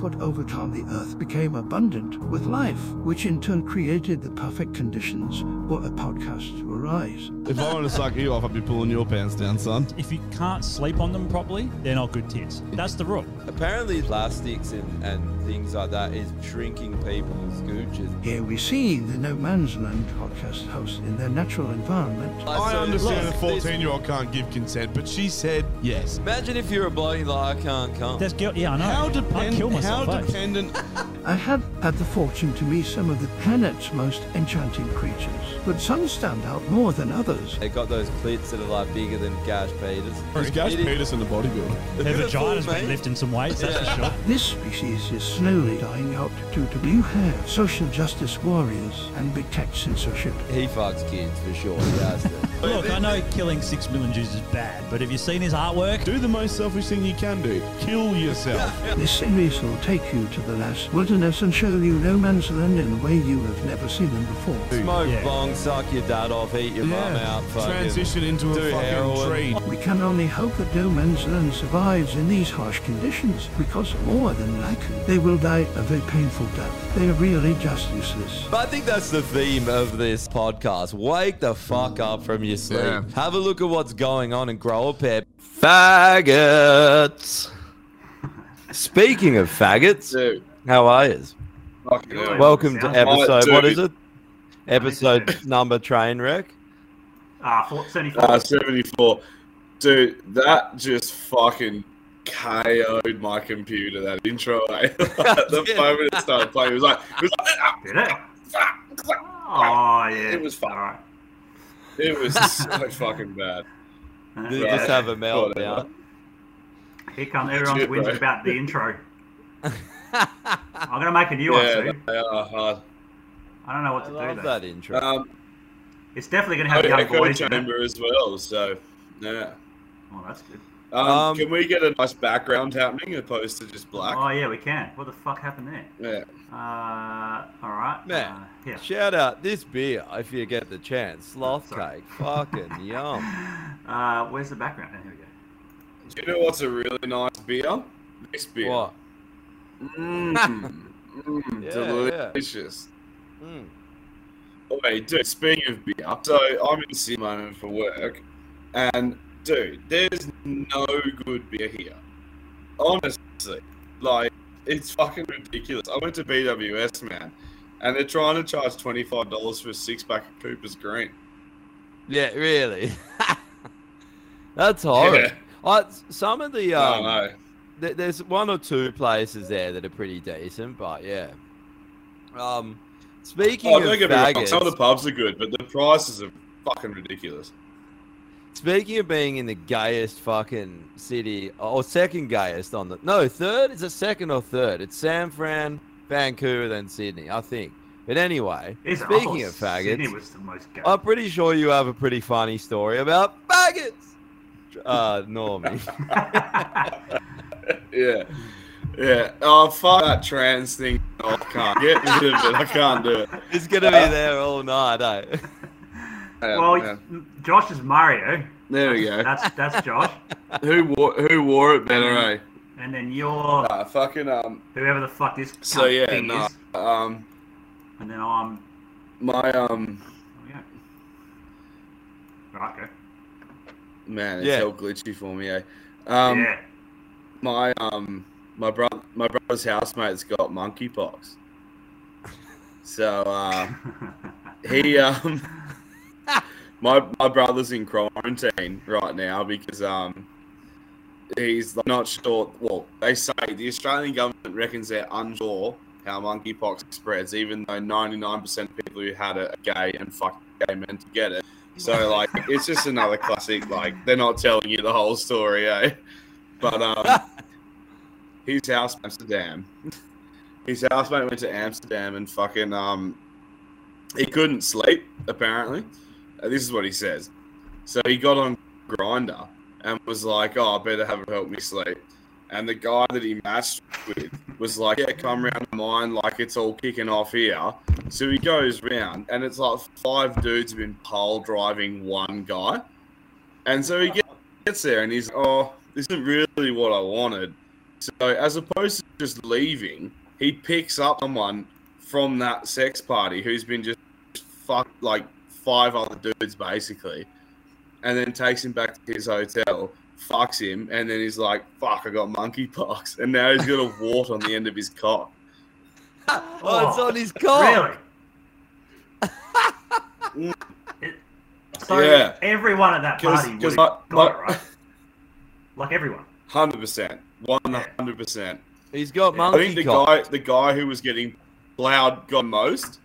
but over time the earth became abundant with life, which in turn created the perfect conditions for a podcast to arise. If I want to suck you off, I'd be pulling your pants down, son. If you can't sleep on them properly, they're not good tits. That's the rule. Apparently, plastics and, and things like that is shrinking people's gooches. Here we see the No Man's Land podcast host in their natural environment. I understand a 14 year old can't give consent, but she said yes. Imagine if you're a bloke like, I can't come. That's guilt. Yeah, I know. How, I'd kill myself. How dependent. I have had the fortune to meet some of the planet's most enchanting creatures, but some stand out more than others. They got those clits that are like bigger than Gash Peters. Is Gash It is- Peterson the bodybuilder? Their Beautiful, vagina's been lifting some weights, that's for sure. This species is slowly dying out due to blue hair, social justice warriors, and big tech censorship. He fucks kids for sure. He has. Look, I know killing six million Jews is bad, but have you seen his artwork? Do the most selfish thing you can do. Kill yourself. This series will take you to the last wilderness and show you no man's land in a way you have never seen them before. Smoke Yeah. bong, suck your dad off, eat your mum out. Fucking Transition into a do fucking heroin. tree. We can only hope that no man's land survives in these harsh conditions, because more than likely they will die a very painful death. They are really just useless. But I think that's the theme of this podcast. Wake the fuck up from your sleep. Yeah. Have a look at what's going on and grow a pair. Faggots. Speaking of faggots, Dude, how are you? fucking. Welcome to episode. like- What Dude. is it? Episode number train wreck. Ah, four- 74. Uh, 74. Dude, that just fucking KO'd my computer, that intro. eh? the Yeah. moment it started playing, it was like, it was, like, Did it? Oh, yeah. It was fun. Alright. it was so fucking bad. Did you Yeah. just have a Whatever. meltdown? Here comes everyone's Shit, whinging bro. about the intro. I'm going to make a new one Yeah, soon. they are hard. I don't know what I to love do, though. that intro. Um, It's definitely going to have oh, young Echo boys in it. As well, so, yeah. Oh, that's good. Um, Um, can we get a nice background happening opposed to just black? Oh, yeah, we can. What the fuck happened there? Yeah. Uh, alright. Man, Uh, yeah. shout out this beer if you get the chance. Sloth Sorry. cake. Fucking yum. Uh, where's the background? Oh, here we go. Do you know what's a really nice beer? This beer. What? Mmm. mm, Yeah, delicious. Mm. Wait, dude, speaking of beer, so I'm in Sydney for work, and dude, there's no good beer here. Honestly, like, it's fucking ridiculous. I went to BWS, man, and they're trying to charge $25 for a six pack of Cooper's Green. Yeah, really. That's horrible. I, some of the I um, know. th- there's one or two places there that are pretty decent, but yeah. Um, speaking Oh, of don't get me faggots, some of the pubs are good, but the prices are fucking ridiculous. speaking of being in the gayest fucking city, or second gayest on the no third is it second or third? It's San Fran, Vancouver, then Sydney, I think. But anyway, Is it? I speaking of faggots, was the most. I'm pretty sure you have a pretty funny story about faggots. Uh, Normie. Yeah. Yeah. Oh, fuck that trans thing. Oh, I can't get rid of it. I can't do it. It's gonna be there all night, eh? Yeah, well, yeah. Josh is Mario. There we go. That's that's Josh. Who wore who wore it better, eh? And then you're Uh, fucking um. whoever the fuck this So yeah, thing no. is. Um, And then I'm. my um, Oh, yeah. Right, go. Man, it's Yeah. all glitchy for me, eh? Um, yeah. my um, my brother, my brother's housemate's got monkeypox. So uh, he um, my my brother's in quarantine right now because um he's not sure. Well, they say the Australian government reckons they're unsure how monkeypox spreads, even though 99% of people who had it are gay and fuck gay men to get it. So like, it's just another classic. Like, they're not telling you the whole story, eh? But um, his house Amsterdam. His housemate went to Amsterdam and fucking um, he couldn't sleep apparently. Uh, this is what he says. So he got on Grindr and was like, "Oh, I better have it help me sleep." And the guy that he matched with was like, "Yeah, come round the mine, like it's all kicking off here." So he goes round, and it's like five dudes have been pole driving one guy, and so he gets there, and he's, "Oh, this isn't really what I wanted." So as opposed to just leaving, he picks up someone from that sex party who's been just fucked like five other dudes basically, and then takes him back to his hotel, fucks him, and then he's like, "Fuck, I got monkeypox," and now he's got a wart on the end of his cock. Oh, it's on his cock. Really? It- so Yeah. everyone at that 'Cause- party would 'cause have my- got my- it, right? Like everyone. Hundred percent, one hundred percent. He's got monkey. I monkey think the cock. guy, the guy who was getting plowed got most.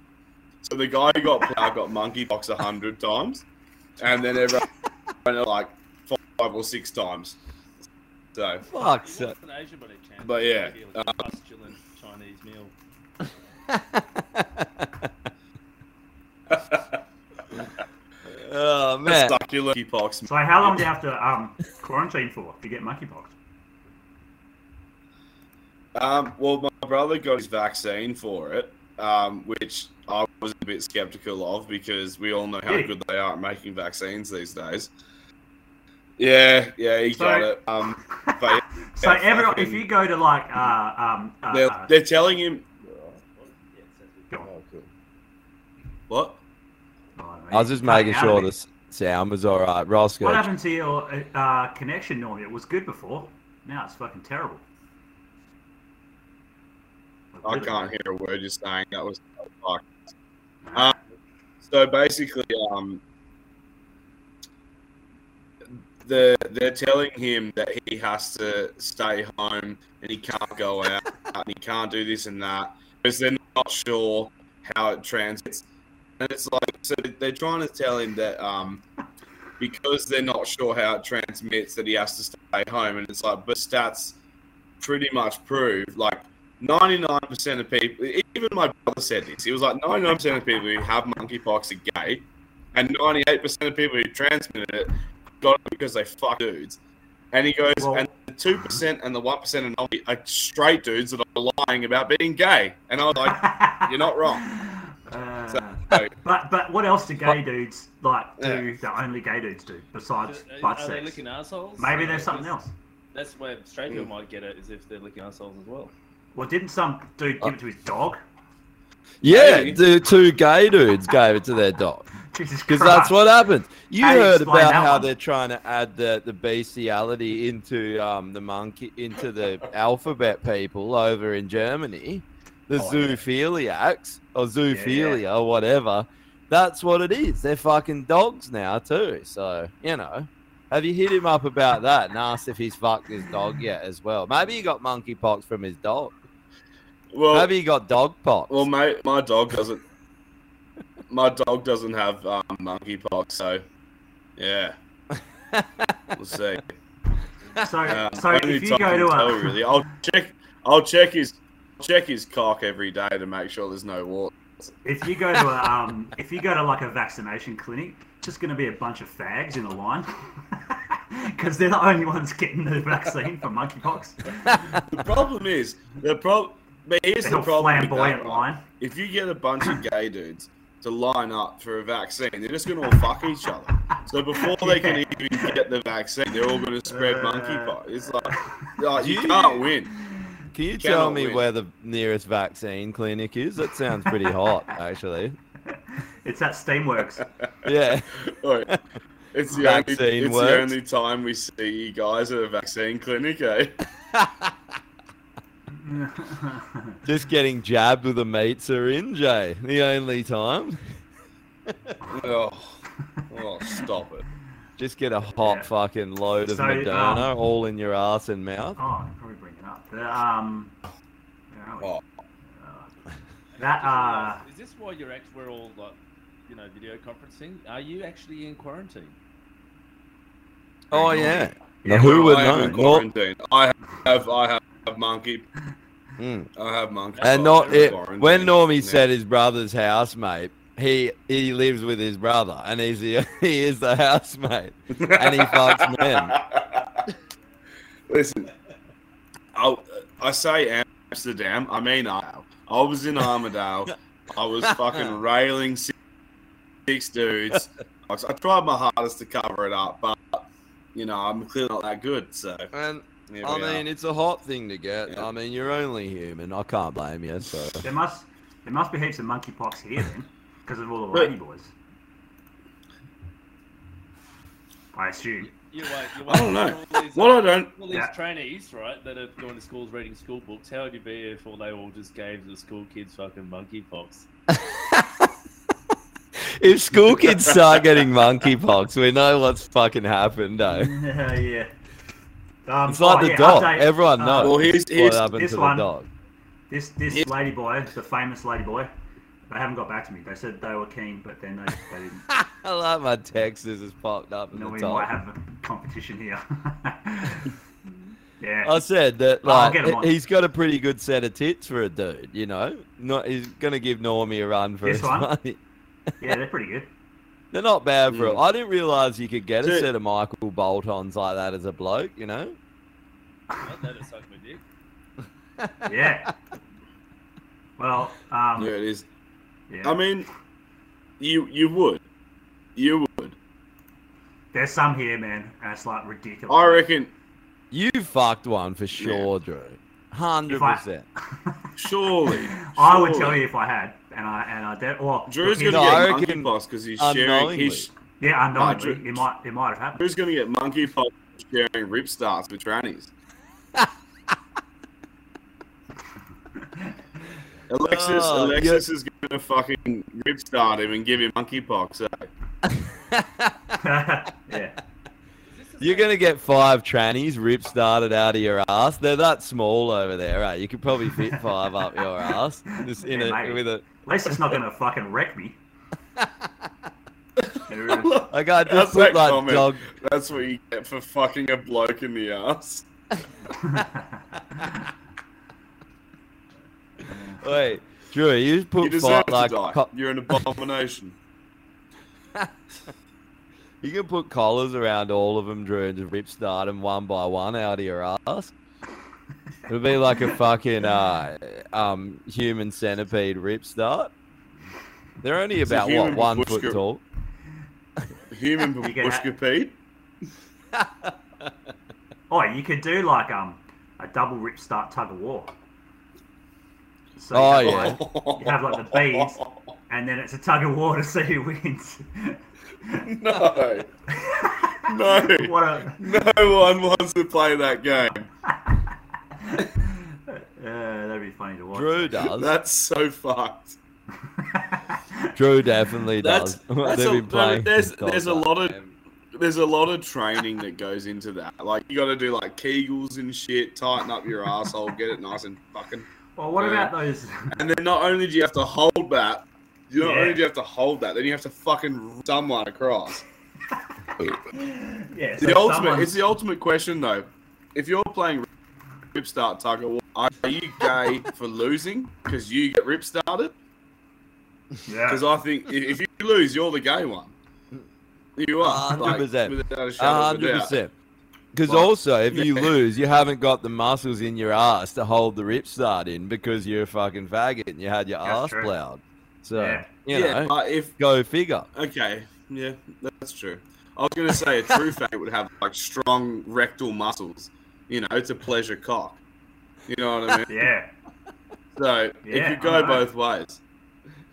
So the guy who got plowed got monkeypox a hundred times, and then everyone else, like five or six times. So Fuck. So, But yeah, um, Chinese meal. Oh a man. succulent monkeypox. So how long do you have to um, quarantine for if you get monkeypox? Um, well, my brother got his vaccine for it, um, which I was a bit skeptical of because we all know how Really? good they are at making vaccines these days. Yeah, yeah, he So- got it. Um, but So everyone, fucking- if you go to like, uh, um, uh, they're, uh, they're telling him go on. What? I was just making sure of the sound was all right. Roscoe. What happened to your uh, connection, Normie? It was good before. Now it's fucking terrible. I can't hear a word you're saying. That was so fucked. Um, so basically, um, the they're telling him that he has to stay home and he can't go out and he can't do this and that because they're not sure how it transmits. And it's like so they're trying to tell him that um, because they're not sure how it transmits that he has to stay home. And it's like but stats pretty much prove like 99% of people even my brother said this. He was like 99% of people who have monkeypox are gay and 98% of people who transmitted it got it because they fuck dudes. And he goes and the 2% and the 1% of non- are straight dudes that are lying about being gay. And i was like you're not wrong Uh, So- but but what else do gay But- dudes like do Yeah. that only gay dudes do besides Are, butt are they sex? licking assholes? Maybe there's something else. That's where straight people might get it, is if they're licking assholes as well. Well, didn't some dude give it to his dog? Yeah, Hey. the two gay dudes gave it to their dog. Jesus Because that's what happened. You How do you heard about how one? they're trying to add the, the bestiality into um, the monkey into the alphabet people over in Germany, the Oh, yeah. Zoophiliacs or zoophilia or whatever. That's what it is. They're fucking dogs now too. So you know, have you hit him up about that and asked if he's fucked his dog yet as well? Maybe he got monkeypox from his dog. well Maybe he got dog pox. Well, mate, my dog doesn't. My dog doesn't have um, monkeypox, so yeah, we'll see. So Uh, so if you go to tell, a really, I'll check. I'll check his check his cock every day to make sure there's no water. if you go to a um if you go to like a vaccination clinic, it's just going to be a bunch of fags in a line because they're the only ones getting the vaccine for monkeypox. The problem is the problem. But here's The the problem. flamboyant line. If you get a bunch of gay dudes to line up for a vaccine, they're just going to all fuck each other. So before they can even get the vaccine, they're all going to spread Uh, monkeypox. It's like, like you you- can't win. Can you You tell me win. where the nearest vaccine clinic is? That sounds pretty hot, actually. It's at Steamworks. Yeah. Oi, It's the, Vaccine only, it's the only time we see you guys at a vaccine clinic, eh? Just getting jabbed with a meat syringe, eh? The only time. oh, oh, stop it. Just get a hot fucking load of So, Moderna um, all in your ass and mouth. Oh, um, where are we? Oh. Uh, that uh, Is this why you're act- we're all like, you know, video conferencing? Are you actually in quarantine? Oh yeah. Yeah, Now, who would I know? in Nor- quarantine. I have, I have monkey. Mm. I have monkey. And Oh, not it, when Normie Yeah. said his brother's housemate, he he lives with his brother and he's the, he is the housemate and he fucks men. Listen, I I say Amsterdam. I mean I. I was in Armadale. I was fucking railing six, six dudes. I, I tried my hardest to cover it up, but you know I'm clearly not that good. So And here I mean, are. it's a hot thing to get. Yeah. I mean, you're only human. I can't blame you. So there must there must be heaps of monkeypox here then, because of all the But- lady boys. I assume. You wait, you wait. I don't know. All these, What uh, I don't- All these Yeah. trainees, right, that are going to schools reading school books. How would you be if all they all just gave the school kids fucking monkeypox? if school kids start getting monkeypox, we know what's fucking happened, though. yeah, yeah. Um, It's like oh, the yeah, dog. update, Everyone uh, knows Well, here's- what here's- happened this to one. the dog. This this lady boy, the famous lady boy, they haven't got back to me. They said they were keen, but then they, they didn't. I like my Texas has popped up in No, the we top. might have a competition here. yeah. I said that Oh, like get him on. he's got a pretty good set of tits for a dude, you know. Not he's gonna give Normie a run for This his one? money. yeah, they're pretty good. They're not bad for it. Mm. I didn't realize you could get a set of Michael Boltons like that as a bloke, you know. Not that it sucked my dick. Yeah. Well, um, yeah, it is. Yeah. I mean, you you would, you would. there's some here, man, and it's like ridiculous. I reckon. You fucked one for sure, Drew. Hundred percent. Surely, I would tell you if I had, and I and I did. Well, Drew's gonna here's- No, I get reckon monkeypox because he's sharing. unknowingly. He's, yeah, unknowingly, Drew- it might it might have happened. Drew's gonna get monkeypox sharing rip starts with trannies. Alexis, Oh, Alexis is gonna fucking rip start him and give him monkeypox. Eh? yeah. You're gonna get five trannies rip started out of your ass. They're that small over there, right? You could probably fit five up your ass. Just in Yeah, a with a At least it's not gonna fucking wreck me. like I just That's put that like comment. dog That's what you get for fucking a bloke in the ass. Wait, Drew, you just You put deserve fi- like to die. co- You're an abomination. you can put collars around all of them, Drew, and just rip start them one by one out of your ass. It'll be like a fucking uh, um, human centipede rip start. They're only It's about what one babushka. foot tall. Human You get that- babushka Pete. Oh, you could do like um a double rip start tug of war. So Oh, you yeah. have, like, you have like the beads, and then it's a tug of war to see who wins. No. No. What a No one wants to play that game. uh, that'd be funny to watch. Drew does. That's so fucked. Drew definitely does. that's They've a, been playing there's there's a lot of Game. there's a lot of training that goes into that. Like you got to do like Kegels and shit, tighten up your asshole, get it nice and fucking. Well, what Yeah. about those? And then not only do you have to hold that, you not Yeah. only do you have to hold that, then you have to fucking someone across. Yeah, so the ultimate. someone- It's the ultimate question though. If you're playing rip start tug of war, are you gay for losing because you get rip started? Yeah. Because I think i- if you lose, you're the gay one. You are. hundred like, percent, without a shadow of a hundred doubt. percent. Because Like, also, if you lose, you haven't got the muscles in your ass to hold the rip start in because you're a fucking faggot and you had your That's ass true. ploughed. So Yeah. you yeah, know, but if go figure. okay, yeah, that's true. I was gonna say a true faggot would have like strong rectal muscles, you know, to pleasure cock. You know what I mean? Yeah. So it Yeah, could go both ways.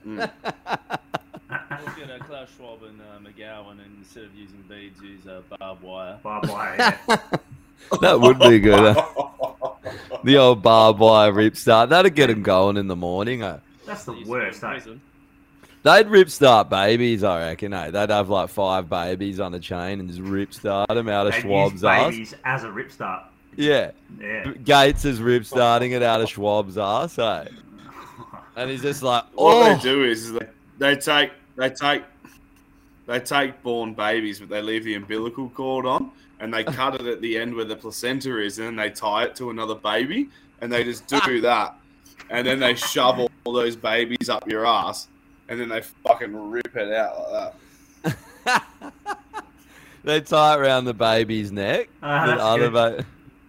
Mm. Look at a Klaus Schwab and uh, McGowan, and instead of using beads, use uh, barbed wire. Barbed wire. Yeah. That would be good. huh? the old barbed wire rip start. That'd get them going in the morning. Huh? That's the Used worst. in eh? prison. They'd rip start babies, I reckon. Eh? They'd have like five babies on a chain and just rip start them out of They'd Schwab's use ass. babies as a rip start. Yeah. Yeah. Gates is rip starting it out of Schwab's ass, eh? And he's just like, All oh, they do is, is they, they take they take they take born babies, but they leave the umbilical cord on, and they cut it at the end where the placenta is, and then they tie it to another baby, and they just do that, and then they shove all, all those babies up your ass, and then they fucking rip it out like that. they tie it around the baby's neck. Uh, the that's other good. ba-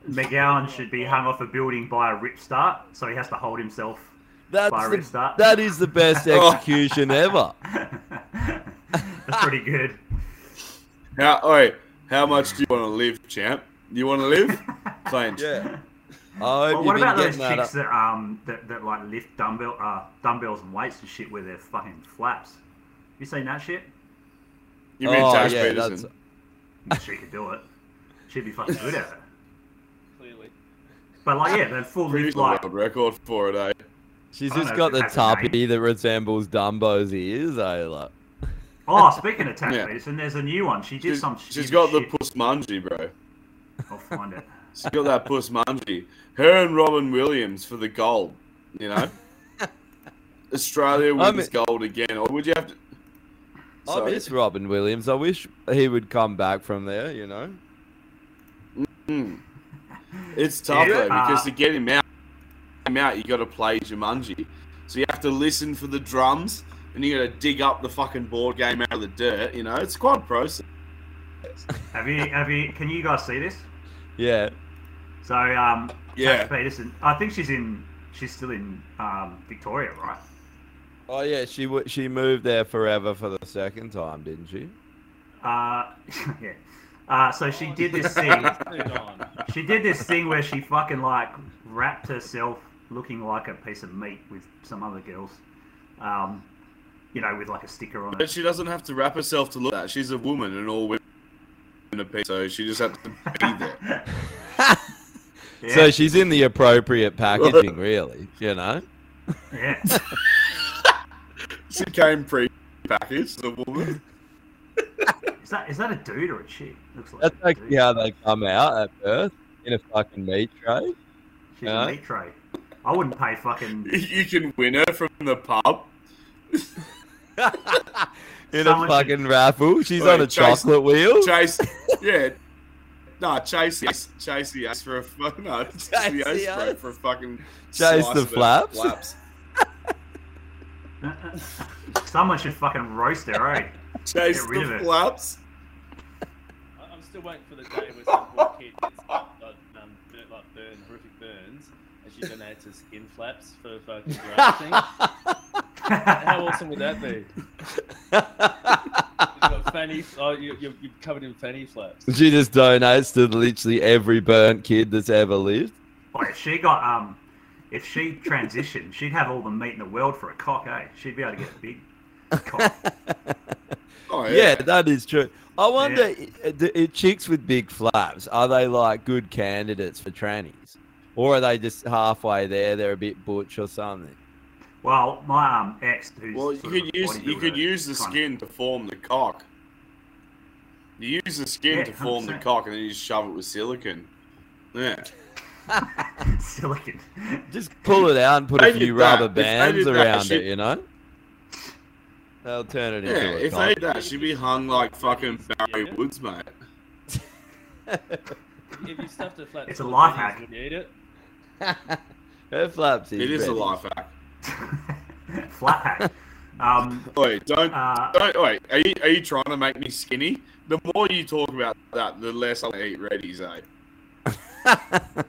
McGowan should be hung off a building by a rip start, so he has to hold himself That's the- that is the best execution ever. That's pretty good. How, oi, how much do you want to live, champ? You want to live? Clench. Yeah. I hope Well, what about those that chicks that um that, that like lift dumbbell uh dumbbells and weights and shit with their fucking flaps? You seen that shit? You mean Oh, Tash yeah, Peterson? She could do it. She'd be fucking good at it. Clearly. But like yeah, the full Pretty lift the like world record for it, eh? She's I just got the it has a name. tuppy that resembles Dumbo's ears, eh? Like, Oh, speaking of Tash Yeah. Peterson, there's a new one. She did She's, some. she's shit- got the puss mungie, bro. I'll find it. She's got that puss mungie. Her and Robin Williams for the gold. You know, Australia I wins gold again. Or would you have to? I Sorry. miss Robin Williams. I wish he would come back from there, you know? Mm. It's tough Yeah, though because uh, to get him out, him out, you got to play Jumanji. So you have to listen for the drums, and you got to dig up the fucking board game out of the dirt. You know, it's quite a process. Have you? Have you? Can you guys see this? Yeah. So um, Yeah. Tash Peterson. I think she's in. She's still in um, Victoria, right? Oh, yeah, she w- she moved there forever for the second time, didn't she? Uh, yeah. Uh, so she did this thing. She did this thing where she fucking like wrapped herself looking like a piece of meat with some other girls. Um, you know, with like a sticker on But it. she doesn't have to wrap herself to look at. She's a woman, and all women are people, so she just has to be there. Yeah. So she's in the appropriate packaging, really, you know? yeah. She came pre-packaged, the woman. Is that is that a dude or a chick? Looks like That's a actually how they come out at birth in a fucking meat tray. She's Yeah. a meat tray. I wouldn't pay fucking. You can win her from the pub. In Someone a should- fucking raffle. She's Wait, on a Chase- chocolate wheel. Chase, yeah. No, chase the ace, chase the ace for a fuck. No, chase the Chase ace, the bro, ace. for a fucking. Chase slice the of flaps. flaps. Someone should fucking roast her, eh? Chase Get rid the of it. flaps. I- I'm still waiting for the day where some poor kid gets like, like, um, burnt, like burn, horrific burns, and she donates her skin flaps for fucking grafting. How awesome would that be? You've got fanny, oh, you, you're, you're covered in fanny flaps. She just donates to literally every burnt kid that's ever lived. Boy, if she got um, if she transitioned, she'd have all the meat in the world for a cock, eh? She'd be able to get a big cock. Oh Yeah, yeah. that is true. I wonder, i- i- i- chicks with big flaps, are they like good candidates for trannies? Or are they just halfway there? They're a bit butch or something? Well, my um ex, who's Well, you could use you could use the kind of- skin to form the cock. You use the skin Yeah, to form the 100%. cock, and then you just shove it with silicon. Yeah. silicon. Just pull it out and put a few did that. rubber bands did that, around it, you know? They'll turn it into Yeah, a if cock. they did that, she'd be hung like fucking Barry Woods, mate. If you stuffed a flat It's a full life hack. Would you eat it? Her flaps is It is a ready. life hack. Flat hack. Um, Wait, don't, Uh, don't wait. Are you, are you trying to make me skinny? The more you talk about that, the less I'll eat Reddies, eh?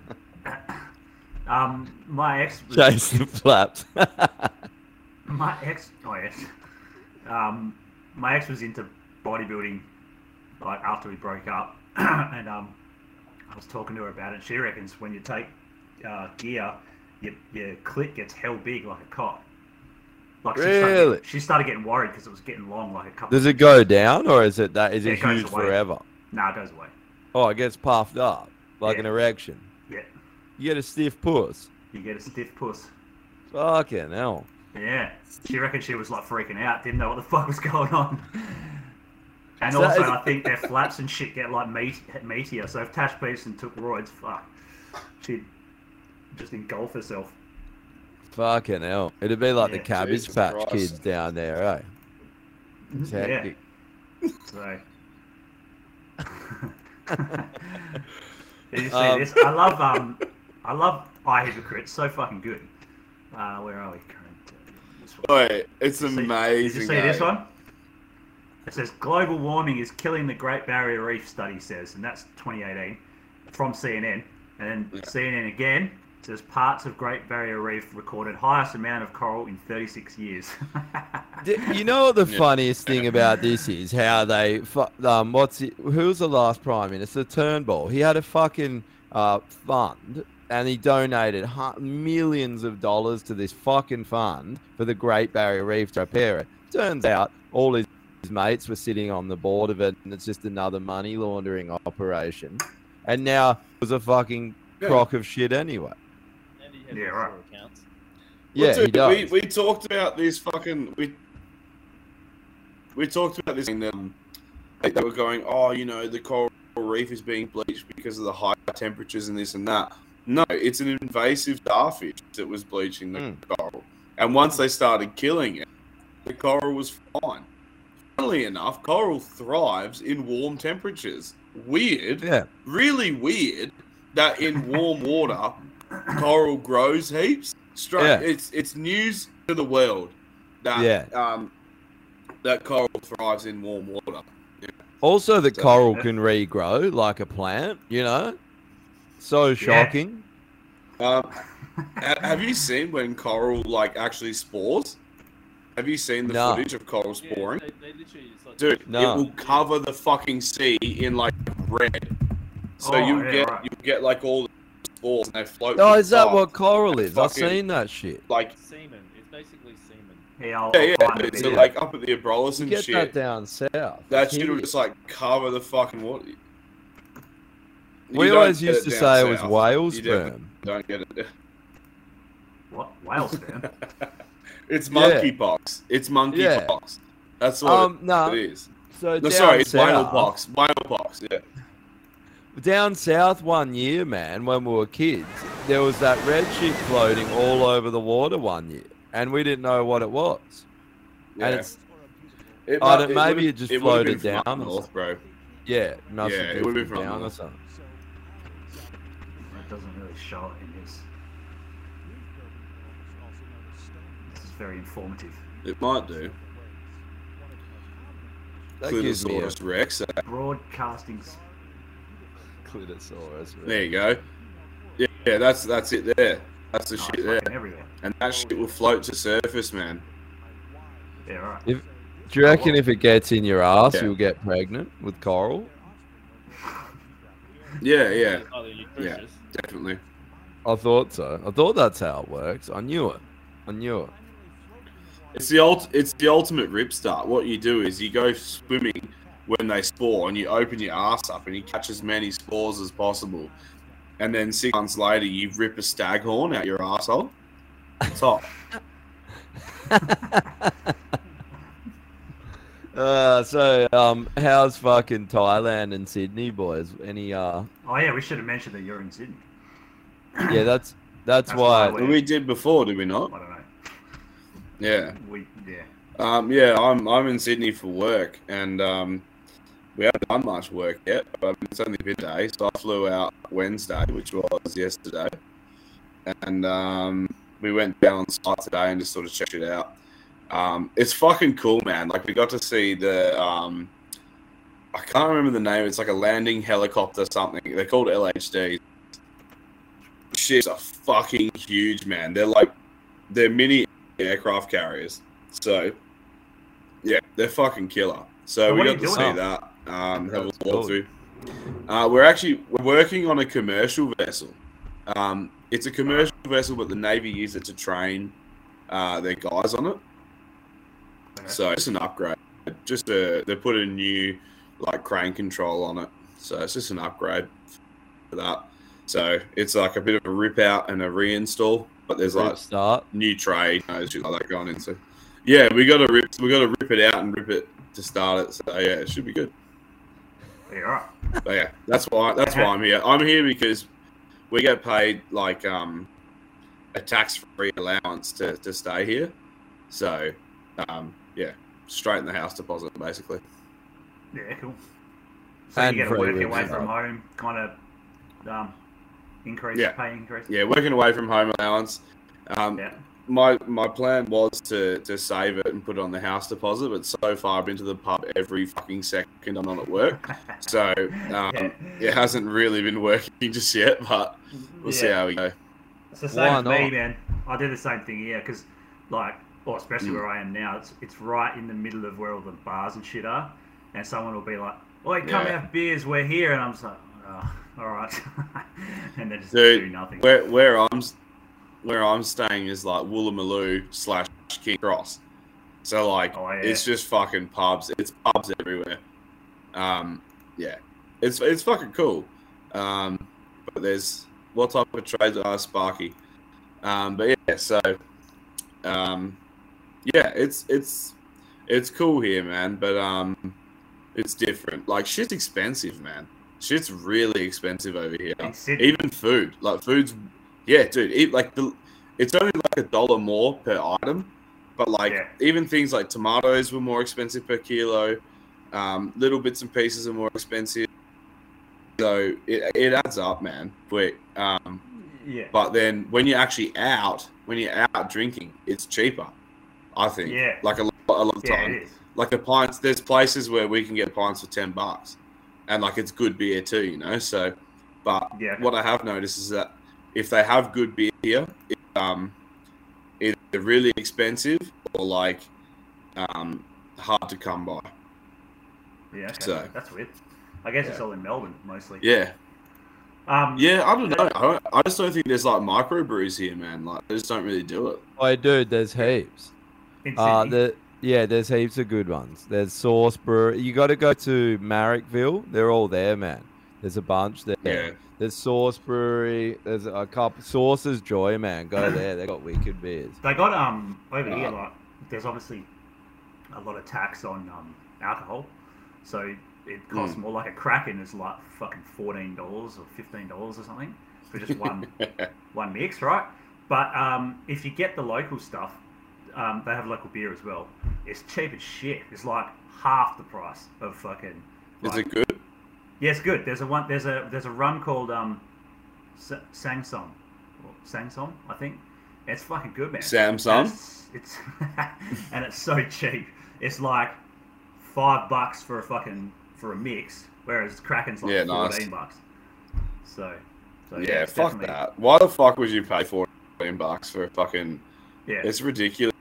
um, my ex. was- Chase the flaps. My ex, oh yes, um, my ex was into bodybuilding, like after we broke up, and um, I was talking to her about it. She reckons when you take uh, gear, your, your clit gets hell big like a cock. Like she started, Really? getting- she started getting worried because it was getting long like a couple. Does it go down or is it that is Yeah, it it huge away. forever? No, it goes away. Oh, it gets puffed up like Yeah. an erection. Yeah, You get a stiff puss. you get a stiff puss. Fucking hell. Yeah, she reckoned she was like freaking out, didn't know what the fuck was going on. And So also, is- I think their flaps and shit get like meat, meatier. So if Tash Peterson took roids, fuck, she'd just engulf herself. Fucking hell. It'd be like the Cabbage Jesus Patch Christ. Kids down there, eh? It's Yeah. hectic. So. Did you see Um, this? I love um, I love I Hypocrite. So fucking good. Uh, where are we? This one. Wait, it's See- amazing. Did you see this eh? one? It says global warming is killing the Great Barrier Reef. Study says, and that's 2018 from CNN. And then CNN again says parts of Great Barrier Reef recorded highest amount of coral in 36 years. You know what the Yeah. funniest thing about this is how they um what's it, who was the last prime minister Turnbull he had a fucking uh fund and he donated millions of dollars to this fucking fund for the Great Barrier Reef to repair it. Turns out all his his mates were sitting on the board of it and it's just another money laundering operation. And now it was a fucking Yeah. crock of shit anyway. Yeah, right. Accounts. Yeah, Well, he does. We, we talked about this fucking we we talked about this thing um they were going, oh, you know, the coral reef is being bleached because of the high temperatures and this and that. No, it's an invasive starfish that was bleaching the coral. And once they started killing it, the coral was fine. Funnily enough, coral thrives in warm temperatures. Weird. Yeah. Really weird that in warm water coral grows heaps. Straight Yeah. it's it's news to the world that Yeah. um that coral thrives in warm water. Yeah. Also, that So- coral can regrow like a plant, you know? So shocking. Um, have you seen when coral like actually spores? Have you seen the No. footage of coral sporing? They, they like Dude, No. it will cover the fucking sea in like red. So Oh, you yeah, get right. you get like all the spores and they float. Oh, is that what coral is? I've seen that shit. Like semen. It's basically semen. Yeah, I'll, yeah, I'll yeah. find a dude, So like up at the Abrolhos You and get shit. that down south. That It's shit will just like cover the fucking water. You We always used to down say it was south. whale sperm. Don't get it. What? Whale sperm? It's Yeah. monkeypox. It's monkeypox. That's what Um, it, no. it is. So No, sorry, it's south- whalepox. Whalepox. Yeah. Down south one year, man, when we were kids, there was that red shit floating all over the water one year, and we didn't know what it was. Yeah. And it's It I don't, it maybe it just it floated been from down. up or north, something. bro. Yeah, it Yeah, it would've from been from down or something. That doesn't really show it in this. This is very informative. It might do. That gives me a rex. uh, Broadcasting. S- clitosaurus. There you go. Yeah, yeah, that's that's it there. That's the Oh, shit there. everywhere. And that shit will float to surface, man. Yeah, right. If, do you reckon if it gets in your ass, Yeah. you'll get pregnant with coral? Yeah, yeah. Yeah, definitely. I thought so. I thought that's how it works. I knew it. I knew it. It's the ult- it's the ultimate rip start. What you do is you go swimming when they spore and you open your ass up and you catch as many spores as possible. And then six months later you rip a staghorn out your asshole. Top. Uh, so, um, how's fucking Thailand and Sydney, boys? Any, uh, Oh yeah, we should have mentioned that you're in Sydney. yeah, that's that's, That's why. why we did before, did we not? I don't know. Yeah. We yeah. Um, yeah, I'm I'm in Sydney for work, and um, we haven't done much work yet. But it's only been a day, so I flew out Wednesday, which was yesterday, and um, we went down on site today and just sort of checked it out. Um, it's fucking cool, man. Like we got to see the um, I can't remember the name. It's like a landing helicopter something. They're called LHD. Ships are fucking huge, man. They're like they're mini aircraft carriers. So yeah, they're fucking killer. So So we got to see that. Um, have a That's cool. walkthrough. Uh, we're actually we're working on a commercial vessel. Um, it's a commercial vessel, but the Navy use it to train uh, their guys on it. So it's an upgrade. Just a, they put a new like crane control on it. So it's just an upgrade for that. So it's like a bit of a rip out and a reinstall But there's like start new trade, you know, shit like that going into. Yeah, we got to rip. We got to rip it out and rip it to start it. So yeah, it should be good. Yeah, right. But yeah, that's why that's why I'm here. I'm here because we get paid like um a tax free allowance to, to stay here. So um yeah, straight in the house deposit basically. Yeah, cool. So And you get to work ribs away from home, kind of um, increase, Yeah. pay increase. Yeah, working away from home allowance. Um, My my plan was to, to save it and put it on the house deposit, but so far I've been to the pub every fucking second I'm not at work, so um, it hasn't really been working just yet. But we'll see how we go. It's the same Why as me, man. I do the same thing here because, like, well, especially Mm. where I am now, it's it's right in the middle of where all the bars and shit are, and someone will be like, "Oi, come Yeah. have beers. We're here," and I'm just like, oh, "All right," and they just do nothing. where where I'm where I'm staying is like Woolloomooloo slash King Cross. So like Oh, yeah. it's just fucking pubs. It's pubs everywhere. Um, yeah, it's it's fucking cool. Um, but there's what type of trades are Sparky? Um, but yeah, so um, yeah, it's it's it's cool here, man. But um, it's different. Like shit's expensive, man. Shit's really expensive over here. Even food, like food's yeah, dude. Eat like the it's only like a dollar more per item, but like even things like tomatoes were more expensive per kilo. Um, little bits and pieces are more expensive. So it, it adds up, man. Quick. Um, Yeah. But then when you're actually out, when you're out drinking, it's cheaper. I think. Yeah. Like a lot, a lot of Yeah, time. Like the pints, there's places where we can get pints for ten bucks, and like it's good beer too, you know. So, but Yeah. what I have noticed is that if they have good beer here, it, um, it's really expensive or like um, hard to come by. Yeah, okay. So- that's weird. I guess it's all in Melbourne mostly. Yeah. Um, Yeah, I don't know. I, don't, I just don't think there's like microbrews here, man. Like, they just don't really do it. I do. there's heaps. In Uh, the, yeah, there's heaps of good ones. There's Sauce Brewery. You got to go to Marrickville. They're all there, man. There's a bunch there. Yeah. There's Sauce Brewery. There's a couple. Sauce's Joy, man. Go there. They got wicked beers. They got um over here Uh, like there's obviously a lot of tax on um, alcohol, so it costs Mm. more. Like a Kraken is like fucking fourteen dollars or fifteen dollars or something for just one one mix, right? But um, if you get the local stuff, um, they have local beer as well. It's cheap as shit. It's like half the price of fucking. Is it good? Yeah, it's good. There's a one. There's a there's a run called um, Sa- SangSom, or SangSom, I think. It's fucking good, man. Samsung? And It's, it's and it's so cheap. It's like five bucks for a fucking for a mix, whereas Kraken's like Yeah, fourteen nice. bucks. So, so yeah, it's fuck definitely- that. Why the fuck would you pay fourteen bucks for a fucking? Yeah. it's ridiculous,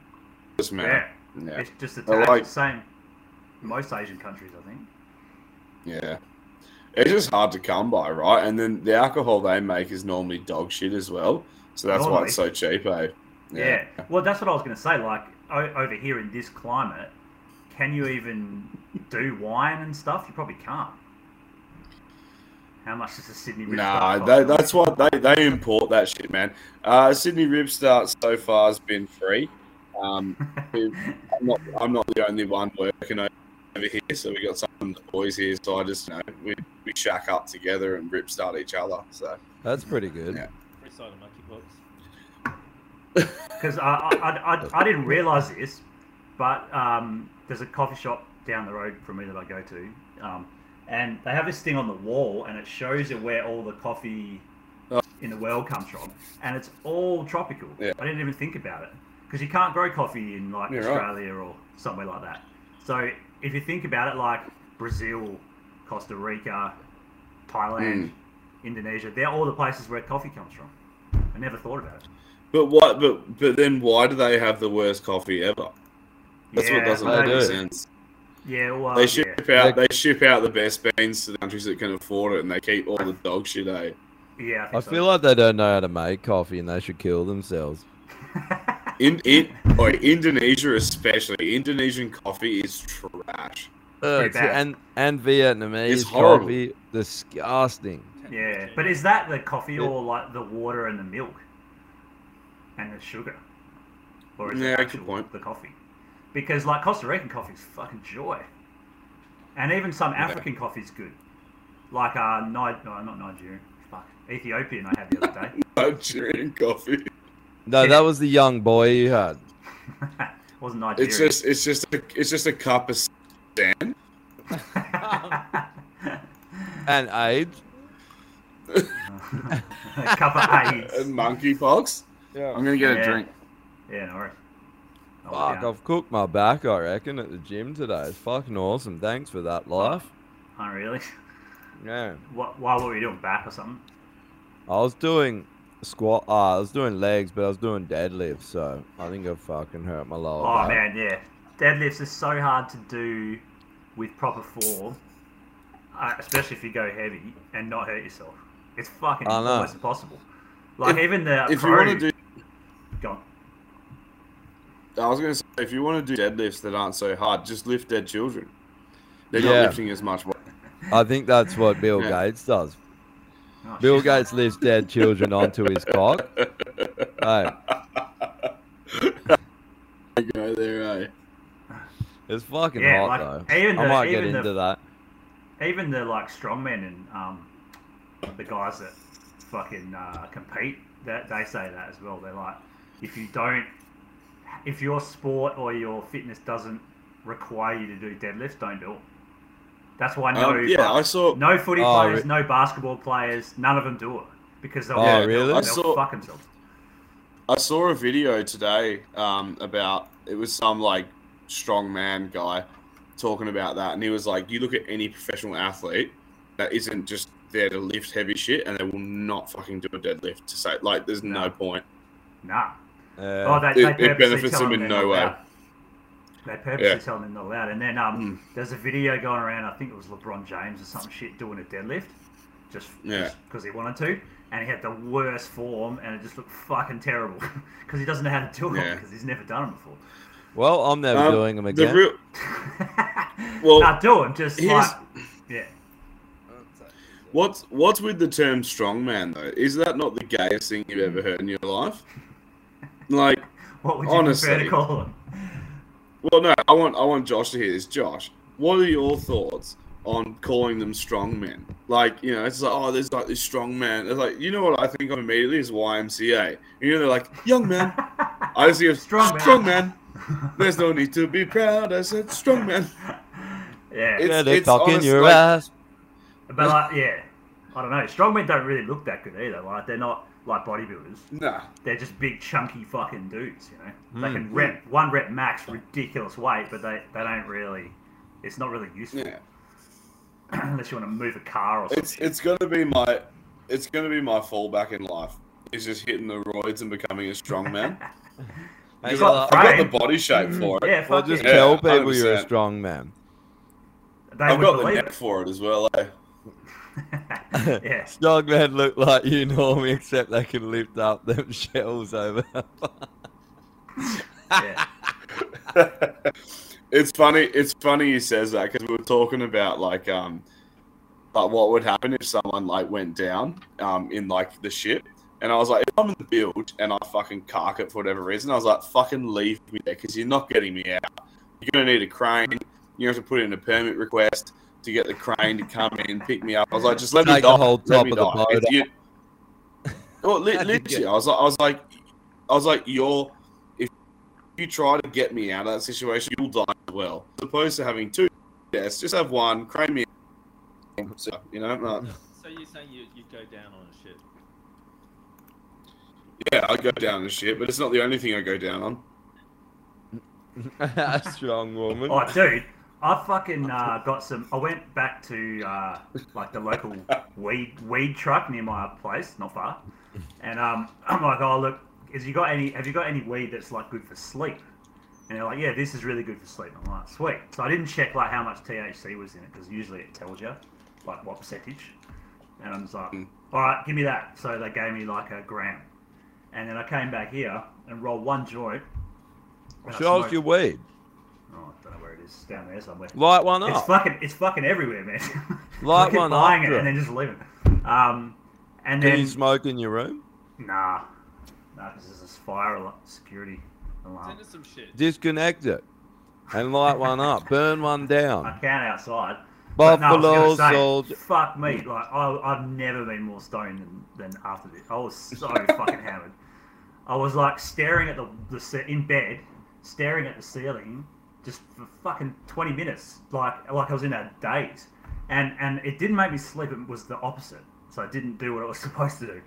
man. Yeah, Yeah, it's just the like- Same, most Asian countries, I think. yeah. It's just hard to come by, right? And then the alcohol they make is normally dog shit as well, so that's why it's so cheap, eh? Yeah. Well, that's what I was going to say. Like o- over here in this climate, can you even do wine and stuff? You probably can't. How much does a Sydney Rip Nah, Start they, that's what they, they import that shit, man. Uh, Sydney Ripstart so far has been free. Um, I'm not I'm not the only one working over here, so we got some of the boys here. So I just you know we we shack up together and rip start each other. So That's pretty good. Yeah. Free side of monkeypox. Because I, I, I, I didn't realise this, but um, there's a coffee shop down the road from me that I go to, um, and they have this thing on the wall, and it shows you where all the coffee in the world comes from, and it's all tropical. Yeah. I didn't even think about it because you can't grow coffee in like Yeah, right. Australia or somewhere like that. So if you think about it, like Brazil, Costa Rica, Thailand, Hmm. Indonesia, they're all the places where coffee comes from. I never thought about it. But what? But but then why do they have the worst coffee ever? That's what doesn't make do. sense. Yeah, well, They ship yeah. out they ship out the best beans to the countries that can afford it, and they keep all the dog shit. Eh? Yeah, I feel like they don't know how to make coffee and they should kill themselves. In in or Indonesia especially, Indonesian coffee is trash. Uh, Pretty and and Vietnamese It's horrible. coffee, disgusting. Yeah, but is that the coffee or like the water and the milk? and the sugar, or is Yeah, it good actual, point. the coffee? Because like Costa Rican coffee is fucking joy, and even some African coffee is good, like uh, Ni- no, not Nigerian, fuck, Ethiopian I had the other day. Nigerian coffee. No, that was the young boy you had. wasn't Nigerian. It's just it's just a, it's just a cup of sand. And AIDS. a cup of AIDS. and monkeypox. Yeah. I'm gonna get Yeah. a drink. Yeah, no worries. Fuck, I've cooked my back, I reckon, at the gym today. It's fucking awesome. Thanks for that, life. Oh, really? Yeah. What? Why were you doing back or something? I was doing squat. Uh, I was doing legs, but I was doing deadlifts, so I think I fucking hurt my lower Oh back. man, yeah. Deadlifts is so hard to do with proper form, uh, especially if you go heavy and not hurt yourself. It's fucking I know. almost impossible. Like If- even the if you want to do, Go on. I was gonna say if you want to do deadlifts that aren't so hard, just lift dead children. They're Yeah. not lifting as much weight. I think that's what Bill Yeah. Gates does. Oh, Bill Gates lifts dead children onto his cock. Hey, Go there, eh? it's fucking Yeah, hot like, though. even I the- might get even the- into that. Even the like strongmen and um, the guys that fucking uh, compete, that they say that as well. They're like, if you don't, if your sport or your fitness doesn't require you to do deadlifts, don't do it. That's why no, Um, yeah, I saw- no footy Oh, players, re- no basketball players, none of them do it because they'll, Oh, they'll- really? they'll, I saw- fuck themselves. I saw a video today um, about it was some like strong man guy talking about that, and he was like, "You look at any professional athlete that isn't just there to lift heavy shit, and they will not fucking do a deadlift to say like, there's no, point. Nah. Yeah. Oh, they, It- they it purposely benefits them them in no way. allowed. They purposely Yeah. tell them not allowed. And then um, Mm. there's a video going around. I think it was LeBron James or some shit doing a deadlift, just Yeah. because he wanted to, and he had the worst form, and it just looked fucking terrible because he doesn't know how to do it Yeah. because he's never done them before. Well, I'm never Um, doing them the again. real- well, Not do it, just here's- like yeah. What's what's with the term strongman though? Is that not the gayest thing you've ever heard in your life? Like, What would you honestly, prefer to call him? Well, no, I want I want Josh to hear this. Josh, what are your thoughts on calling them strong men? Like, you know, it's like, oh, there's like this strong man. It's like, you know what I think of immediately is YMCA. You know, they're like, young man. I see a Strong strong, man." man. There's no need to be proud. I said strong man. Yeah. It's- yeah, they're it's talking honest, your like- ass. But like, yeah, I don't know. Strong men don't really look that good either. Like they're not like bodybuilders. Nah. They're just big, chunky fucking dudes. You know, they Mm. can rep one rep max, ridiculous weight, but they they don't really. It's not really useful Yeah. unless you want to move a car or something. It's it's gonna be my it's gonna be my fallback in life. Is just hitting the roids and becoming a strong man. Because I- I've got the body shape for it. Yeah, Well, just yeah. tell people you're a strong man. They I've got the neck it. for it as well. Eh? yeah. Strong men look like you normally, except they can lift up them shells over. yeah. it's funny. It's funny he says that because we were talking about like um, like what would happen if someone like went down um in like the ship, and I was like, if I'm in the build and I fucking cark it for whatever reason, I was like, fucking leave me there because you're not getting me out. You're gonna need a crane. You have to put in a permit request to get the crane to come in and pick me up. I was like, just let me Take die. the whole let top me of the die. boat you- well, li- literally, get- I was like, I was like, I was like, you're if you try to get me out of that situation, you'll die as well. As opposed to having two deaths, just have one, crane me. So, you know, like, So you're saying you, you'd go down on a ship? yeah, I go down the shit, but it's not the only thing I go down on. a strong woman. Oh, dude, I fucking uh, got some. I went back to uh, like the local weed weed truck near my place, not far, and um, I'm like, oh look, is you got any? Have you got any weed that's like good for sleep? And they're like, yeah, this is really good for sleep. I'm like, sweet. So I didn't check like how much THC was in it because usually it tells you like what percentage. And I'm just like, all right, give me that. So they gave me like a gram, and then I came back here and rolled one joint. and I Show us your weed. Oh, I don't know where it is. Down there somewhere. Light one up. It's fucking, it's fucking everywhere, man. Light one buying up, it and then just leaving. Um, and Can then you smoke in your room? nah, nah, No, because there's this fire alarm, security alarm. Send us some shit. Disconnect it and light one up. Burn one down. I down. can outside. But no, Buffalo say, soldier. Fuck me, like I, I've never been more stoned than, than after this. I was so fucking hammered. I was like staring at the the ce- in bed, staring at the ceiling, just for fucking twenty minutes, like like I was in a daze, and and it didn't make me sleep. It was the opposite. So I didn't do what I was supposed to do.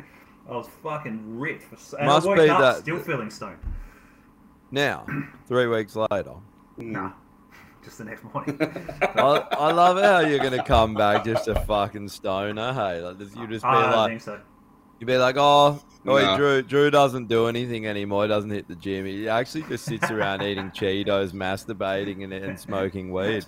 I was fucking ripped. For, and Must I woke be up that- still feeling stoned. Now, three weeks later. Nah, just the next morning. I, I love how you're gonna come back just a fucking stoner. Hey, like you just be ah, I don't like, think so. You be like, oh, oh, Nah. Drew, Drew doesn't do anything anymore. He doesn't hit the gym. He actually just sits around eating Cheetos, masturbating, and, and smoking weed.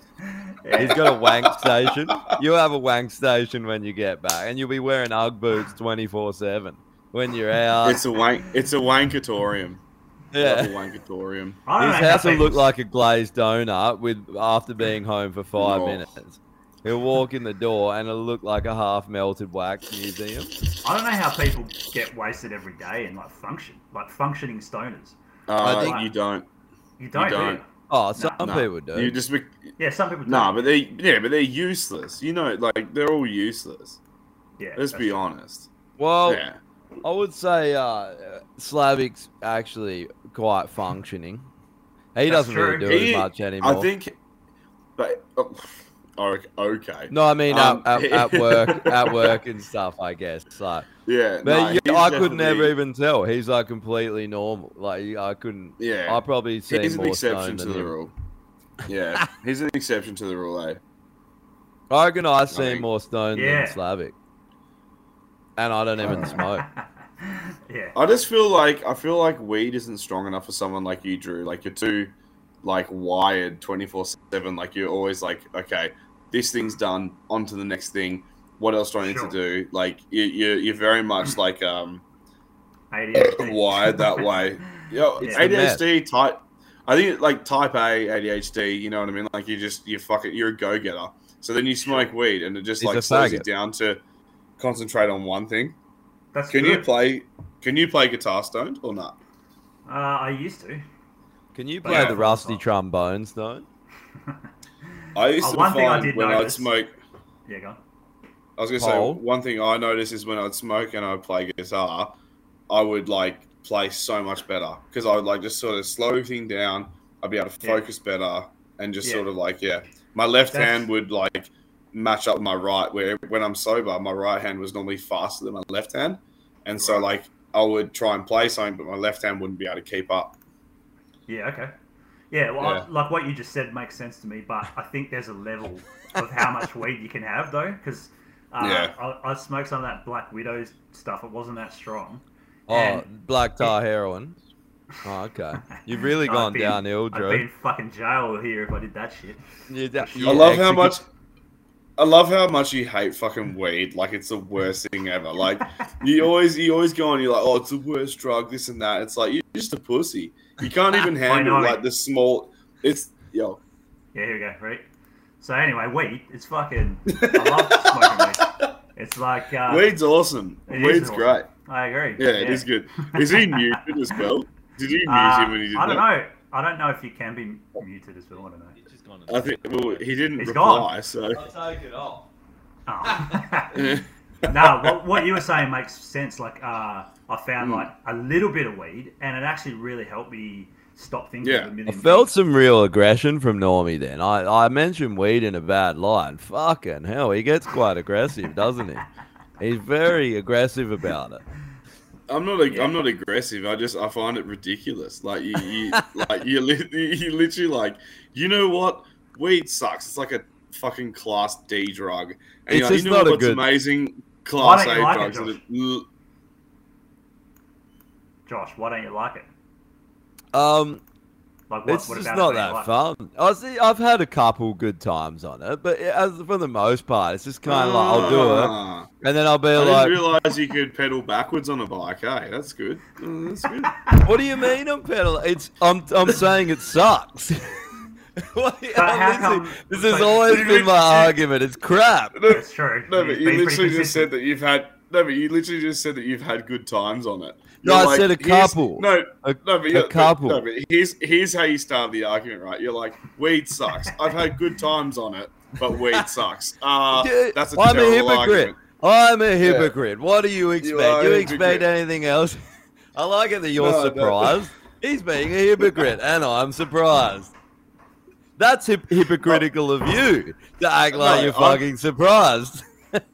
He's got a wank station. You'll have a wank station when you get back, and you'll be wearing UGG boots twenty four seven when you're out. It's a wank. It's a wankatorium. Yeah. A wankatorium. His house will look like a glazed donut with after being home for five Oh. minutes. He'll walk in the door and it'll look like a half melted wax museum. I don't know how people get wasted every day and like function, like functioning stoners. Uh, Like, you don't. You don't. do don't. you? Oh, some No. people do. You just. be- Yeah, some people do. Nah, but they. Yeah, but they're useless. You know, like they're all useless. Yeah. Let's be true. honest. Well, Yeah. I would say uh, Slavic's actually quite functioning. He That's doesn't true. really do He- as much anymore. I think. But. Oh, okay. No, I mean Um, at, at, at work, at work and stuff. I guess. Like, Yeah, but no, yeah, he's I could never even tell. He's like completely normal. Like I couldn't. Yeah. I probably see He's an more exception stoned to than the him. rule. Yeah, he's an exception to the rule, eh? I reckon I see think- more stoned Yeah. than Slavic, and I don't even smoke. Yeah. I just feel like I feel like weed isn't strong enough for someone like you, Drew. Like you're too like wired twenty four seven. Like you're always like, okay, this thing's done. On to the next thing. What else do I need Sure. to do? Like you, you you're very much like um ADHD. wired that way. Yo, It's the meth. ADHD type. I think like type A ADHD. You know what I mean? Like you just you fucking you're a go getter. So then you smoke weed and it just He's like slows you faggot. down to concentrate on one thing. That's Can you play? Can you play guitar stoned or not? Uh, I used to. Can you play yeah, the rusty myself. trombones though? I used Oh, to one thing I find did when notice- I'd smoke. Yeah, go. on. I was gonna Paul? say one thing I noticed is when I'd smoke and I'd play guitar, I would like play so much better because I would like just sort of slow everything down. I'd be able to Yeah. focus better and just Yeah. sort of like yeah, my left That's- hand would like match up with my right. Where when I'm sober, my right hand was normally faster than my left hand, and so like I would try and play something, but my left hand wouldn't be able to keep up. Yeah, okay. Yeah, well, I- like what you just said makes sense to me, but I think there's a level of how much weed you can have, though, because uh, Yeah. I, I smoked some of that Black Widow stuff. It wasn't that strong. Oh, black tar heroin. Oh, okay. You've really I'd gone be in- downhill, I'd be in fucking jail here if I did that shit. You da- I love how much. I love how much you hate fucking weed. Like it's the worst thing ever. Like you always, you always go on. You're like, oh, it's the worst drug. This and that. It's like you're just a pussy. You can't even I handle like the small. It's yo. Yeah, here we go. Right. So anyway, weed. It's fucking. I love smoking weed. It's like uh, Weed's awesome. it is Weed's awesome. great. I agree. Yeah, it is good. Is he muted as well? Did you mute Uh, him when he did I don't that? know. I don't know if you can be muted as well. I don't know. He's just gone. I think well, he didn't He's reply. gone. So I'll take it off. Oh. no, what, what you were saying makes sense. Like, uh, I found Mm. like a little bit of weed, and it actually really helped me stop thinking Yeah. of a I million. felt things. some real aggression from Normie then. I, I mentioned weed in a bad light. and Fucking hell, he gets quite aggressive, doesn't he? He's very aggressive about it. I'm not. A, I'm not aggressive. I just I find it ridiculous. Like you, you like you, li- you literally like you know what? Weed sucks. It's like a fucking class D drug. And It's you're like, just you know not a what's good- amazing? Class don't A you like it, drugs. that Josh? are l- Josh, why don't you like it? Um, Like, what, it's what just about not it that like? fun. I see. I've had a couple good times on it, but it- as for the most part, it's just kind of like I'll do it, Ah. and then I'll be I didn't like, realize you could pedal backwards on a bike. Hey, that's good. Mm, that's good. "What do you mean I'm pedaling? It's I'm I'm saying it sucks." What- come- this has but- always been my argument. It's crap. No, That's true. no, but you literally just said that you've had. No, but you literally just said that you've had good times on it. No, I like, said a couple. No, A- no, but a but- couple. No, but here's here's how you start the argument, right? You're like, weed sucks. I've had good times on it, but weed sucks. Uh, Yeah, that's a I'm a hypocrite. argument. I'm a hypocrite. What do you expect? are You, expect anything else? I like it that you're No, no. surprised. He's being a hypocrite, and I'm surprised. That's hip- hypocritical of you to act like No, you're I'm- fucking surprised.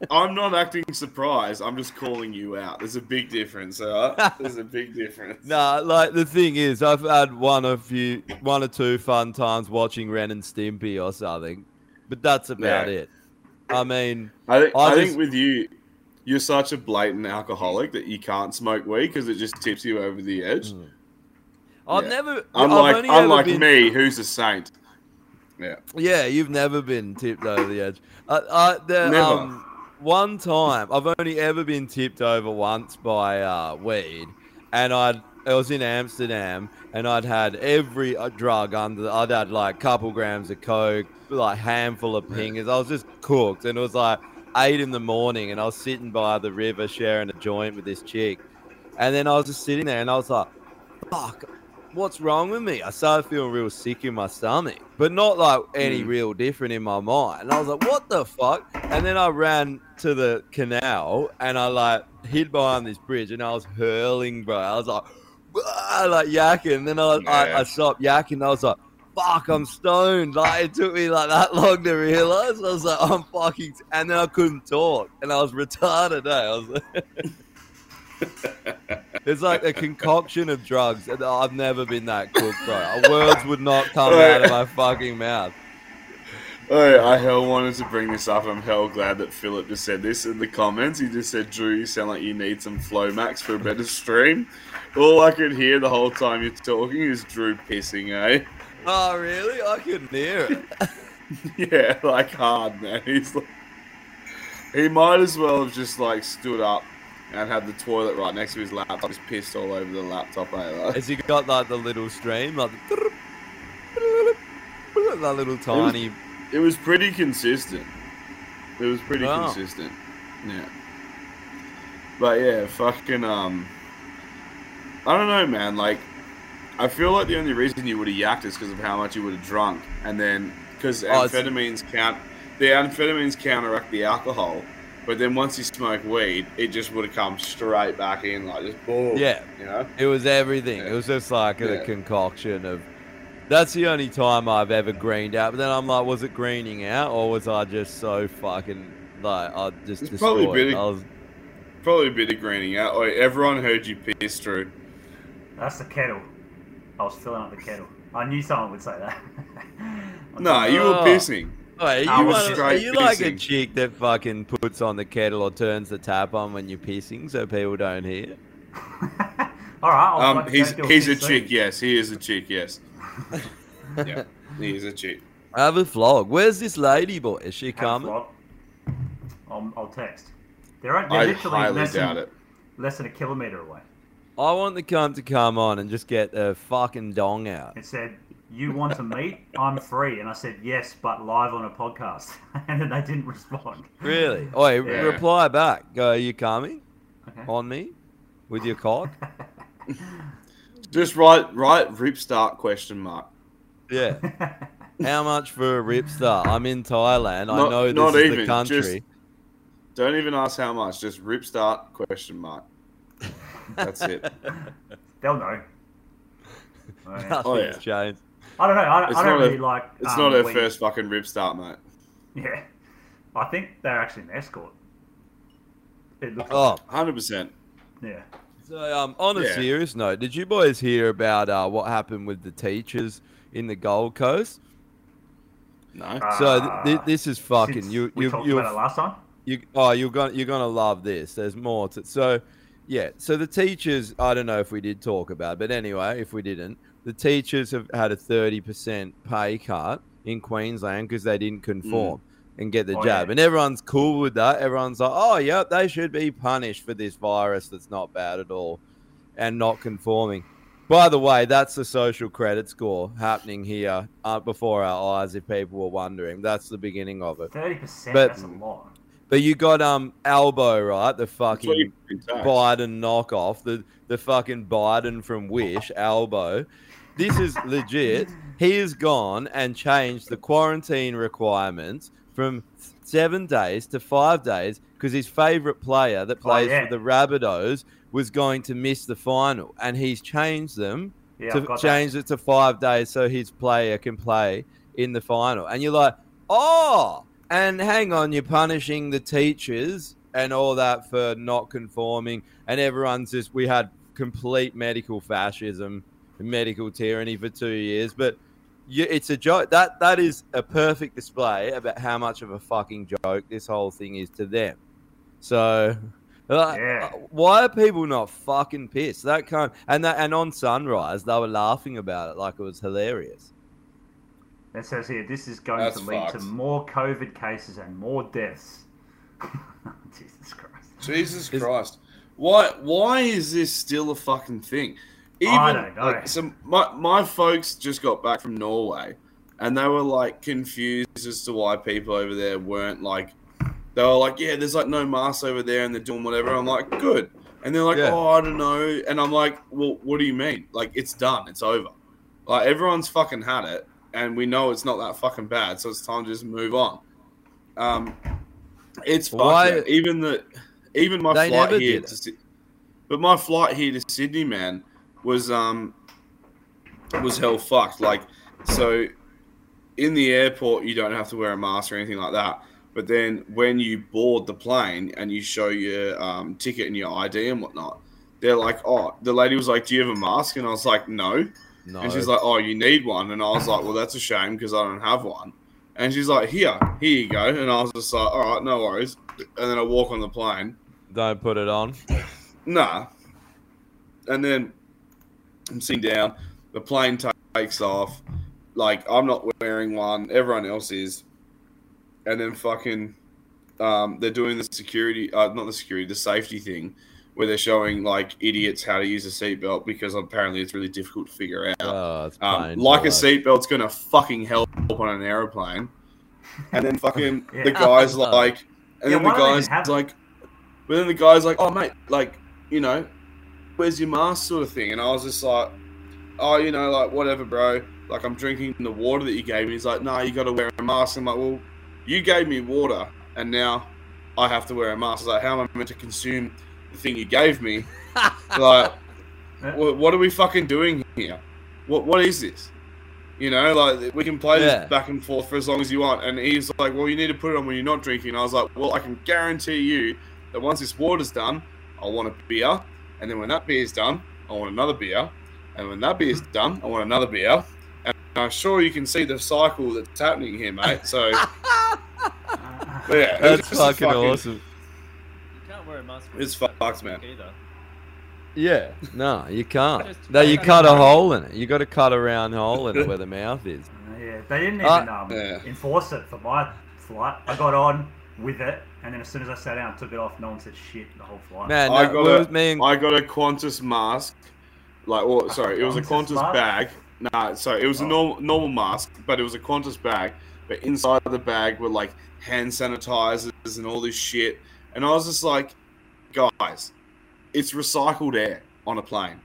I'm not acting surprised. I'm just calling you out. There's a big difference, right? There's a big difference. Nah, like the thing is, I've had one or few, one or two fun times watching Ren and Stimpy or something, but that's about Yeah. it. I mean, I think I I, just- think with you, you're such a blatant alcoholic that you can't smoke weed because it just tips you over the edge. Hmm. I've Yeah. never, Unlike I've unlike been- me, who's a saint. Yeah. Yeah, you've never been tipped over the edge. Uh, uh, the, Never. Um, one time, I've only ever been tipped over once by uh, weed, and I'd I was in Amsterdam, and I'd had every uh, drug under. I'd had like a couple grams of coke, like handful of pingers. I was just cooked, and it was like eight in the morning, and I was sitting by the river sharing a joint with this chick, and then I was just sitting there, and I was like, "Fuck, what's wrong with me? I started feeling real sick in my stomach, but not like any Mm. real different in my mind. And I was like, what the fuck? And then I ran to the canal and I like hid behind this bridge and I was hurling, bro. I was like, "Ah," like yakking. And then I, I, Yeah. I stopped yakking. I was like, fuck, I'm stoned. Like it took me like that long to realize. I was like, I'm fucking, and then I couldn't talk and I was retarded. Eh? I was like, It's like a concoction of drugs. and I've never been that cooked, bro. Words would not come out of my fucking mouth. Oh, I hell wanted to bring this up. I'm hell glad that Philip just said this in the comments. He just said, Drew, you sound like you need some Flomax for a better stream. All I could hear the whole time you're talking is Drew pissing, eh? Oh, really? I couldn't hear it. yeah, like hard, man. He's like, he might as well have just like stood up and had the toilet right next to his laptop, just pissed all over the laptop. Eh? Like, Has he got like the little stream, like the that little tiny? It was pretty consistent. It was pretty Wow. consistent. Yeah. But yeah, fucking um I don't know, man, like I feel like the only reason you would have yacked is because of how much you would have drunk and then because Oh, amphetamines count the amphetamines counteract the alcohol, but then once you smoke weed, it just would have come straight back in like just boom. Yeah, You know? it was everything. It was just like a Yeah. concoction of. That's the only time I've ever greened out. But then I'm like, was it greening out or was I just so fucking like I just It's probably a destroyed? bit I of, was, probably a bit of greening out. Like, everyone heard you piss through. That's the kettle. I was filling up the kettle. I knew someone would say that. No, you were Oh. pissing. Wait, are you, was one are you like a pissing. chick that fucking puts on the kettle or turns the tap on when you're pissing so people don't hear? All right. I'll Um, fucking he's he's a piss soon. chick. Yes, he is a chick. Yes. yeah, he is a chick. I have a vlog. Where's this lady boy? Is she Have coming? I'll, I'll text. They're, they're I literally highly less doubt than, it. less than a kilometer away. I want the cunt to come on and just get a fucking dong out. It said, "You want to meet? I'm free." And I said, "Yes, but live on a podcast." and then they didn't respond. Really? Oh, wait, Yeah. reply back. Go, are you coming Okay. on me with your cock? Just write write rip start question mark. Yeah. How much for a rip start? I'm in Thailand. I know this not is even, the country. just- Don't even ask how much. Just rip start question mark. That's it. They'll know. Oh, yeah. Nothing's Oh, yeah. changed. I don't know. I, I don't really a- like. It's um, not her weed. first fucking rip start, mate. Yeah, I think they're actually an escort. It looks. oh, Oh, Hundred percent. Yeah. So, um, on a Yeah. serious note, did you boys hear about uh, what happened with the teachers in the Gold Coast? No. So th- Uh, th- this is fucking since you. we You talked you about it last time. you. Oh, you're gonna you're gonna love this. There's more to so. Yeah, so the teachers, I don't know if we did talk about, it, but anyway, if we didn't, the teachers have had a 30% pay cut in Queensland because they didn't conform and get the Oh, jab. yeah. And everyone's cool with that. Everyone's like, oh, yep, they should be punished for this virus that's not bad at all and not conforming. By the way, that's the social credit score happening here uh, before our eyes, if people were wondering. That's the beginning of it. Thirty percent. But- That's a lot. But you got um Albo, right? The fucking you can tax. Biden knockoff, the the fucking Biden from Wish, Albo. This is legit. He has gone and changed the quarantine requirements from seven days to five days because his favorite player that oh, plays yeah. for the Rabbitohs was going to miss the final, and he's changed them Yeah, to that. change it to five days so his player can play in the final. And you're like, oh, and hang on, you're punishing the teachers and all that for not conforming, and everyone's just we had complete medical fascism, medical tyranny for two years, but. Yeah, it's a joke. That that is a perfect display about how much of a fucking joke this whole thing is to them. So, like, Yeah. why are people not fucking pissed? That kind and that and on Sunrise they were laughing about it like it was hilarious. It says here this is going That's to lead to more COVID cases and more deaths. Jesus Christ. Jesus Christ. Why why is this still a fucking thing? I don't know. Like, so my, my folks just got back from Norway and they were like confused as to why people over there weren't like they were like, Yeah, there's like no masks over there and they're doing whatever. I'm like, Good. And they're like, Yeah. Oh, I don't know. And I'm like, Well, what do you mean? Like it's done, it's over. Like everyone's fucking had it and we know it's not that fucking bad, so it's time to just move on. Um it's Why- even the even my flight here to but my flight here to Sydney, man, was um was hell fucked. Like, so in the airport, you don't have to wear a mask or anything like that. But then when you board the plane and you show your um, ticket and your ID and whatnot, they're like, "Oh," the lady was like, "Do you have a mask?" And I was like, "No." No. And she's like, "Oh, you need one." And I was like, "Well, that's a shame because I don't have one." And she's like, "Here, here you go." And I was just like, "All right, no worries." And then I walk on the plane. Don't put it on. Nah. And then I'm sitting down. The plane ta- takes off. Like I'm not wearing one. Everyone else is. And then fucking, um, they're doing the security, uh, not the security, the safety thing, where they're showing like idiots how to use a seatbelt because apparently it's really difficult to figure out. Oh, Um, like a seatbelt's gonna fucking help on an aeroplane. And then fucking Yeah. the guy's like, and Yeah, then the why don't they guy's like, but then the guy's like, oh mate, like, you know, where's your mask, sort of thing. And I was just like, oh, you know, like whatever, bro. Like I'm drinking the water that you gave me. He's like, no, you got to wear a mask. I'm like, well, you gave me water, and now I have to wear a mask. I was like, how am I meant to consume the thing you gave me? like, what, what are we fucking doing here? What what is this? You know, like we can play Yeah. this back and forth for as long as you want. And he's like, well, you need to put it on when you're not drinking. I was like, well, I can guarantee you that once this water's done, I'll want a beer, and then when that beer's done, I want another beer, and when that beer's done, I want another beer. And I'm sure you can see the cycle that's happening here, mate. So, yeah, That's it's just fucking awesome. You can't wear a mask. when It's you fucked, man. Either. Yeah, no, you can't. No, you cut a hole in it. You got to cut a round hole in it where the mouth is. Yeah, they didn't even Uh, um, Yeah. enforce it for my flight. I got on with it, and then as soon as I sat down, and took it off. No one said shit the whole flight. Man, I that got a, me and I got a Qantas mask. Like, or sorry, it was a Qantas Qantas mask? bag. Nah, sorry, it was a Oh. normal normal mask, but it was a Qantas bag. But inside the bag were like hand sanitizers and all this shit. And I was just like, guys, it's recycled air on a plane.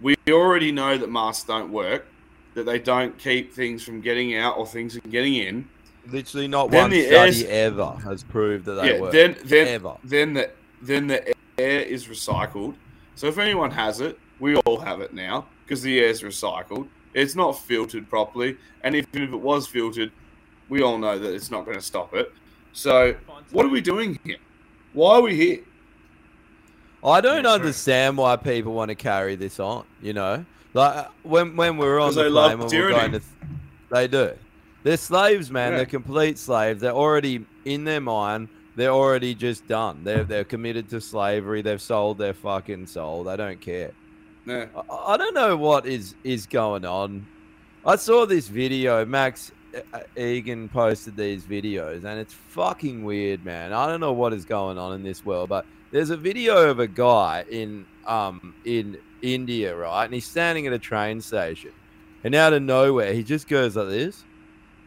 We already know that masks don't work, that they don't keep things from getting out or things from getting in. Literally not Then one the study ever has proved that they yeah, work. then then ever. then the then the air is recycled. So if anyone has it, we all have it now because the air is recycled. It's not filtered properly, and even if it was filtered, we all know that it's not going to stop it. So what are we doing here? Why are we here? I don't understand why people want to carry this on. You know, like uh, when when we were on the plane, when we were going to, they do. They're slaves, man. Yeah. They're complete slaves. They're already in their mind. They're already just done. They're they're committed to slavery. They've sold their fucking soul. They don't care. Yeah. I, I don't know what is is going on. I saw this video. Max uh, Egan posted these videos, and it's fucking weird, man. I don't know what is going on in this world, but there's a video of a guy in um in India, right? And he's standing at a train station, and out of nowhere, he just goes like this,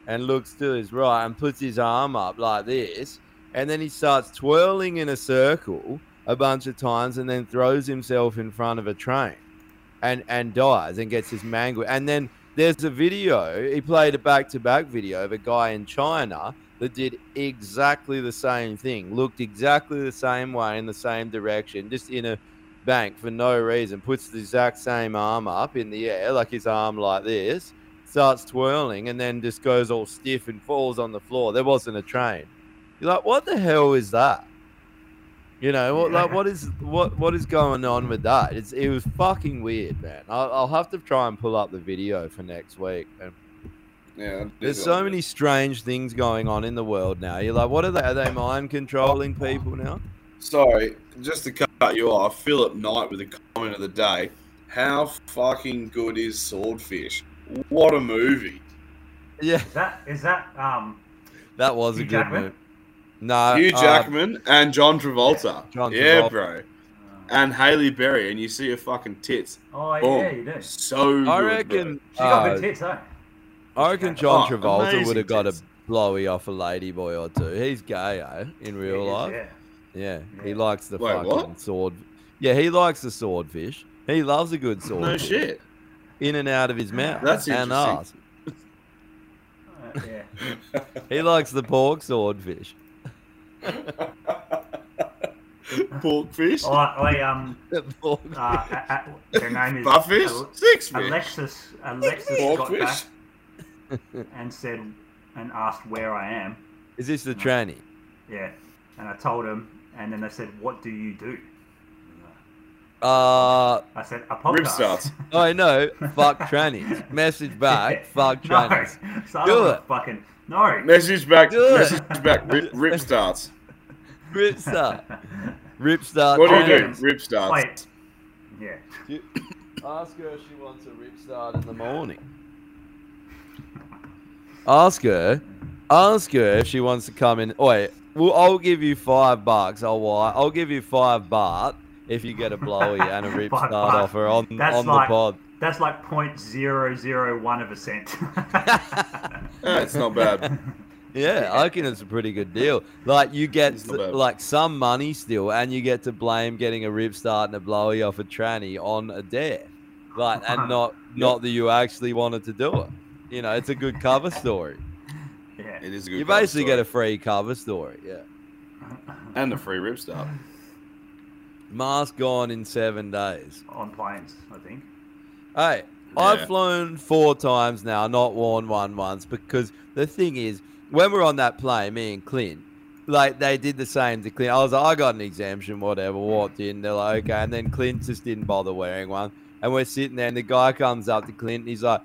and looks to his right and puts his arm up like this, and then he starts twirling in a circle a bunch of times, and then throws himself in front of a train, and and dies and gets his mangled. And then there's a video. He played a back-to-back video of a guy in China that did exactly the same thing, looked exactly the same way in the same direction, just in a bank for no reason, puts the exact same arm up in the air, like his arm like this, starts twirling, and then just goes all stiff and falls on the floor. There wasn't a train. You're like, what the hell is that? You know, what, like, what is what what is going on with that? It's it was fucking weird, man. I'll, I'll have to try and pull up the video for next week. And Yeah. there's so many strange things going on in the world now. You're like, what are they? Are they mind controlling people now? Sorry, just to cut you off, Philip Knight with a comment of the day. How fucking good is Swordfish? What a movie! Yeah, Is that is that um that was a good Jackman? move. No, Hugh uh, Jackman and John Travolta. John yeah, bro. And Halle Berry, and you see her fucking tits. Oh Boom. yeah, you do. So I good, reckon. She got uh, good tits, eh? I reckon John Oh, Travolta would have got tits. a blowy off a lady boy or two. He's gay, eh? In real He is, life. yeah. Yeah, he likes the Wait, fucking what? sword. Yeah, he likes the swordfish. He loves a good swordfish. No shit. In and out of his mouth. That's and interesting. ass. Uh, yeah. He likes the pork swordfish. Porkfish. I, I um The pork uh, uh, uh, their name is Buffish. Ale- Six fish. Alexis Alexis got Porkfish. back and said and asked where I am. Is this the tranny? Yeah, and I told him, and then they said, "What do you do?" Uh, I said, "A podcast." Rib starts. I know. Fuck trannies. Message back. Fuck no, trannies. so I Do it. fucking no. Message back. Do it. Message back. Rip, rip starts. Rip start. Rip start. What do you do? Rip starts. Wait. Yeah. Ask her if she wants a rip start in the morning. Ask her. Ask her if she wants to come in. Wait, well, I'll give you five bucks. I'll why? I'll give you five baht if you get a blowy and a rip Five start baht. offer on That's on like- the pod. That's like 0.001 of a cent. That's not bad. Yeah, I reckon it's a pretty good deal. Like you get It's like some money still, and you get to blame getting a rip start and a blowy off a tranny on a dare, like and not not that you actually wanted to do it. You know, it's a good cover story. yeah. It is a good. You cover basically get a free cover story. Yeah. and the free rip start. Mask gone in seven days. On planes, I think. Hey, Yeah. I've flown four times now, not worn one once, because the thing is, when we're on that plane, me and Clint, like they did the same to Clint. I was like, I got an exemption, whatever, walked in, they're like, okay. And then Clint just didn't bother wearing one. And we're sitting there, and the guy comes up to Clint, and he's like,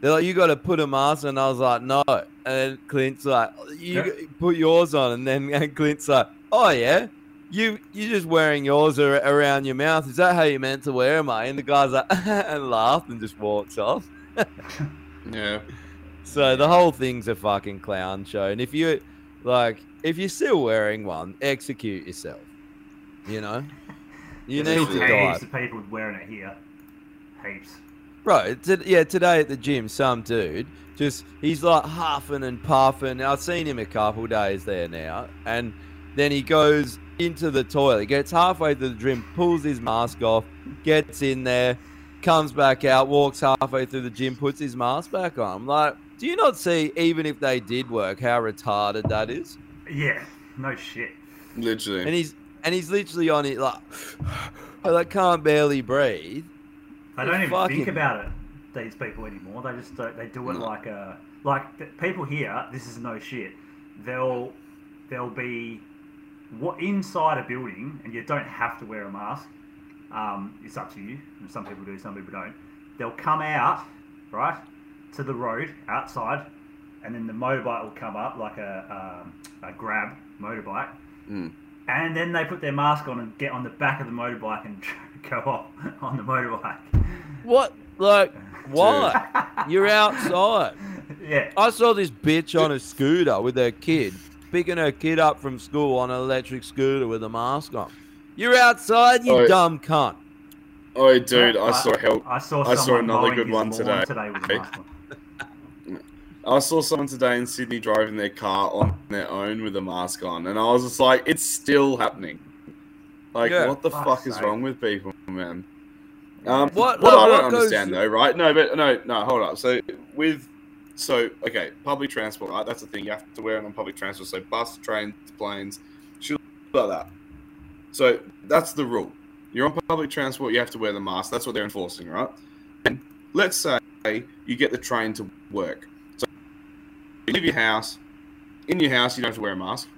they're like, you got to put a mask on. And I was like, no. And Clint's like, you Yeah. put yours on. And then and Clint's like, oh, yeah. You you just wearing yours around your mouth. Is that how you meant to wear them? mate?" And the guy's like, and laughed and just walks off. Yeah. So the whole thing's a fucking clown show. And if you like, if you're still wearing one, execute yourself. You know, you need still to heaps die, of people wearing it here. Heaps. bro. T- yeah, today at the gym, some dude just he's like huffing and puffing. I've seen him a couple days there now, and then he goes into the toilet, gets halfway to the gym, pulls his mask off, gets in there, comes back out, walks halfway through the gym, puts his mask back on. I'm like, do you not see, even if they did work, how retarded that is? Yeah. No shit. Literally. And he's and he's literally on it like, like can't barely breathe. They don't even Fucking- think about it. These people anymore. They just don't, they do it No. like a like the people here. This is no shit. They'll they'll be what inside a building, and you don't have to wear a mask. Um, it's up to you. Some people do, some people don't. They'll come out right to the road outside, and then the motorbike will come up like a um, a grab motorbike, Mm. and then they put their mask on and get on the back of the motorbike and go off on the motorbike. What? Like, why? You're outside. Yeah. I saw this bitch on a scooter with her kid, picking her kid up from school on an electric scooter with a mask on. You're outside, you Oh, dumb cunt. Oh, dude, I I- saw help. I saw I saw another good one today. today with a mask on. I saw someone today in Sydney driving their car on their own with a mask on, and I was just like, it's still happening. Like, Yeah. what the Fuck's fuck is sake. wrong with people, man? Um, What- what, like, I don't what goes- understand though, right? No, but no, no, hold up. So with, so okay, public transport, right? That's the thing. You have to wear it on public transport. So bus, trains, planes, shit like that. So that's the rule. You're on public transport, you have to wear the mask. That's what they're enforcing, right? And let's say you get the train to work. So you leave your house. In your house, you don't have to wear a mask.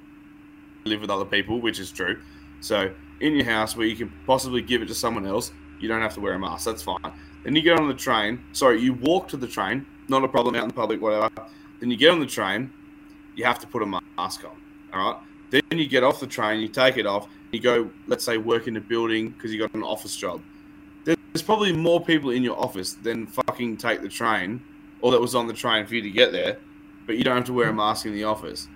You live with other people, which is true. So in your house, where you can possibly give it to someone else, you don't have to wear a mask. That's fine. Then you get on the train. Sorry, you walk to the train. Not a problem out in public, whatever. Then you get on the train. You have to put a mask on. All right. Then you get off the train. You take it off. You go, let's say, work in a building because you got an office job. There's probably more people in your office than fucking take the train, or that was on the train for you to get there, but you don't have to wear a mask in the office.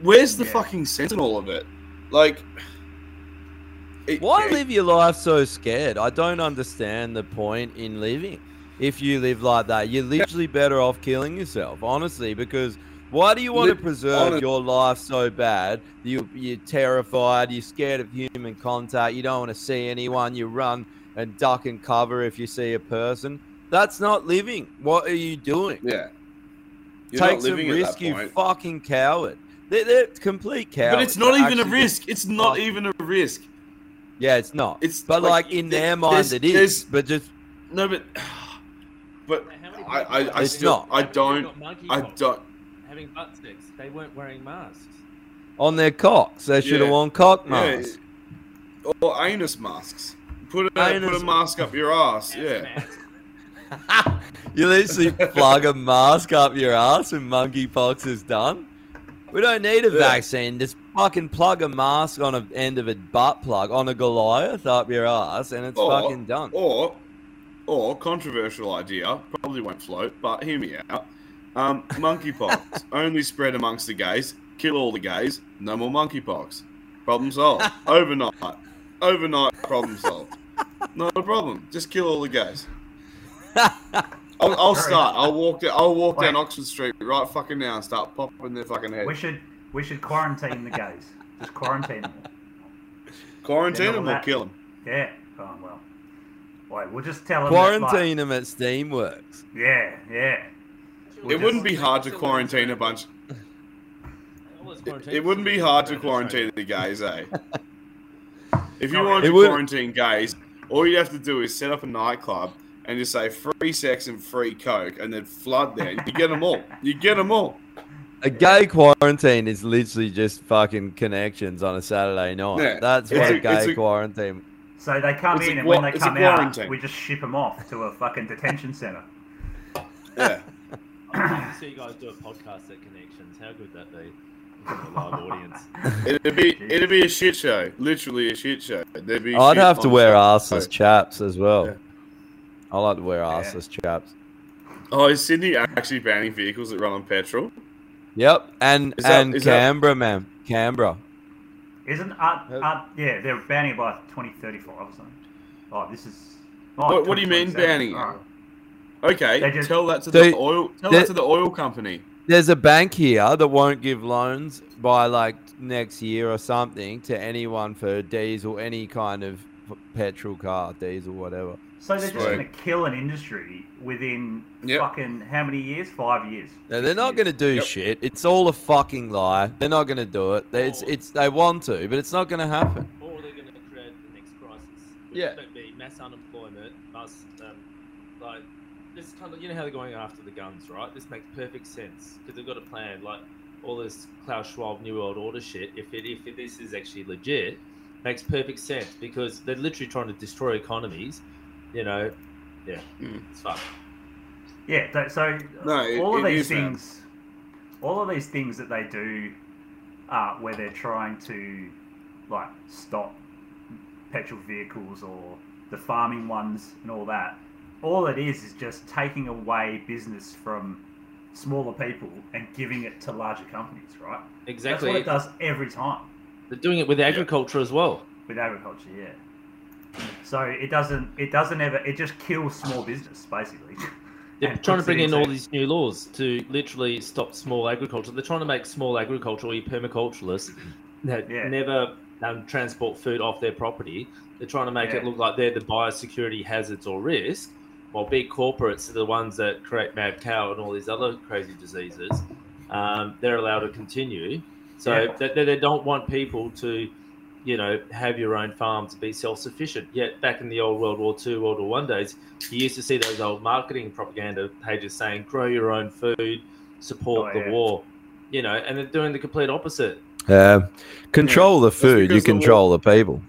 Where's the fucking sense in all of it? Like, Why live your life so scared? I don't understand the point in living. If you live like that, you're literally better off killing yourself, honestly, because why do you want to preserve your life so bad? You, you're terrified, you're scared of human contact, you don't want to see anyone, you run and duck and cover if you see a person. That's not living. What are you doing? Yeah. You're Take some living at that risk, you fucking coward. They're, they're complete cowards. But it's not They're even a risk. It's not even a risk. Yeah, it's not. It's but like, like, in their mind, it is. But just No, but but I I, I It's still not. I don't I don't. Having butt sticks, they weren't wearing masks. on their cocks, they should have worn cock Yeah. masks. Or anus masks. Put a put a mask up your ass. Yeah. You literally plug a mask up your ass when monkeypox is done. We don't need a Yeah. vaccine. Just fucking plug a mask on the end of a butt plug on a Goliath up your ass, and it's Or- fucking done. Or or controversial idea probably won't float, but hear me out. Um, monkeypox only spread amongst the gays. Kill all the gays. No more monkeypox. Problem solved. Overnight. Overnight problem solved. Not a problem. Just kill all the gays. I'll, I'll start. I'll walk. Down, I'll walk down Oxford Street right fucking now and start popping their fucking head. We should we should quarantine the gays. Just quarantine them. Quarantine them or that- kill them. Yeah. Oh well. Wait, we'll just tell them. that, like- Quarantine them at Steamworks. yeah, yeah. It wouldn't be hard to quarantine a bunch. It wouldn't be hard to quarantine the gays, eh? If you No, wanted to would- quarantine gays, all you have to do is set up a nightclub and just say free sex and free coke, and then flood there. You get them all. You get them all. A gay quarantine is literally just fucking connections on a Saturday night. Yeah, That's what a- a gay it's a- quarantine. So they come It's a in, and when they come out, we just ship them off to a fucking detention center. Yeah. I'd like to see you guys do a podcast at Connections. How good that be? A live audience. It'd be it'd be a shit show. Literally a shit show. There'd be I'd have to wear show. arseless chaps as well. Yeah. I like to wear arseless chaps. Oh, is Sydney actually banning vehicles that run on petrol? Yep, and Is and that- Canberra, man, Canberra. Isn't art, uh, art, yeah, they're banning it by 2035 or something. Oh, this is. Oh, What, what do you mean 2027. banning it? Okay, just- tell that to They- the oil. Tell that to the oil company. There's a bank here that won't give loans by like next year or something to anyone for diesel, any kind of petrol car, diesel, whatever. So they're just Sweet. going to kill an industry within Yep. fucking how many years? Five years. No, they're not going to do Yep. shit. It's all a fucking lie. They're not going to do it. They- It's it's they want to, but it's not going to happen. Or they're going to create the next crisis. Which Yeah. Don't be mass unemployment, mass, um, like, this kind of, you know how they're going after the guns, right? This makes perfect sense because they've got a plan. Like, all this Klaus Schwab New World Order shit, if, it, if this is actually legit, makes perfect sense because they're literally trying to destroy economies. You know, yeah, Mm. it's fun. Yeah. th- So No, it- all of it these is, man. things, all of these things that they do, uh, where they're trying to like stop petrol vehicles or the farming ones and all that. All it is is just taking away business from smaller people and giving it to larger companies, right? Exactly. That's what it does every time. They're doing it with agriculture as well. with agriculture, yeah. So it doesn't it doesn't ever it just kills small business basically. They're And trying to bring in all these new laws to literally stop small agriculture. They're trying to make small agriculture or permaculturalists that Yeah. never um, transport food off their property. They're trying to make it look like they're the biosecurity hazards or risk, while big corporates are the ones that create mad cow and all these other crazy diseases. Um, they're allowed to continue. So Yeah. they, they don't want people to, you know, have your own farms, be self-sufficient. Yet back in the old World War II, World War One days, you used to see those old marketing propaganda pages saying, "Grow your own food, support Oh, the yeah. war," you know, and they're doing the complete opposite. Uh, control the food, you because the control the people.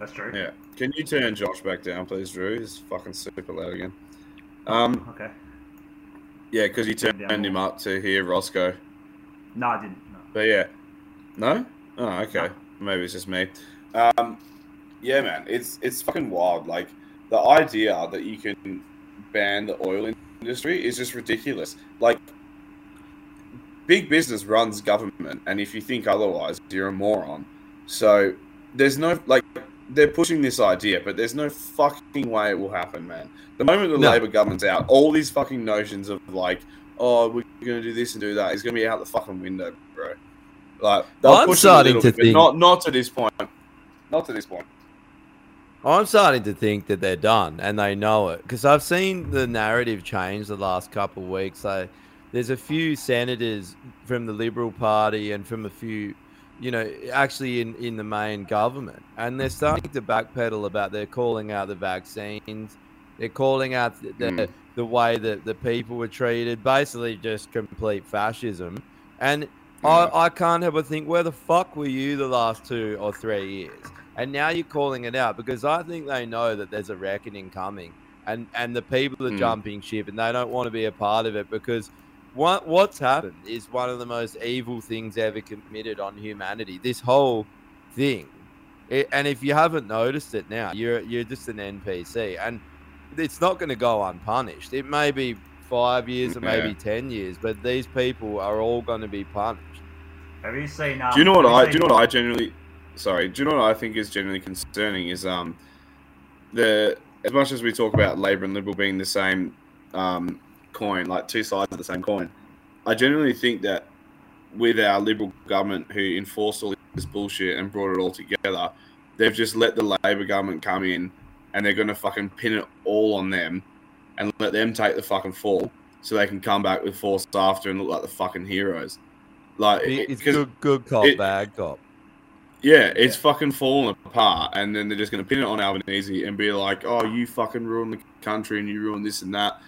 That's true. Yeah. Can you turn Josh back down, please, Drew? He's fucking super loud again. Um, Okay. yeah, because you Turn turned down him up to hear Roscoe. No, I didn't. No. But yeah, no. Oh, okay. Maybe it's just me. Um, yeah, man, it's it's fucking wild. Like the idea that you can ban the oil industry is just ridiculous. Like big business runs government, and if you think otherwise, you're a moron. So there's no like they're pushing this idea, but there's no fucking way it will happen, man. The moment the No. Labor government's out, all these fucking notions of like, oh, we're gonna do this and do that is gonna be out the fucking window. Like I'm starting to bit, think- not not to this point. Not to this point. I'm starting to think that they're done and they know it because I've seen the narrative change the last couple of weeks. So there's a few senators from the Liberal Party and from a few, you know, actually in, in the main government, and they're starting to backpedal about they're calling out the vaccines, they're calling out the, the, Mm. the way that the people were treated, basically just complete fascism. And I, I can't help but think, where the fuck were you the last two or three years? And now you're calling it out because I think they know that there's a reckoning coming, and and the people are Mm. jumping ship, and they don't want to be a part of it because what what's happened is one of the most evil things ever committed on humanity. This whole thing, it, and if you haven't noticed it now, you're you're just an NPC, and it's not going to go unpunished. It may be five years or maybe Yeah. ten years, but these people are all going to be punished. Have you seen? Um, Do you know what I do? You know what I generally? sorry. Do you know what I think is generally concerning is um, the as much as we talk about Labor and Liberal being the same um coin, like two sides of the same coin. I genuinely think that with our Liberal government who enforced all this bullshit and brought it all together, they've just let the Labor government come in and they're going to fucking pin it all on them and let them take the fucking fall so they can come back with force after and look like the fucking heroes. Like it's good, good cop, it- bad cop. yeah, it's fucking falling apart, and then they're just going to pin it on Albanese and be like, "Oh, you fucking ruined the country, and you ruined this and that."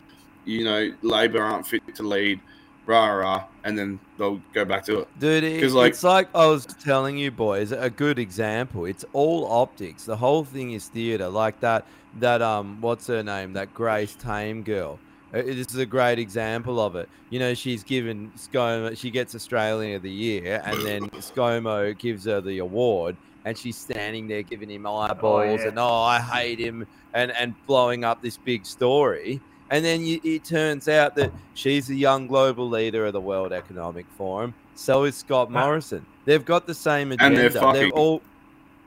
You know, Labor aren't fit to lead, rah rah, and then they'll go back to it. Dude, it, because like, it's like I was telling you boys, a good example. It's all optics. The whole thing is theater. Like that, that um, what's her name? That Grace Tame girl. Uh, This is a great example of it. You know, she's given ScoMo, she gets Australian of the Year, and then ScoMo gives her the award, and she's standing there giving him eyeballs, yeah. and oh, I hate him, and and blowing up this big story. And then you, it turns out that she's the young global leader of the World Economic Forum. So is Scott Morrison. They've got the same And agenda. they're They've fucking. all,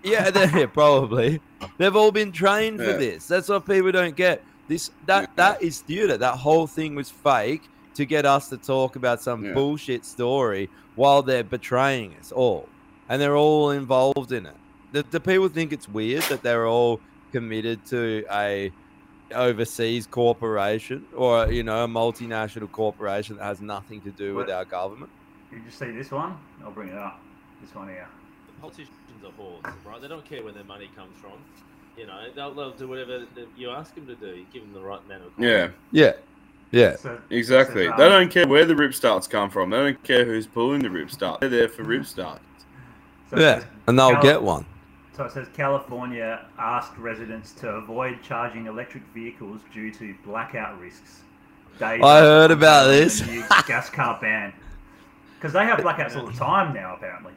yeah, they're probably. They've all been trained for this. That's what people don't get. This that that is theater. That whole thing was fake to get us to talk about some Yeah. bullshit story while they're betraying us all, and they're all involved in it. The, the people think it's weird that they're all committed to a overseas corporation or you know a multinational corporation that has nothing to do with our government. You just see this one? I'll bring it up. This one here. The politicians are whores, right? They don't care where their money comes from. You know, they'll, they'll do whatever you ask them to do. You give them the right amount of Yeah, Yeah, yeah. So, exactly. so, They um, don't care where the rip starts come from. They don't care who's pulling the rip start. They're there for rip starts. so Yeah, and they'll Cal- get one. So it says California asked residents to avoid charging electric vehicles due to blackout risks. Days I heard about this. gas car ban. Because they have blackouts all the time now, apparently.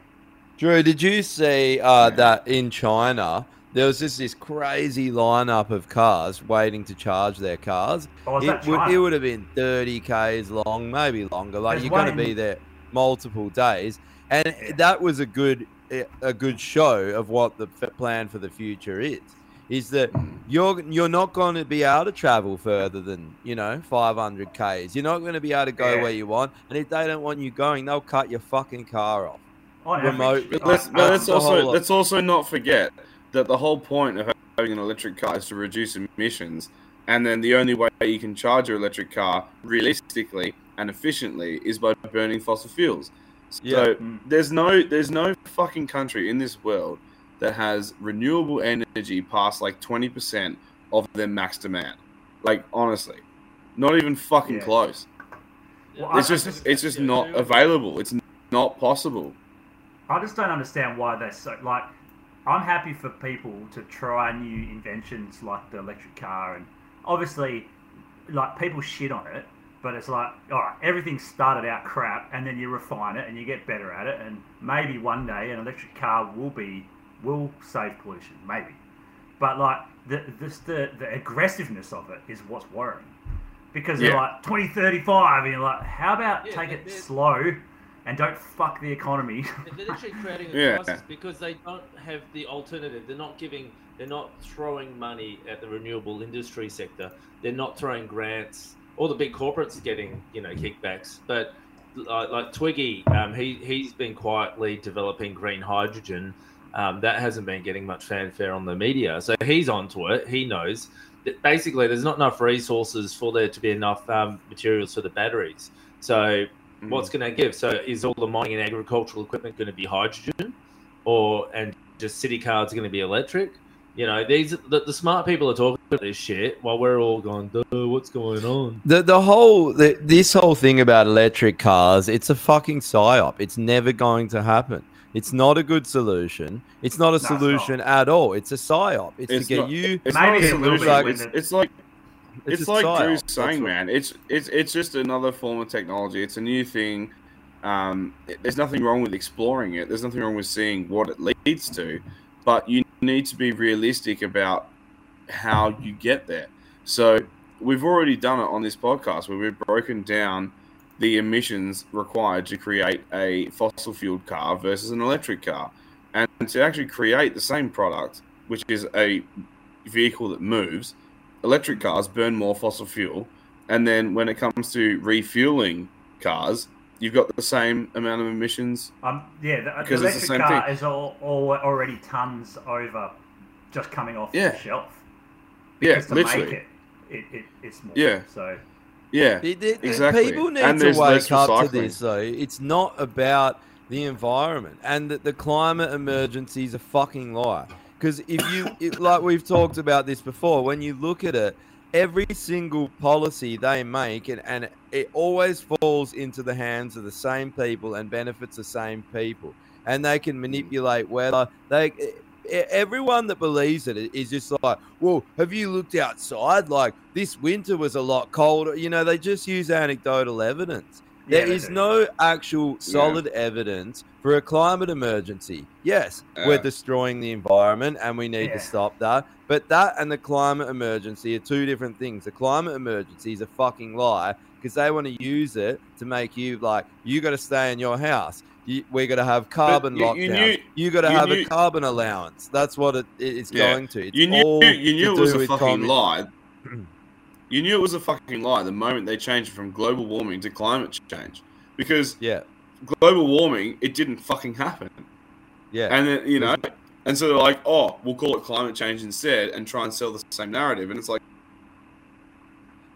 Drew, did you see uh, that in China there was just this crazy lineup of cars waiting to charge their cars? Oh, it, would, it would have been 30 k's long, maybe longer. Like There's you're going to be there multiple days, and that was a good a good show of what the f- plan for the future is. is that you're you're not going to be able to travel further than you know 500 k's. You're not going to be able to go Yeah. where you want, and if they don't want you going, they'll cut your fucking car off. On Remote. But let's, but let's also let's also not forget that the whole point of having an electric car is to reduce emissions, and then the only way you can charge your electric car realistically and efficiently is by burning fossil fuels. So Yeah. Mm. there's no there's no fucking country in this world that has renewable energy past like twenty percent of their max demand. Like honestly, not even fucking Yeah. close. Well, It's I- just it's just not available. It's not possible. I just don't understand why they're so like. I'm happy for people to try new inventions like the electric car, and obviously, like people shit on it, but it's like, all right, everything started out crap, and then you refine it and you get better at it, and maybe one day an electric car will be will save pollution, maybe. But like the this the the aggressiveness of it is what's worrying, because they're like 2035, and you're like, how about Yeah, take it slow, and don't fuck the economy. They're literally creating a Yeah. crisis because they don't have the alternative. They're not giving. They're not throwing money at the renewable industry sector. They're not throwing grants. All the big corporates are getting, you know, kickbacks. But like, like Twiggy, um, he he's been quietly developing green hydrogen. Um, that hasn't been getting much fanfare on the media. So he's onto it. He knows that basically there's not enough resources for there to be enough um, materials for the batteries. So Mm. what's going to give? So is all the mining and agricultural equipment going to be hydrogen, or and just city cars are going to be electric? You know, these the, the smart people are talking about this shit while we're all going, Duh, "What's going on?" The the whole the, this whole thing about electric cars, it's a fucking psyop. It's never going to happen. It's not a good solution. It's not a it's not. solution at all. It's a psyop. It's, It's to get not- you. It's Maybe not a it will be solution. when It's, it's like It's it's, like. Drew's saying, man. It's it's it's just another form of technology. It's a new thing. Um, it- there's nothing wrong with exploring it. There's nothing wrong with seeing what it leads to, but you need to be realistic about how you get there. So we've already done it on this podcast where we've broken down the emissions required to create a fossil fueled car versus an electric car, and to actually create the same product, which is a vehicle that moves, electric cars burn more fossil fuel, and then when it comes to refueling cars, you've got the same amount of emissions. Um, yeah, the, the Because it's the electric same car thing. is all, all already tons over, just coming off Yeah. the shelf. Yeah, Because to literally. make it, it, it it's more. Yeah. So Yeah, It- it- exactly. People need And to wake up to this, though. It's not about the environment and that the climate emergency is a fucking lie. Because if you, it, like we've talked about this before, when you look at it, every single policy they make, and, and it always falls into the hands of the same people and benefits the same people. And they can hmm. manipulate weather. They, everyone that believes it is just like, well, have you looked outside? Like this winter was a lot colder. You know, they just use anecdotal evidence. Yeah, There they is no actual solid evidence for a climate emergency. Yes, we're uh. destroying the environment and we need Yeah. to stop that. But that and the climate emergency are two different things. The climate emergency is a fucking lie because they want to use it to make you like, you got to stay in your house. You, we're going to have carbon you- lockdown. you You, got to have knew- a carbon allowance. That's what it Yeah. going to. It's you knew all you knew to it was do a fucking lie. You knew it was a fucking lie the moment they changed it from global warming to climate change, because Yeah, global warming it didn't fucking happen. yeah. And then you know, and so they're like, oh, we'll call it climate change instead, and try and sell the same narrative. And it's like,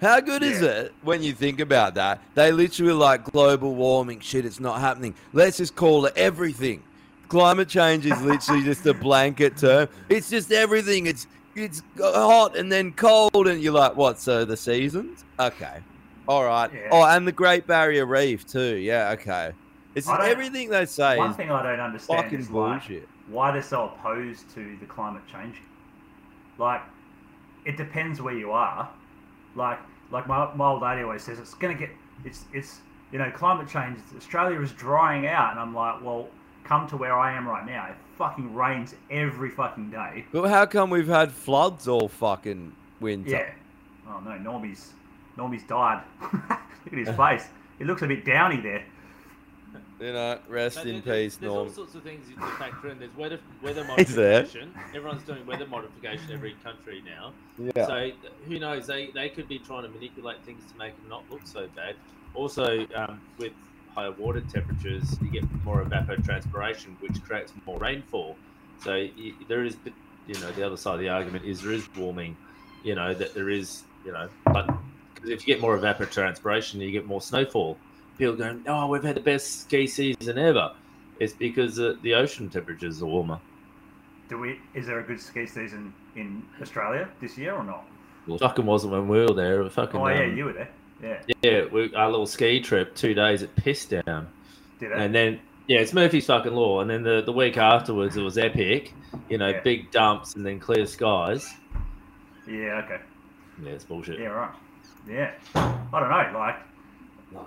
How good is it when you think about that? They literally like global warming shit. It's not happening. Let's just call it everything. Climate change is literally just a blanket term. It's just everything. It's it's hot and then cold, and you're like, what? So the seasons? Okay, all right. Yeah. Oh, and the Great Barrier Reef too. Yeah, okay. It's everything they say one thing I don't understand fucking is like, why they're so opposed to the climate change. Like, it depends where you are. Like, like my, my old lady always says, it's gonna get, it's, it's, you know, climate change. Australia is drying out, and I'm like, well, come to where I am right now. It fucking rains every fucking day. But how come we've had floods all fucking winter? Yeah. Oh no, Normie's, Normie's died. Look at his face. It looks a bit downy there. You know, rest But in there- there's, peace, There's all sorts of things to factor in. There's weather weather He's there. modification. Everyone's doing weather modification every country now. Yeah. So who knows? They they could be trying to manipulate things to make them not look so bad. Also, um, with higher water temperatures, you get more evapotranspiration, which creates more rainfall. So y there is, you know, the other side of the argument is there is warming. You know that there is, you know, but 'cause if you get more evapotranspiration, you get more snowfall. People going, oh, we've had the best ski season ever. It's because uh, the ocean temperatures are warmer. Do we? Is there a good ski season in Australia this year or not? Well, fucking wasn't when we were there. Fucking, Oh yeah, um, you were there. Yeah. Yeah, we, our little ski trip, two days, it pissed down. Did it? And then, yeah, it's Murphy's fucking law. And then the, the week afterwards, it was epic. You know, Yeah. big dumps and then clear skies. Yeah. Okay. Yeah, it's bullshit. Yeah. Right. Yeah. I don't know. Like,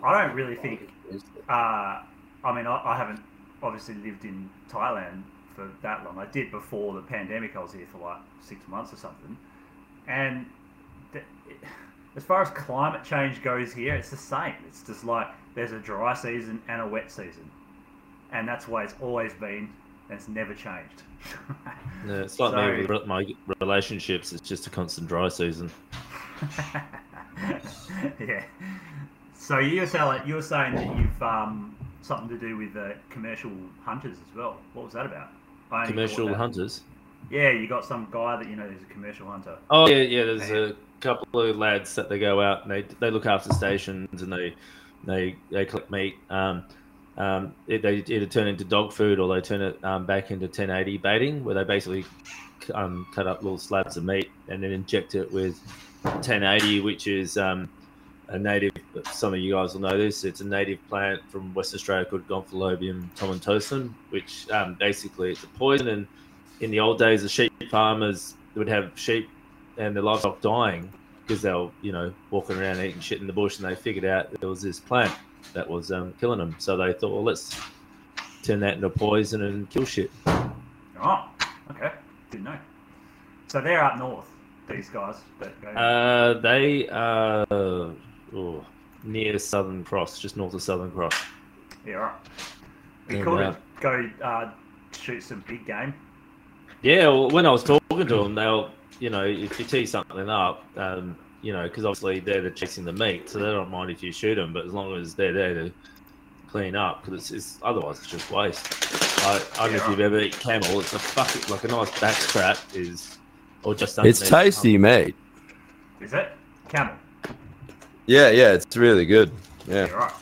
I don't really think. Uh, I mean, I, I haven't obviously lived in Thailand for that long. I did before the pandemic. I was here for like six months or something. And the, as far as climate change goes here, it's the same. It's just like there's a dry season and a wet season, and that's why it's always been, and it's never changed. Yeah, it's like So- me with my relationships. It's just a constant dry season. yeah. So you were saying you were saying that you've um, something to do with uh, commercial hunters as well. What was that about? Commercial that- hunters. Yeah, you got some guy that you know is a commercial hunter. Oh yeah, yeah. There's a couple of lads that they go out and they they look after stations and they they they collect meat. Um, um, it, they either turn into dog food or they turn it um, back into 1080 baiting, where they basically um, cut up little slabs of meat and then inject it with 1080, which is um, a native. Some of you guys will know this. It's a native plant from West Australia called Gompholobium tomentosum, which um, basically it's a poison. And in the old days, the sheep farmers would have sheep and their livestock dying because they were, you know, walking around eating shit in the bush, and they figured out there was this plant that was um, killing them. So they thought, well, let's turn that into poison and kill shit. Oh, okay, didn't know. So they're up north. These guys that go. Uh, they are oh, near Southern Cross, just north of Southern Cross. yeah, right. Be cool to go uh, shoot some big game. Yeah, well, when I was talking to them, they'll, you know, if you tee something up, um, you know, because obviously they're the chasing the meat, so they don't mind if you shoot them, but as long as they're there to clean up, because it's, it's otherwise it's just waste. I, I don't know if you've ever eaten camel. It's a fucking like a nice back scrap is, or just It's underneath. tasty, mate. Is it camel? Yeah, yeah, it's really good. Yeah, Yeah. right.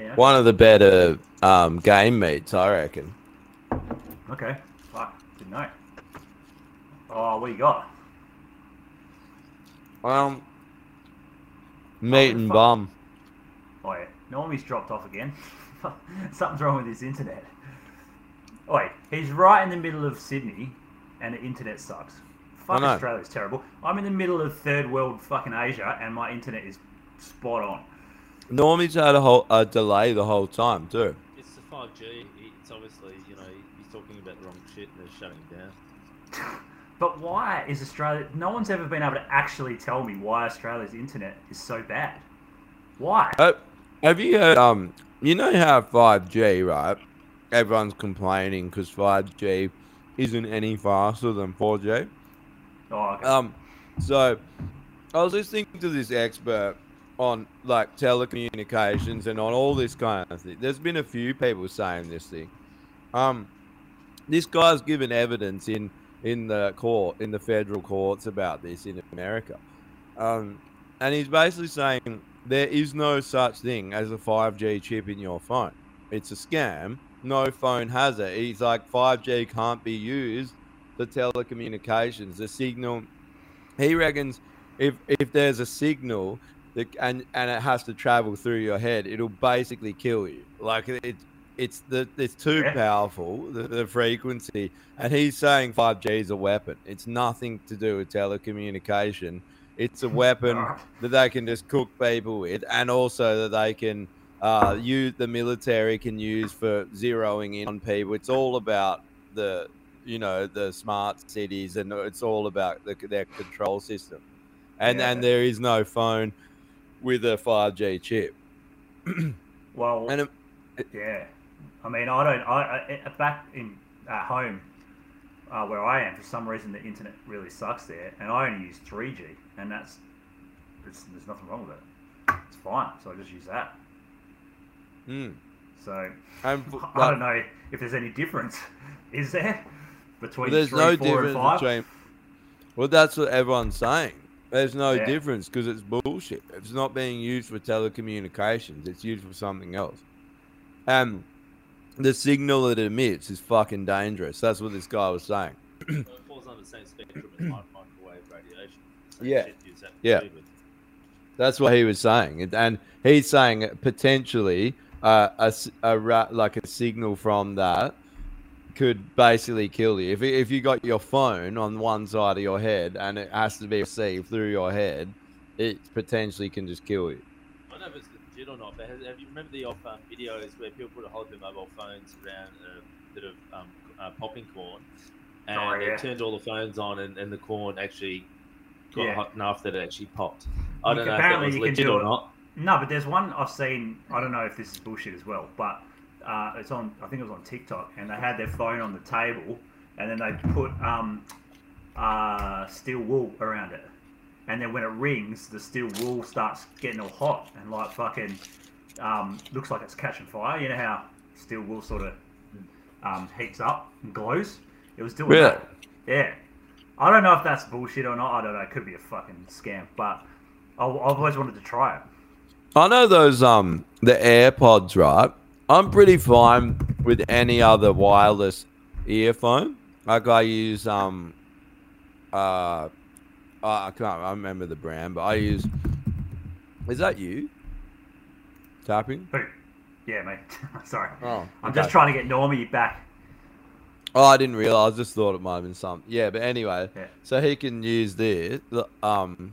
Yeah. One of the better um, game meats, I reckon. Okay. Fuck, didn't know. Oh, what you got? Um, meat and bum. Oh yeah, Normie's dropped off again. Something's wrong with his internet. Oi, he's right in the middle of Sydney, and the internet sucks. Fuck, know. Australia's terrible. I'm in the middle of third world fucking Asia, and my internet is spot on. Normie's had a whole a delay the whole time too. It's the five G. It's obviously you know he's talking about the wrong shit and they're shutting it down. But why is Australia? No one's ever been able to actually tell me why Australia's internet is so bad. Why? Uh, have you heard? Um, you know how 5G, right? Everyone's complaining because 5G isn't any faster than 4G. Oh, okay. Um, so I was listening to this expert on like telecommunications and on all this kind of thing. There's been a few people saying this thing. Um, this guy's given evidence in in the court in the federal courts about this in America, um, and he's basically saying there is no such thing as a 5G chip in your phone. It's a scam. No phone has it. He's like 5G can't be used for telecommunications. The signal, he reckons, if if there's a signal that and and it has to travel through your head, it'll basically kill you. Like it, it's the it's too Yeah. powerful the, the frequency. And he's saying 5G is a weapon. It's nothing to do with telecommunication. It's a weapon that they can just cook people with, and also that they can uh, use the military can use for zeroing in on people. It's all about the you know the smart cities, and it's all about the, their control system. And Yeah. and there is no phone with a 5G chip. Well, and it, yeah. I mean, I don't. I, I back in at home uh, where I am, for some reason the internet really sucks there, and I only use 3G, and that's there's nothing wrong with it. It's fine, so I just use that. Hmm. So And I don't know if there's any difference. Is there between Well, there's three, no four, difference and five? between. Well, that's what everyone's saying. There's no Yeah. difference because it's bullshit. It's not being used for telecommunications. It's used for something else. And the signal that it emits is fucking dangerous. That's what this guy was saying. it falls under the same spectrum as mi- microwave radiation. Yeah. shit you have to Yeah. That's what he was saying, And- he's saying potentially uh, a, a ra- like a signal from that could basically kill you. If if you got your phone on one side of your head and it has to be received through your head, it potentially can just kill you. I don't know if it's legit or not, but have, have you remember the off um, videos where people would hold their mobile phones around a bit of um, uh, popping corn, and Oh, yeah. it turned all the phones on, and, and the corn actually got Yeah. hot enough that it actually popped. I You don't can- know if that apparently was you can legit do or it. not. No, but there's one I've seen. I don't know if this is bullshit as well, but uh, it's on. I think it was on TikTok, and they had their phone on the table, and then they put um, uh, steel wool around it, and then when it rings, the steel wool starts getting all hot and like fucking um, looks like it's catching fire. You know how steel wool sort of um, heats up and glows. It was doing Really? that. Yeah. I don't know if that's bullshit or not. I don't know. It could be a fucking scam, but I- I've always wanted to try it. I know those um the AirPods, right? I'm pretty fine with any other wireless earphone. Like I use um uh I can't I remember the brand, but I use Is that you? Tapping? Who? Yeah, mate. Sorry. Oh, I'm okay. just trying to get Normie back. Oh, I didn't realize. I just thought it might have been something. Yeah, but anyway, Yeah. so he can use this. Um,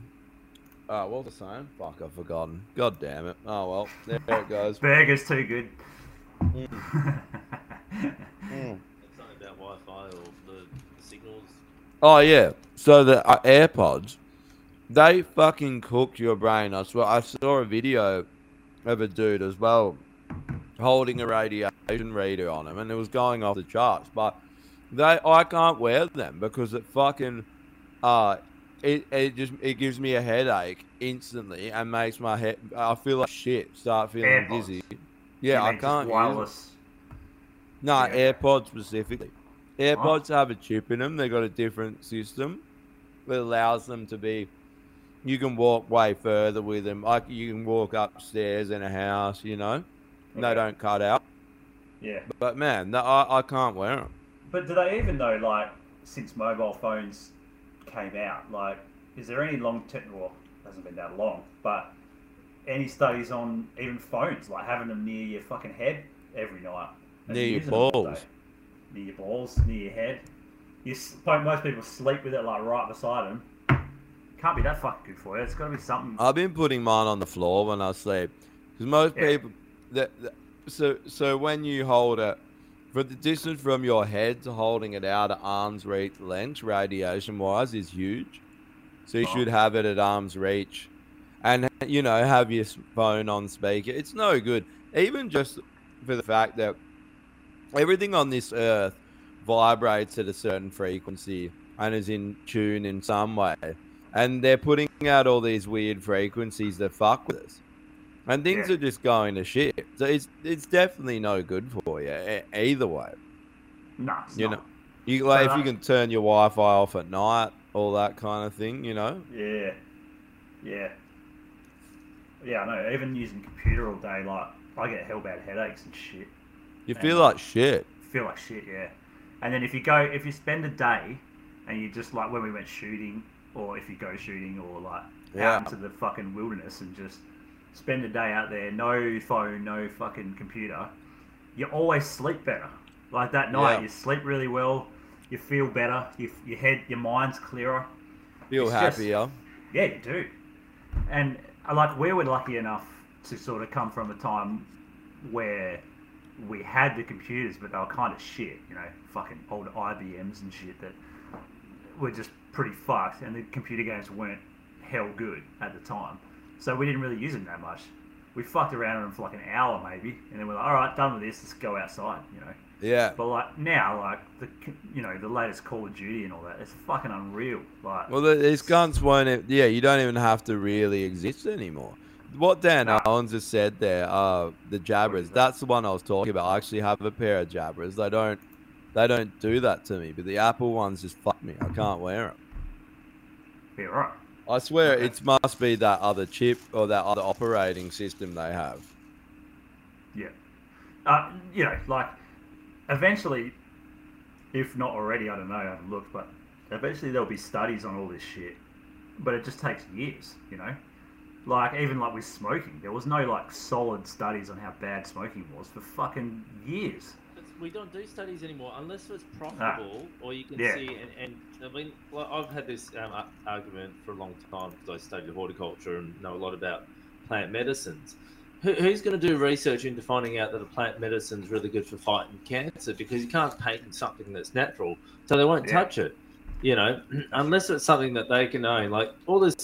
uh, what was I saying? Fuck, I've forgotten. God damn it. Oh well, there it goes. Burger's too good. Mm. It's something about Wi-Fi or the signals. Oh yeah. So the uh, AirPods, they fucking cook your brain. I swear. I saw a video of a dude as well, holding a radiation reader on him, and it was going off the charts. But they, I can't wear them because it fucking, uh, it it just it gives me a headache instantly and makes my head. I feel like shit. Start feeling AirPods. dizzy. Yeah, I can't. wireless. No, Yeah. AirPods specifically. AirPods have a chip in them. They got a different system that allows them to be. You can walk way further with them. Like you can walk upstairs in a house, you know. And They don't cut out. Yeah. But man, no, I, I can't wear them. But do they even know, like, since mobile phones came out, like, is there any long term, well, it hasn't been that long, but any studies on even phones, like having them near your fucking head every night? Near your using them all balls. Near your balls, near your head. You, most people sleep with it, like, right beside them. Can't be that fucking good for you. It's got to be something. I've been putting mine on the floor when I sleep, because most Yeah. people, that, that- so so when you hold it, for the distance from your head to holding it out at arm's reach length, radiation wise, is huge. So you Oh. should have it at arm's reach, and you know have your phone on speaker. It's no good, even just for the fact that everything on this earth vibrates at a certain frequency and is in tune in some way. And they're putting out all these weird frequencies that fuck with us. And things Yeah. are just going to shit. So it's it's definitely no good for you e- either way. No, You not. know, you like if you can turn your Wi-Fi off at night, all that kind of thing. You know, Yeah, yeah, yeah. I know. Even using computer all day, like I get hell bad headaches and shit. you And, feel like shit. Feel like shit, yeah. And then if you go, if you spend a day, and you just like when we went shooting, or if you go shooting, or like Yeah. out into the fucking wilderness and just spend a day out there, no phone, no fucking computer, you always sleep better. Like that night, Yeah. you sleep really well. You feel better. You, your head, your mind's clearer. Feel it's just- happier. Yeah, you do. And like we were lucky enough to sort of come from a time where we had the computers, but they were kind of shit. You know, fucking old IBMs and shit that were just pretty fucked, and the computer games weren't hell good at the time. So we didn't really use them that much. we fucked around on them for like an hour maybe, and then we're like, all right, done with this. Let's go outside. You know. Yeah. But like now, like the you know the latest Call of Duty and all that, it's fucking unreal. Like Well, the, these guns won't. Yeah, you don't even have to really exist anymore. What Dan Owens just said there, uh, the Jabras. That's the one I was talking about. I actually have a pair of Jabras. They don't, they don't do that to me. But the Apple ones just fuck me. I can't wear them. yeah, right. I swear it must be that other chip or that other operating system they have. Yeah. Uh, you know, like eventually, if not already, I don't know, I haven't looked, but eventually there'll be studies on all this shit. But it just takes years, you know? Like, even like with smoking, there was no like solid studies on how bad smoking was for fucking years. we don't do studies anymore unless it's profitable or you can Yeah. see and, and I mean I've had this um, argument for a long time because I studied horticulture and know a lot about plant medicines. Who, who's going to do research into finding out that a plant medicine is really good for fighting cancer because you can't patent something that's natural, so they won't Yeah. touch it. You know, unless it's something that they can own. Like all this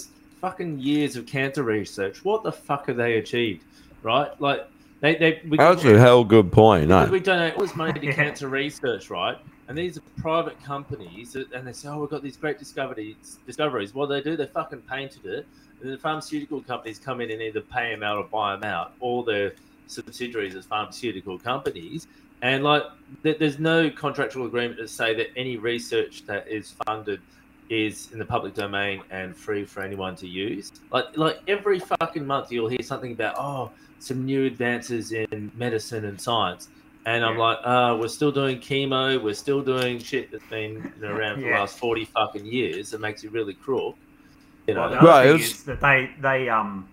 fucking years of cancer research, what the fuck have they achieved? Right? Like they they we, That's a hell good point. No. we donate all this money to cancer research, right? And these are private companies, that, and they say, "Oh, we've got these great discoveries." Discoveries. What do they do? They fucking painted it, and the pharmaceutical companies come in and either pay them out or buy them out. All their subsidiaries as pharmaceutical companies, and like, there's no contractual agreement to say that any research that is funded is in the public domain and free for anyone to use. Like, like every fucking month, you'll hear something about, oh, some new advances in medicine and science. And I'm like, uh, we're still doing chemo. We're still doing shit that's been you know, around for the last 40 fucking years. It makes you really crook. You know, Well, the other Right, thing it's- is that they they um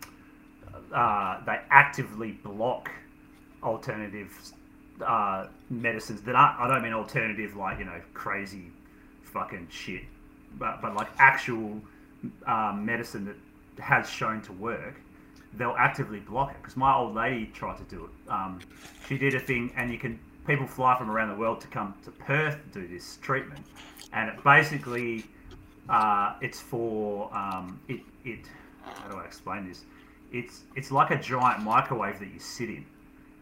uh, they actively block alternative uh, medicines that aren't. I don't mean alternative like you know crazy fucking shit, but but like actual uh, medicine that has shown to work. They'll actively block it because my old lady tried to do it. Um, she did a thing, and you can people fly from around the world to come to Perth to do this treatment, and it basically uh, it's for um, it. It how do I explain this? It's it's like a giant microwave that you sit in,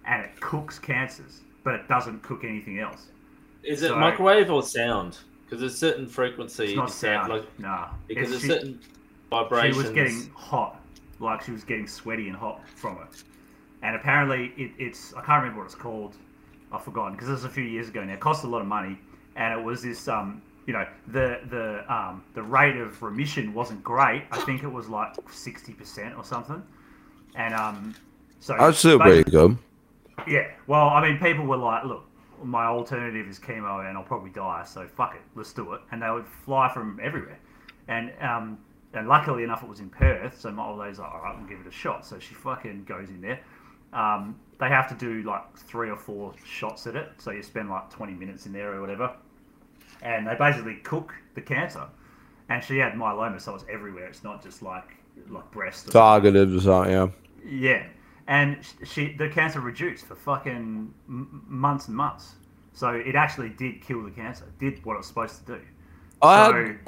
and it cooks cancers, but it doesn't cook anything else. is it So- microwave or sound? Because there's certain frequency. It's not sound, sound. Like, nah, because It's- there's she- certain vibrations. She was getting hot, like she was getting sweaty and hot from it. And apparently, it, it's I can't remember what it's called. I've forgotten because it was a few years ago now. It cost a lot of money, and it was this um you know the the um the rate of remission wasn't great. I think it was like sixty percent or something. And um so That's still pretty good. yeah. Well, I mean, people were like, look, my alternative is chemo and I'll probably die, so fuck it, let's do it. And they would fly from everywhere. And um, and luckily enough, it was in Perth, so my old lady's like, all right, we'll give it a shot. So she fucking goes in there. Um, they have to do like three or four shots at it, so you spend like 20 minutes in there or whatever. And they basically cook the cancer. And she had myeloma, so it's everywhere. It's not just like like breast. Or Targeted or something. Yeah. yeah, and she the cancer reduced for fucking m- months and months. So it actually did kill the cancer. Did what it was supposed to do. I so, had,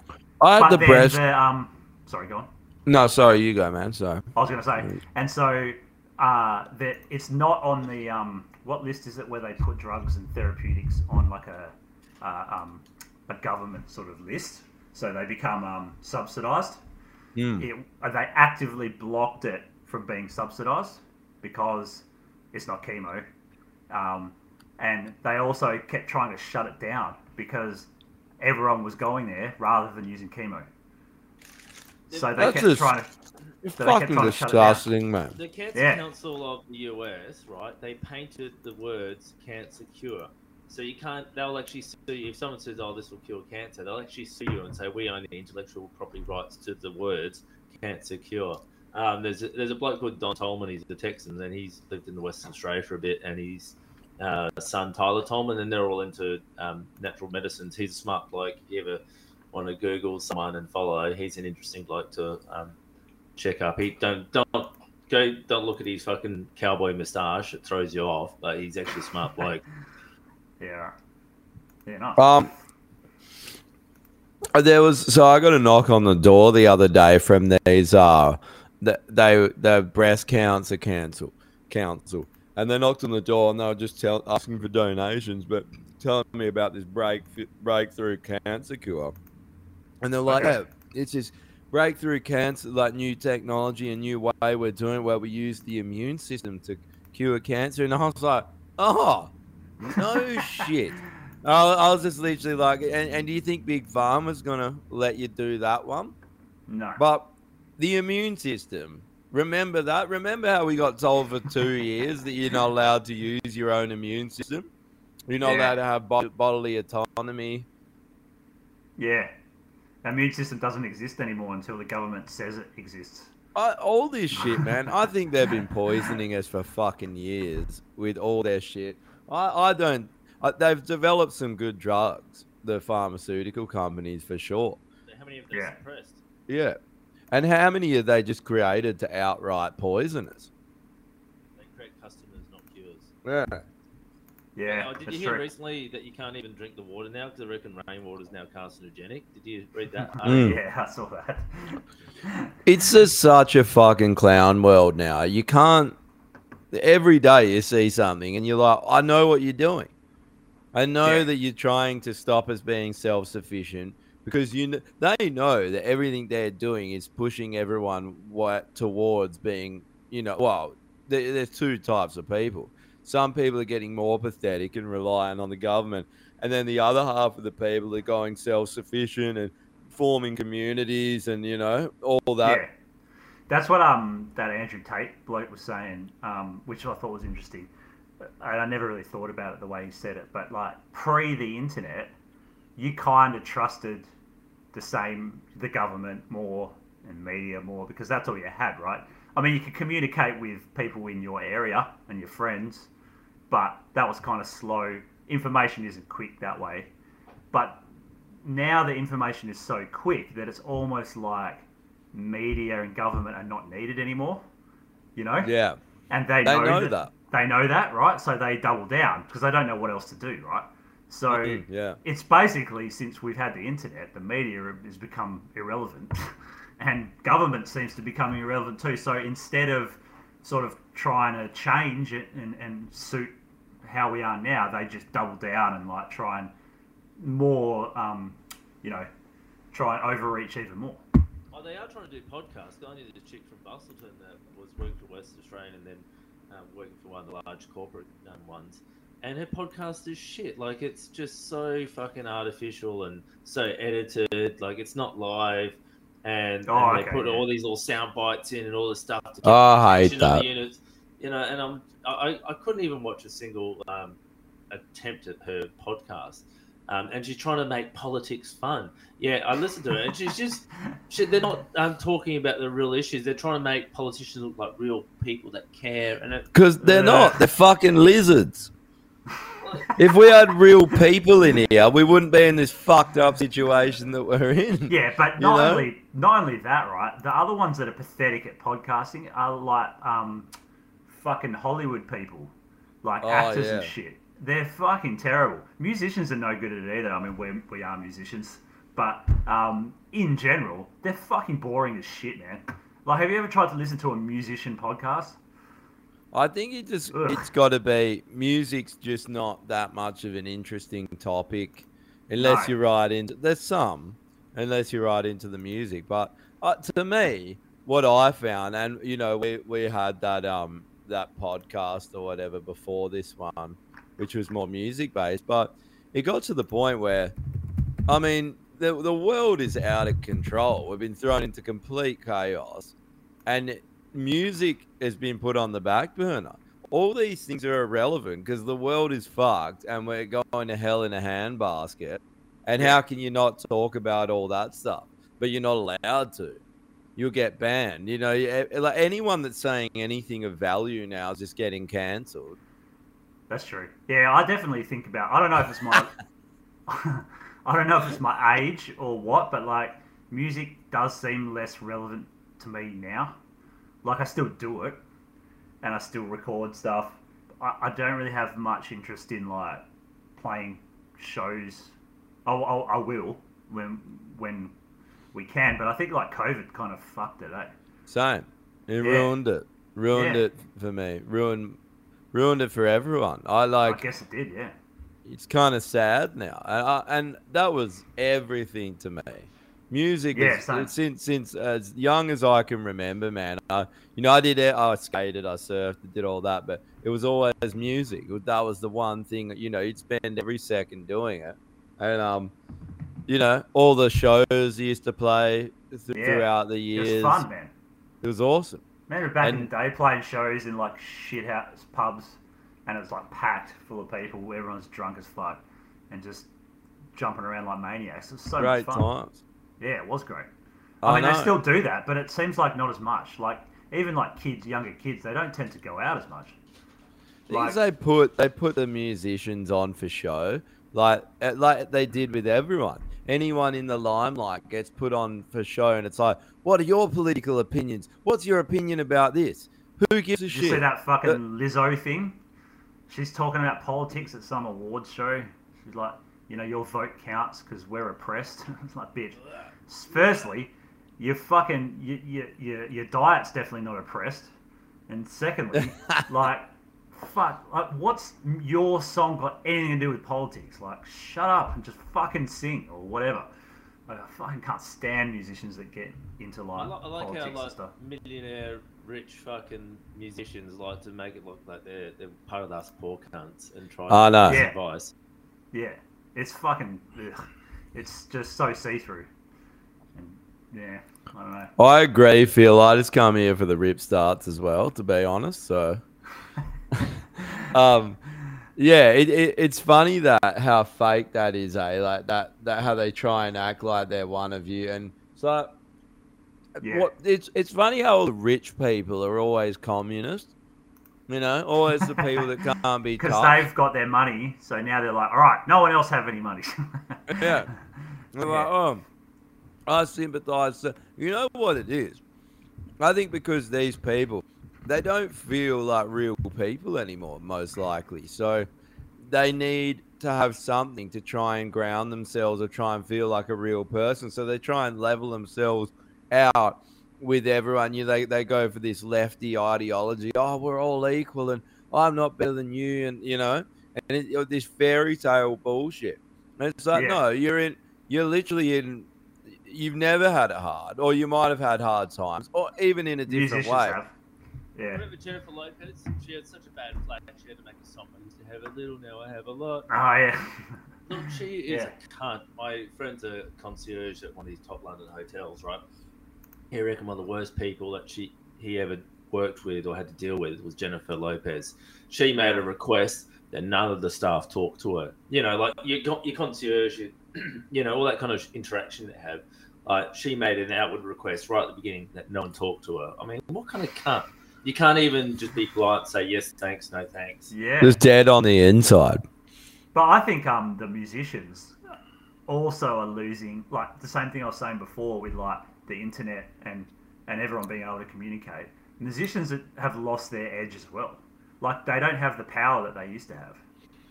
I had the then breast. The, um, sorry, go on. No, sorry, you go, man. Sorry. I was going to say, and so uh, that it's not on the um, what list is it where they put drugs and therapeutics on like a uh, um, a government sort of list, so they become um, subsidized. Hmm. It, uh, they actively blocked it from being subsidized because it's not chemo, um, and they also kept trying to shut it down because everyone was going there rather than using chemo. So they That's kept trying to. It's so fucking trying to shut it down. disgusting, man. The Cancer Yeah. Council of the US, right? They painted the words "cancer cure," so you can't. They'll actually sue you if someone says, "Oh, this will cure cancer." They'll actually sue you and say, "We own the intellectual property rights to the words cancer cure." Um, there's a, there's a bloke called Don Tolman. He's a Texan, and he's lived in the Western Australia for a bit, and he's uh, son Tyler Tolman, and they're all into um, natural medicines. He's a smart bloke. If You ever want to Google someone and follow? He's an interesting bloke to um, check up. He don't don't go don't look at his fucking cowboy moustache. It throws you off, but he's actually a smart bloke. Yeah. Yeah, nice. Um, there was so I got a knock on the door the other day from these uh that they the breast cancer council council, and they knocked on the door and they were just tell, asking for donations, but telling me about this break breakthrough cancer cure, and they're like, Okay. "Oh, it's this breakthrough cancer, like new technology and new way we're doing it, where we use the immune system to cure cancer," and I was like, "Oh, no shit." I, I was just literally like, and, and do you think Big Pharma's gonna let you do that one? No. But the immune system, remember that? Remember how we got told for two years that you're not allowed to use your own immune system? You're not Yeah. allowed to have bo- bodily autonomy. Yeah. The immune system doesn't exist anymore until the government says it exists. I, all this shit, man. I think they've been poisoning us for fucking years with all their shit. I, I don't. I, they've developed some good drugs, the pharmaceutical companies, for sure. How many of them Yeah. are suppressed? Yeah. And how many are they just created to outright poison us? They create customers, not cures. Yeah. Yeah, Oh, did you hear true. recently that you can't even drink the water now because I reckon rainwater is now carcinogenic? Did you read that? Mm. Yeah, I saw that. It's just such a fucking clown world now. You can't. Every day you see something and you're like, I know what you're doing. I know Yeah. that you're trying to stop us being self sufficient because you they know that everything they're doing is pushing everyone what towards being, you know, well, there, there's two types of people. Some people are getting more pathetic and relying on the government, and then the other half of the people are going self sufficient and forming communities and you know all that. Yeah. That's what um that Andrew Tate bloke was saying, um, which I thought was interesting. And I never really thought about it the way he said it, but like pre the internet, you kind of trusted the same the government more and media more because that's all you had, right? I mean, you could communicate with people in your area and your friends, but that was kind of slow. Information isn't quick that way. But now the information is so quick that it's almost like media and government are not needed anymore. You know? Yeah. And they, They know, know that, that. They know that, right? So they double down because they don't know what else to do, right? So Mhm, yeah. it's basically since we've had the internet, the media has become irrelevant, and government seems to be becoming irrelevant too. So instead of sort of trying to change it and, and suit how we are now, they just double down and like try and more, um, you know, try and overreach even more. Oh, they are trying to do podcasts. I knew the chick from Busselton that was working for West Australian and then um, working for one of the large corporate um, ones. And her podcast is shit. Like, it's just so fucking artificial and so edited. Like, it's not live. And, Oh, and they okay, put yeah. all these little sound bites in and all this stuff to Oh, I hate attention the that. units. You know, and I'm, I, I- I couldn't even watch a single um, attempt at her podcast. Um, and she's trying to make politics fun. Yeah, I listened to her, and she's just she, they're not um, talking about the real issues. They're trying to make politicians look like real people that care. And Because they're not. They're fucking lizards. If we had real people in here, we wouldn't be in this fucked up situation that we're in. Yeah, but You not know? only not only that, right? The other ones that are pathetic at podcasting are like um, fucking Hollywood people, like Oh, actors and shit. They're fucking terrible. Musicians are no good at it either. I mean, we we are musicians, but um, in general, they're fucking boring as shit, man. Like, have you ever tried to listen to a musician podcast? I think it just it's got to be music's just not that much of an interesting topic, unless No. you're right into. There's some, unless you're right into the music. But uh, to me, what I found, and you know, we we had that um that podcast or whatever before this one, which was more music based, but it got to the point where, I mean, the the world is out of control. We've been thrown into complete chaos, and music has been put on the back burner. All these things are irrelevant because the world is fucked and we're going to hell in a handbasket. And how can you not talk about all that stuff? But you're not allowed to. You'll get banned. You know, like anyone that's saying anything of value now is just getting cancelled. That's true. Yeah, I definitely think about. I don't know if it's my. I don't know if it's my age or what, but like music does seem less relevant to me now. Like I still do it, and I still record stuff. I, I don't really have much interest in like playing shows. I'll, I'll, I will when when we can, but I think like COVID kind of fucked it, eh? Same. It Yeah. ruined it. Ruined Yeah. it for me. Ruined ruined it for everyone. I like I guess it did, yeah. it's kind of sad now, and, I, and that was everything to me. Music, Yeah, is, same. since since as young as I can remember, man. I, you know, I did it. I skated, I surfed, I did all that, but it was always music. That was the one thing that you know you'd spend every second doing it, and um, you know, all the shows he used to play th- Yeah. throughout the It years. was fun, man. It was awesome. Remember back in the day playing shows in like shit house pubs and it was like packed full of people, everyone's drunk as fuck and just jumping around like maniacs. It was so Great much fun. times. Yeah, it was great. I I mean, know. they still do that, but it seems like not as much. Like even like kids, younger kids, they don't tend to go out as much. Things they put they put the musicians on for show, like like they did with everyone. Anyone in the limelight gets put on for show, and it's like, what are your political opinions? What's your opinion about this? Who gives a Did shit? you see that fucking But- Lizzo thing? She's talking about politics at some awards show. She's like, you know, your vote counts because we're oppressed. it's like, bitch. Firstly, your fucking your, your, your, your diet's definitely not oppressed, and secondly, like, fuck, like, what's your song got anything to do with politics? Like, shut up and just fucking sing or whatever. Like, I fucking can't stand musicians that get into I, like I like politics how and like stuff. millionaire, rich fucking musicians like to make it look like they're they're part of us poor cunts and try. I to know. give us Yeah. Advice. Yeah, it's fucking. Ugh. It's just so see through. Yeah, I don't know. I agree, Phil. I just come here for the rip starts as well, to be honest. So, um, yeah, it, it, it's funny that how fake that is, eh? Like that that how they try and act like they're one of you, and so Yeah. what? It's it's funny how all the rich people are always communists. You know, always the people that can't be Because they've got their money, so now they're like, all right, no one else have any money. Yeah. They're like, oh, I sympathise. You know what it is? I think because these people, they don't feel like real people anymore, most likely. So they need to have something to try and ground themselves or try and feel like a real person. So they try and level themselves out with everyone. You they, they go for this lefty ideology. Oh, we're all equal and I'm not better than you, and you know, and it, this fairy tale bullshit. And it's like, Yeah. no, you're in, you're literally in, you've never had it hard, or you might have had hard times, or even in a different Musicians way. have. Yeah. Remember Jennifer Lopez? She had such a bad flat. She had to make a song. I used to have a little, now I have a lot. Oh yeah. Look, she is Yeah. a cunt. My friend's a concierge at one of these top London hotels, right? He reckoned one of the worst people that she he ever worked with or had to deal with was Jennifer Lopez. She made a request that none of the staff talked to her. You know, like your, con- your concierge, you, you know, all that kind of interaction they have. Like she made an outward request right at the beginning that no one talked to her. I mean, what kind of cunt? You can't even just be polite and say yes, thanks, no thanks. Yeah. Just dead on the inside. But I think um the musicians also are losing like the same thing I was saying before with like the internet and and everyone being able to communicate. Musicians that have lost their edge as well. Like they don't have the power that they used to have.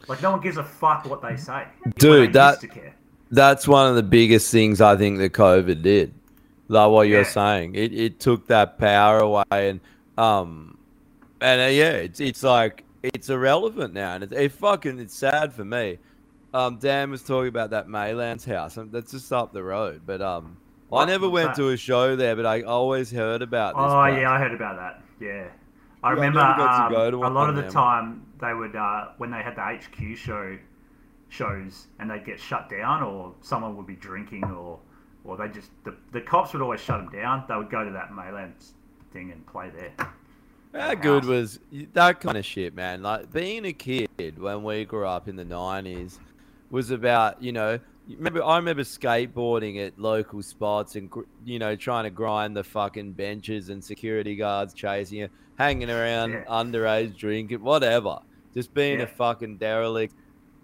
Like no one gives a fuck what they say. when they Dude, used that to care. That's one of the biggest things I think that COVID did. Like what you're Yeah. saying, it, it took that power away, and um, and uh, yeah, it's it's like it's irrelevant now, and it's it fucking it's sad for me. Um, Dan was talking about that Maylands house, and that's just up the road. But um, I never went that? to a show there, but I always heard about this. Oh place. yeah, I heard about that. Yeah, I Yeah, remember to um, to a lot of the time they would uh, when they had the HQ show shows and they'd get shut down or someone would be drinking or or they just the, the cops would always shut them down. They would go to that Mayland thing and play there. How good was that kind of shit, man? Like being a kid when we grew up in the nineties was about you know. Remember, I remember skateboarding at local spots and you know trying to grind the fucking benches and security guards chasing you, hanging around Yeah. underage, drinking, whatever. Just being Yeah. a fucking derelict.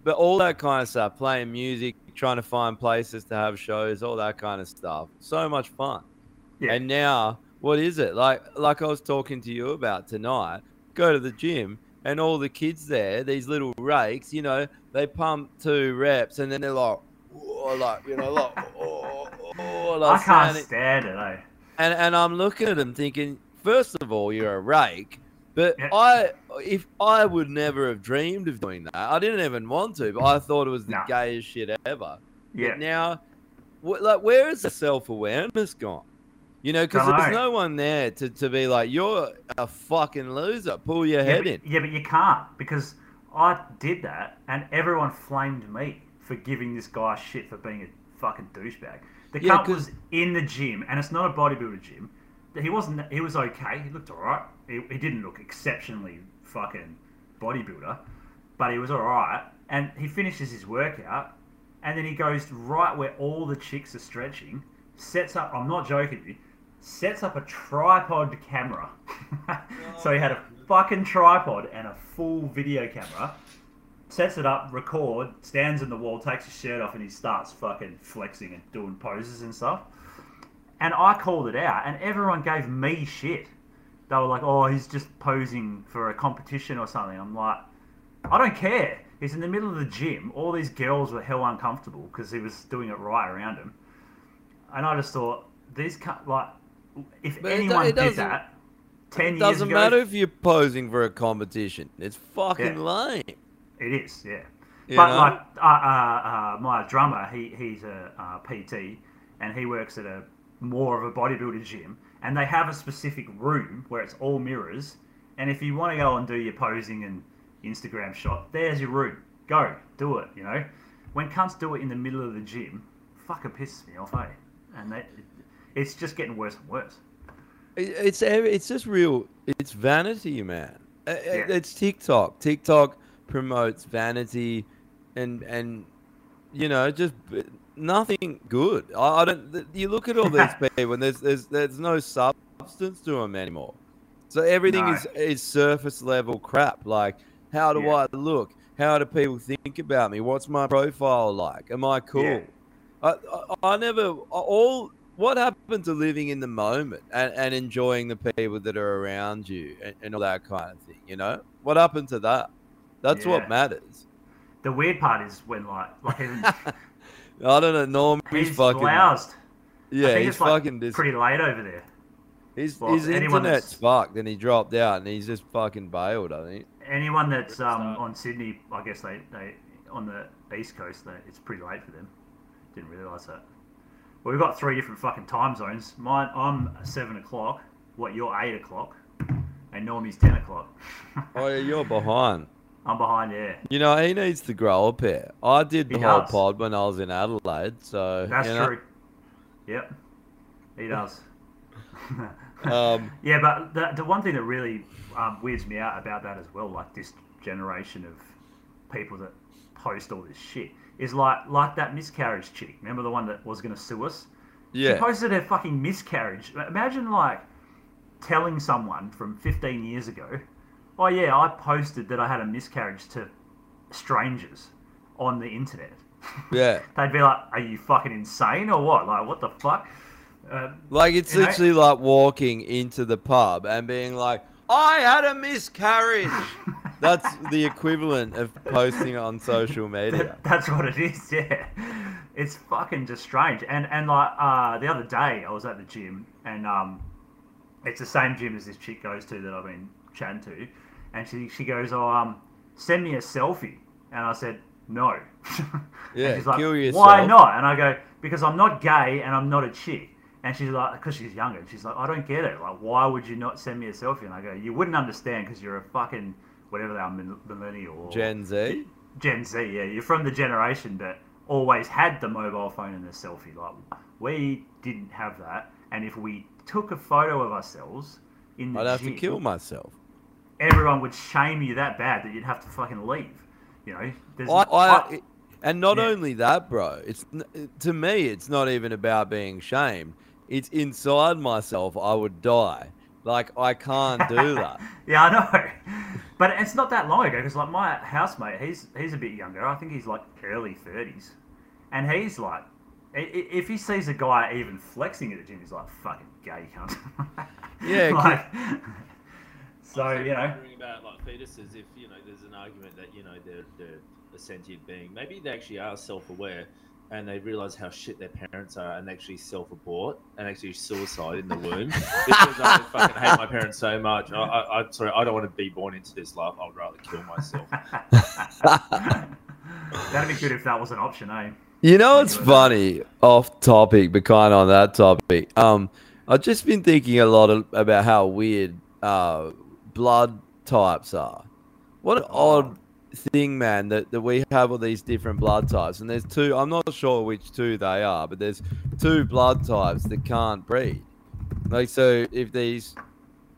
But all that kind of stuff, playing music, trying to find places to have shows, all that kind of stuff. So much fun. Yeah. And now, what is it? Like like I was talking to you about tonight, go to the gym and all the kids there, these little rakes, you know, they pump two reps and then they're like, "Whoa," like, you know, like, oh, oh, I like can't sounding- stand it. Eh? and and I'm looking at them thinking, first of all, you're a rake. But I, if I would never have dreamed of doing that, I didn't even want to. But I thought it was the gayest shit ever. Yeah. But now, wh- like, where is the self awareness gone? You know, because there's no one there to, to be like, you're a fucking loser. Pull your yeah, head but, in. yeah, but you can't because I did that and everyone flamed me for giving this guy shit for being a fucking douchebag. The Yeah, cunt was in the gym and it's not a bodybuilder gym. He wasn't. He was okay. He looked alright. He, he didn't look exceptionally fucking bodybuilder, but he was alright. And he finishes his workout, and then he goes right where all the chicks are stretching. Sets up. I'm not joking. You. Sets up a tripod camera. so he had a fucking tripod and a full video camera. Sets it up, record, stands in the wall, takes his shirt off, and he starts fucking flexing and doing poses and stuff. And I called it out, and everyone gave me shit. They were like, "Oh, he's just posing for a competition or something." I'm like, I don't care. He's in the middle of the gym. All these girls were hell uncomfortable because he was doing it right around him. And I just thought, these like, if But anyone it did doesn't- that ten It years doesn't matter if you're posing for a competition. It's fucking Yeah. lame. It is, yeah. You but know? like uh, uh, uh, my drummer, he he's a uh, PT, and he works at a more of a bodybuilder gym, and they have a specific room where it's all mirrors, and if you want to go and do your posing and Instagram shot, there's your room. Go do it. You know, when cunts do it in the middle of the gym, fucking pisses me off, eh? And that, it's just getting worse and worse. It's it's just real. It's vanity, man. Yeah. It's TikTok. TikTok promotes vanity, and and you know just nothing good. I, I don't. th- You look at all these people, and there's there's there's no substance to them anymore. So everything No. is is surface level crap. Like how do Yeah. I look? How do people think about me? What's my profile like? Am I cool? Yeah. I, I, I never all what happened to living in the moment and, and enjoying the people that are around you and, and all that kind of thing you know what happened to that that's Yeah. what matters The weird part is when like like i don't know norm he's, he's fucking bloused. I yeah think he's it's, like, fucking dis- pretty late over there. his, well, his internet's fucked and he dropped out and he's just fucking bailed i think Anyone that's um, on Sydney, I guess they, they on the east coast, they, it's pretty late for them. Didn't realise that. Well, we've got three different fucking time zones. Mine, I'm seven o'clock. What you're eight o'clock, and Normie's ten o'clock. oh yeah you're behind I'm behind. Yeah, you know he needs to grow a pair i did the He whole does. pod when i was in adelaide so that's you know, true. Yep, he does. um Yeah, but the, the one thing that really um, weirds me out about that as well, like this generation of people that post all this shit, is like like that miscarriage chick. Remember the one that was going to sue us? Yeah. She posted her fucking miscarriage. Imagine like telling someone from 15 years ago, "Oh yeah, I posted that I had a miscarriage to strangers on the internet." yeah They'd be like, "Are you fucking insane or what? Like, what the fuck?" Uh, Like it's you know? literally like walking into the pub and being like, "I had a miscarriage." That's the equivalent of posting on social media. That's what it is, yeah. It's fucking just strange. And and like uh, the other day, I was at the gym, and um, it's the same gym as this chick goes to that I've been chatting to, and she she goes, "Oh, um, send me a selfie," and I said, "No." Yeah, she's like, kill "Why not?" And I go, "Because I'm not gay and I'm not a chick." And she's like, because she's younger, and she's like, I don't get it. Like, why would you not send me a selfie? And I go, you wouldn't understand because you're a fucking whatever they are, mill- millennial or Gen Z. Gen Z, yeah. You're from the generation that always had the mobile phone and the selfie. Like we didn't have that, and if we took a photo of ourselves in the I'd have to kill myself. Everyone would shame you that bad that you'd have to fucking leave. You know, there's I, I, and not only that, bro. It's to me, it's not even about being shamed. It's inside myself. I would die. Like I can't do that. yeah, I know. But it's not that long ago because like my housemate, he's he's a bit younger. I think he's like early thirties, and he's like, i- i- if he sees a guy even flexing at the gym, he's like, "Fucking gay cunt." Yeah, like, so you know, wondering about like fetuses. If you know, there's an argument that you know they're, they're a sentient being. Maybe they actually are self-aware. and they realize how shit their parents are and actually self-abort and actually suicide in the womb because I fucking hate my parents so much. I, I, I'm sorry, I don't want to be born into this life. I'd rather kill myself. That'd be good if that was an option, eh? You know, it's funny, off topic, but kind of on that topic. Um, I've just been thinking a lot of, about how weird uh, blood types are. What an odd thing, man, that, that we have all these different blood types. And there's two, I'm not sure which two they are, but there's two blood types that can't breed. Like, so if these,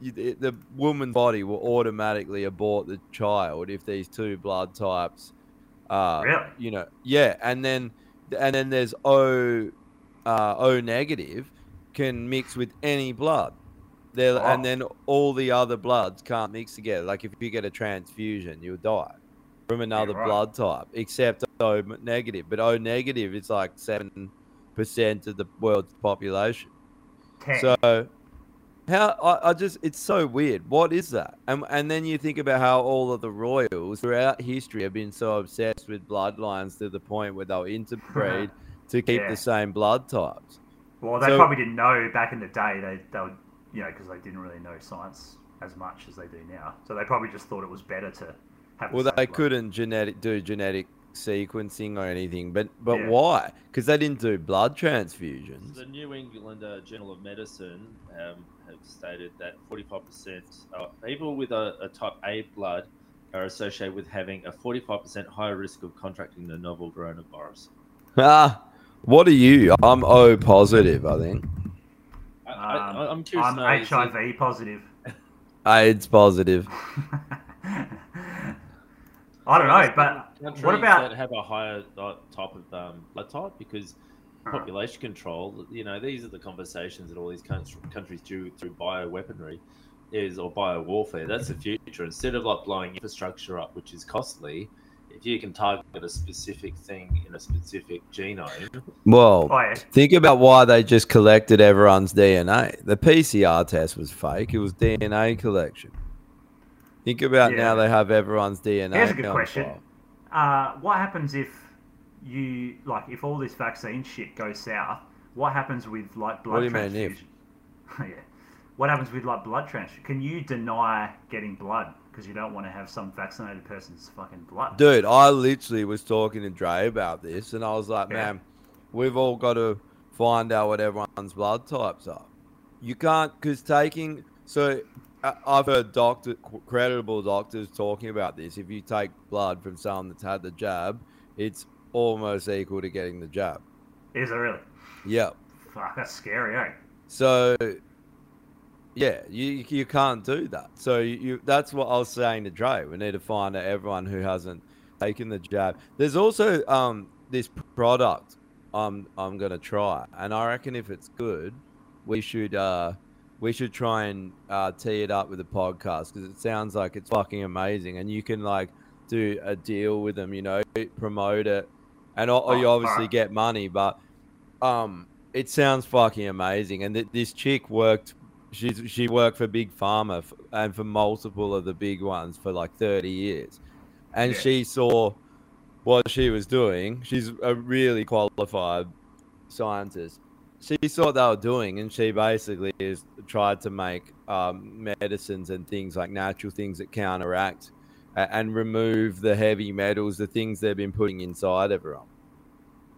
the woman's body will automatically abort the child if these two blood types uh, Really? you know, yeah, and then and then there's O uh, O negative can mix with any blood. There Oh. and then all the other bloods can't mix together. Like if you get a transfusion, you'll die from another right. blood type, except O negative. But O negative is like seven percent of the world's population. Ten. So how I, I just it's so weird. What is that? And and then you think about how all of the royals throughout history have been so obsessed with bloodlines to the point where they'll interbreed to keep Yeah. the same blood types. Well, they So- probably didn't know back in the day. They they would, you know, because they didn't really know science as much as they do now. So they probably just thought it was better to have. Well, same they couldn't genetic do genetic sequencing or anything, but but Yeah. why? Because they didn't do blood transfusions. The New England uh, Journal of Medicine um, have stated that 45% of people with a, a type A blood are associated with having a 45% higher risk of contracting the novel coronavirus. Ah, what are you? I'm O positive, I think. I, I, I'm curious. I'm to know, is it- HIV positive. AIDS positive. I don't know, but countries what about that have a higher type of um, blood type because population control? You know, these are the conversations that all these countries, countries do through bioweaponry, is or bio warfare. That's the future. Instead of like blowing infrastructure up, which is costly, if you can target a specific thing in a specific genome, Well, Oh, yeah. think about why they just collected everyone's DNA. The PCR test was fake. It was DNA collection. Think about Yeah. now they have everyone's DNA. Here's a good question. Uh, what happens if you like if all this vaccine shit goes south? What happens with like blood What do you mean if? transfusion? yeah. What happens with like blood transfusion? Can you deny getting blood because you don't want to have some vaccinated person's fucking blood? Dude, I literally was talking to Dre about this, and I was like, Yeah. man, we've all got to find out what everyone's blood types are. You can't, because taking, so I- I've heard doctor, credible doctors talking about this. If you take blood from someone that's had the jab, it's almost equal to getting the jab. Is it really? Yep. Fuck, that's scary, eh? So, yeah, you you can't do that. So you, that's what I was saying to Dre. We need to find everyone who hasn't taken the jab. There's also um this product I'm I'm gonna try, and I reckon if it's good, we should uh we should try and uh, tee it up with a podcast because it sounds like it's fucking amazing, and you can like do a deal with them, you know, promote it, and o- Oh, you obviously get money, but um, it sounds fucking amazing. And th- this chick worked. She's she worked for Big Pharma f- and for multiple of the big ones for like thirty years, and Yeah. she saw what she was doing. She's a really qualified scientist. She saw what they were doing, and she basically is tried to make um, medicines and things like natural things that counteract and remove the heavy metals, the things they've been putting inside everyone.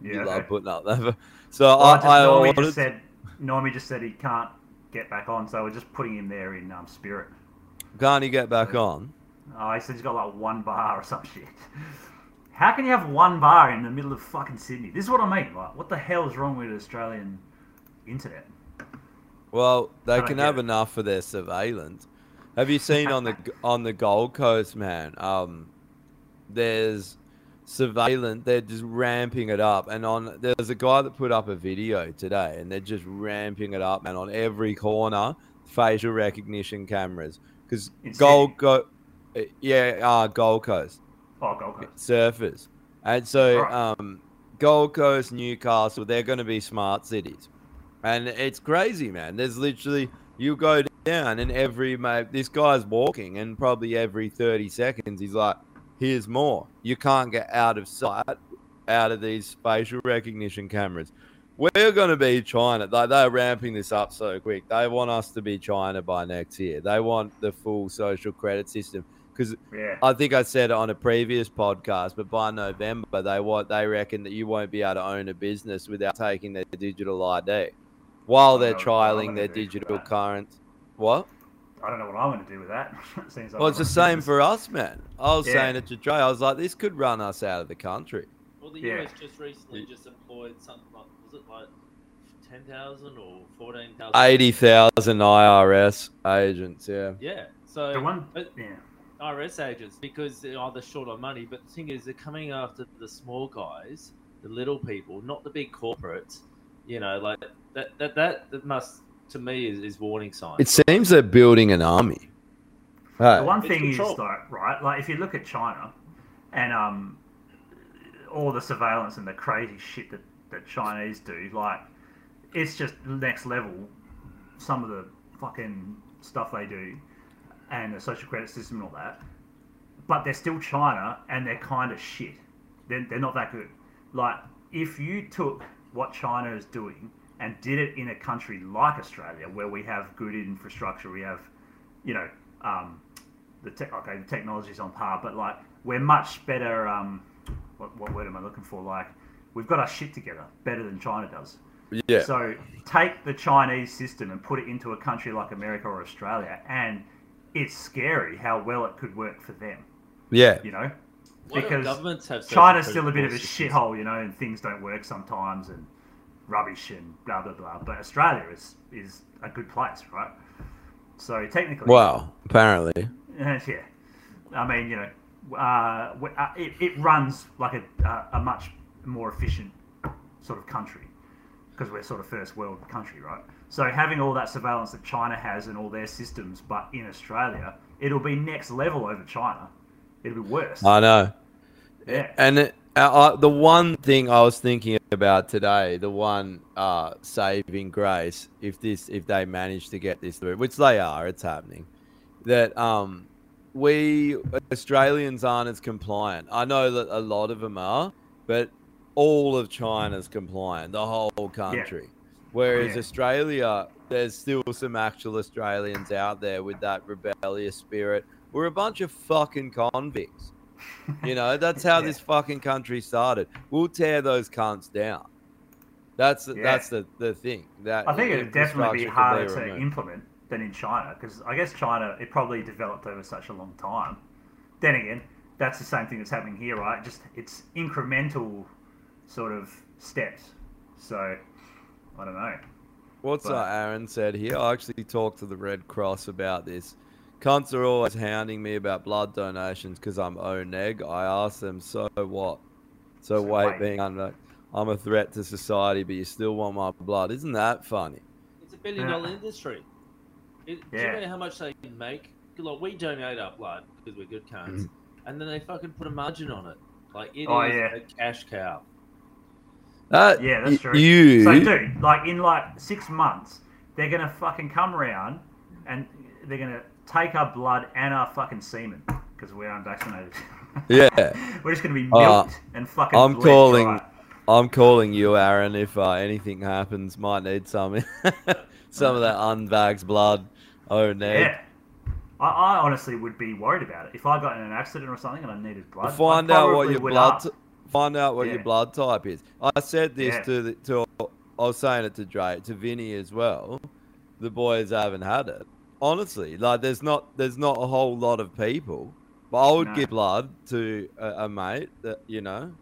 Yeah. You love putting up that. So Well, I, just, I Normie just said Normie just said he can't get back on, so we're just putting him there in um, spirit. Can't he get back on? Oh, he said he's got like one bar or some shit. How can you have one bar in the middle of fucking Sydney? This is what I mean. Like, what the hell is wrong with Australian internet? Well, they can have it. enough for their surveillance. Have you seen on the on the Gold Coast, man? Um, there's surveillance. They're just ramping it up, and on there's a guy that put up a video today, and they're just ramping it up, and On every corner, facial recognition cameras, because Gold go, yeah, uh, Gold Coast Oh, Gold Coast. surfers. And so Right. um, Gold Coast, Newcastle, they're going to be smart cities. And it's crazy, man. There's literally, you go down and every, mate, this guy's walking and probably every 30 seconds he's like, here's more. You can't get out of sight out of these facial recognition cameras. We're going to be China. Like they're ramping this up so quick. They want us to be China by next year. They want the full social credit system because Yeah. I think I said it on a previous podcast. But by November, they want they reckon that you won't be able to own a business without taking their digital ID, while they're know what I'm trialing their digital current. What? I don't know what I'm going to do with that. Seems like Well, it's the same for us, man. I was Yeah. saying it to Dre. I was like, this could run us out of the country. Well, the Yeah. US just recently just employed something like was it like ten thousand or fourteen thousand? Eighty thousand IRS agents. Yeah. Yeah. So The one- but yeah. IRS agents because they're either short on money, but the thing is they're coming after the small guys, the little people, not the big corporates. You know, like that that that, that must to me is, is warning signs. It seems they're building an army. Hey. The one It's thing is control. though, right? Like if you look at China and um, all the surveillance and the crazy shit that the Chinese do, like it's just next level. Some of the fucking stuff they do, and the social credit system and all that. But they're still China, and they're kind of shit. They're, they're not that good. Like if you took what China is doing and did it in a country like Australia, where we have good infrastructure, we have, you know, um, the tech, okay, the technology's on par, but like we're much better. Um, what, what word am I looking for? Like we've got our shit together better than China does. Yeah. So take the Chinese system and put it into a country like America or Australia, and it's scary how well it could work for them. Yeah. You know, Why because governments have China's still a bit of a systems? shithole, you know, and things don't work sometimes, and rubbish and blah blah blah. But Australia is is a good place, right? So technically, well, Apparently. yeah. I mean, you know, uh, uh, it, it runs like a, uh, a much more efficient sort of country because we're sort of first world country, right? So having all that surveillance that China has and all their systems, but in Australia, it'll be next level over China. It'll be worse. I know. Yeah. And it, uh, uh, the one thing I was thinking about today, the one uh, saving grace, if this, if they manage to get this through, which they are, it's happening, that um, we Australians aren't as compliant. I know that a lot of them are, but all of China's compliant, the whole country. Whereas Yeah. Australia, there's still some actual Australians out there with that rebellious spirit. We're a bunch of fucking convicts. You know, that's how this fucking country started. We'll tear those cunts down. That's the, Yeah. that's the, the thing. That I think it'd definitely be harder to removed. implement than in China because I guess China it probably developed over such a long time. Then again, that's the same thing that's happening here, right? Just it's incremental sort of steps. So I don't know. What's But- uh, Aaron said here? I actually talked to the Red Cross about this. Cunts are always hounding me about blood donations because I'm O neg. I ask them, so what? So, So wait, wait. being under, I'm a threat to society, but you still want my blood. Isn't that funny? It's a billion dollar industry. It, Do Yeah. you know how much they can make? Like we donate our blood because we're good cunts, and then they fucking put a margin on it. Like it is Oh, yeah. a cash cow. That, Yeah, that's true. Uh, You, So, dude, like in like six months, they're gonna fucking come around and they're gonna take our blood and our fucking semen because we're unvaccinated. yeah. we're just gonna be Uh, and fucking. I'm calling. dry. I'm calling you, Aaron. If uh, anything happens, might need some, some of that unvaxxed blood. Oh, neg. Yeah. I, I honestly would be worried about it if I got in an accident or something and I needed blood. Find out what your blood. t- find out what Yeah. your blood type is. I said this Yeah. to the, to. I was saying it to Dre, to Vinny as well. The boys haven't had it. Honestly, like there's not there's not a whole lot of people. But I would No. give blood to a, a mate that you know.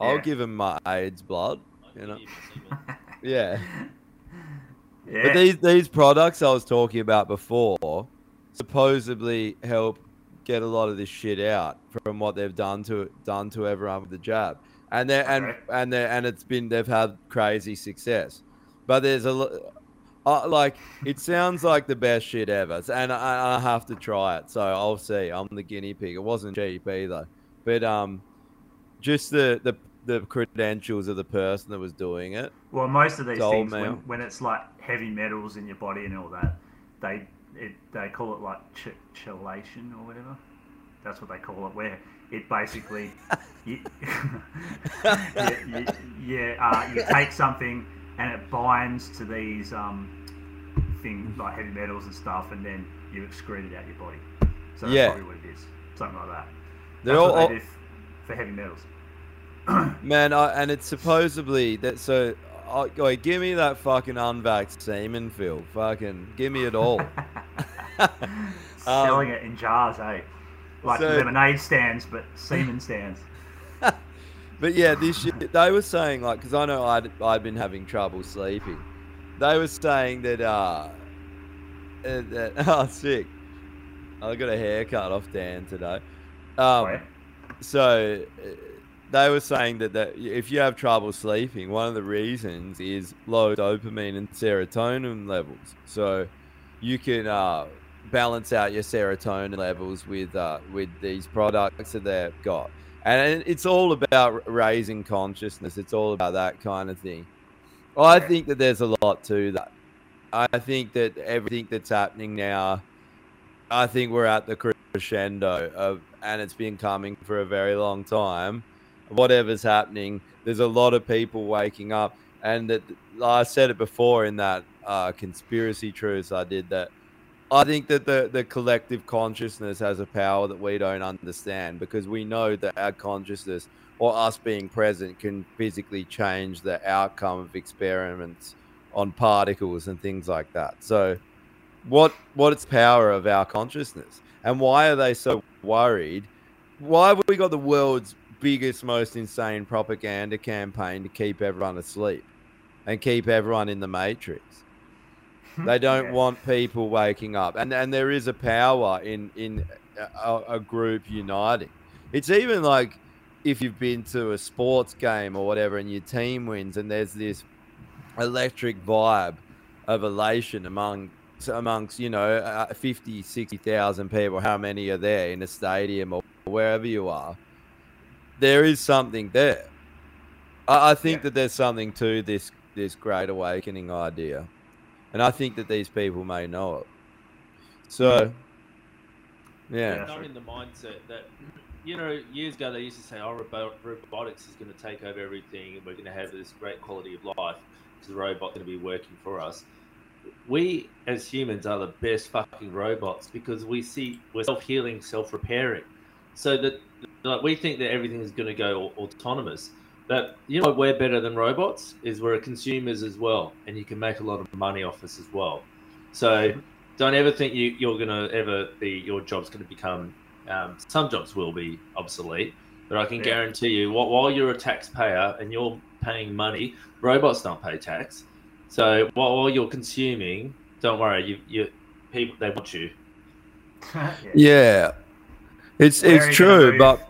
I'll give him my AIDS blood. You know. yeah. Yeah. But these these products I was talking about before supposedly help get a lot of this shit out from what they've done to done to everyone with the jab, and they and and they and it's been they've had crazy success. But there's a like it sounds like the best shit ever, and I, I have to try it. So I'll see. I'm the guinea pig. It wasn't cheap either, but um, just the the the credentials of the person that was doing it. Well, most of these things, when, when it's like heavy metals in your body and all that, they it, they call it like ch- chelation or whatever. That's what they call it. Where it basically you, yeah, you, yeah uh, you take something and it binds to these um, things like heavy metals and stuff, and then you excrete it out your body. So that's Yeah. probably what it is, something like that. They're That's all- what all- they do for heavy metals. Man, I, and it's supposedly that. So, I, wait, give me that fucking unvaxxed semen, Phil. Fucking give me it all. Selling it in jars, eh? Like Um, so- lemonade stands, but semen stands. But yeah, this they were saying like, because I know I'd I'd been having trouble sleeping. They were saying that uh, that oh sick. I got a haircut off Dan today. Um, so uh, they were saying that, that if you have trouble sleeping, one of the reasons is low dopamine and serotonin levels. So you can uh, balance out your serotonin levels with uh, with these products that they've got, and it's all about raising consciousness. It's all about that kind of thing. I think that there's a lot to that. I think that everything that's happening now, I think we're at the crescendo of, and it's been coming for a very long time. Whatever's happening, there's a lot of people waking up, and that I said it before in that uh, conspiracy truths I did that. I think that the, the collective consciousness has a power that we don't understand because we know that our consciousness or us being present can physically change the outcome of experiments on particles and things like that. So, what what is the power of our consciousness, and why are they so worried? Why have we got the world's biggest, most insane propaganda campaign to keep everyone asleep and keep everyone in the matrix? They don't want people waking up, and and there is a power in in a, a group uniting. It's even like if you've been to a sports game or whatever, and your team wins, and there's this electric vibe of elation among amongst you know uh, 50 60,000 people how many are there in a stadium or wherever you are there is something there. I, I think that there's something to this this great awakening idea. And i think that these people may know it. So yeah. I'm in the mindset that, you know, years ago they used to say, oh, robo- robotics is going to take over everything and we're going to have this great quality of life because the robot's going to be working for us. We as humans are the best fucking robots because we see we're self healing, self repairing. So that like, we think that everything is going to go autonomous. But you know, we're better than robots is we're consumers as well, and you can make a lot of money off us as well. So don't ever think you, you're going to ever be your job's going to become. Um, some jobs will be obsolete, but I can Yeah. guarantee you, wh- while you're a taxpayer and you're paying money, robots don't pay tax. So while, while you're consuming, don't worry, you you people they want you. yeah it's Where it's true move- but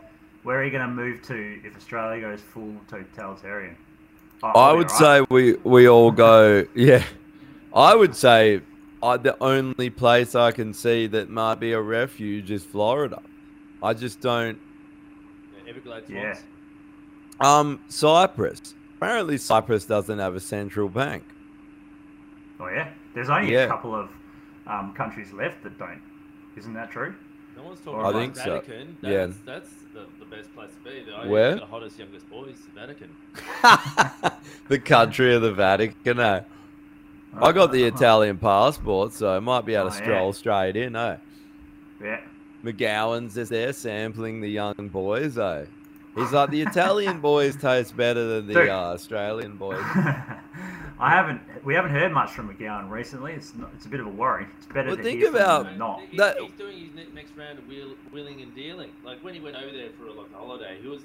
where are you going to move to if Australia goes full totalitarian? Oh, I would alright. say we we all go. Yeah, I would say I, the only place I can see that might be a refuge is Florida. I just don't. Everglades Yeah. swamps. Um, Cyprus. Apparently, Cyprus doesn't have a central bank. Oh yeah, there's only Yeah. a couple of um, countries left that don't. Isn't that true? No one's Or talking I about think so. Vatican. Yeah. That's, that's the, the best place to be. The, Where? The hottest, youngest boys, the Vatican. the country of the Vatican. Eh? I got the Italian passport, so I might be able to Oh, yeah. stroll straight in. Eh? Yeah. McGowan's is there sampling the young boys. Eh? He's like the Italian boys taste better than the Dude. uh, Australian boys. I haven't. We haven't heard much from McGowan recently. It's not, it's a bit of a worry. It's better Well, to think hear from about him than not. He- That- he's doing his next round of wheel, wheeling and dealing. Like when he went over there for like a holiday, he was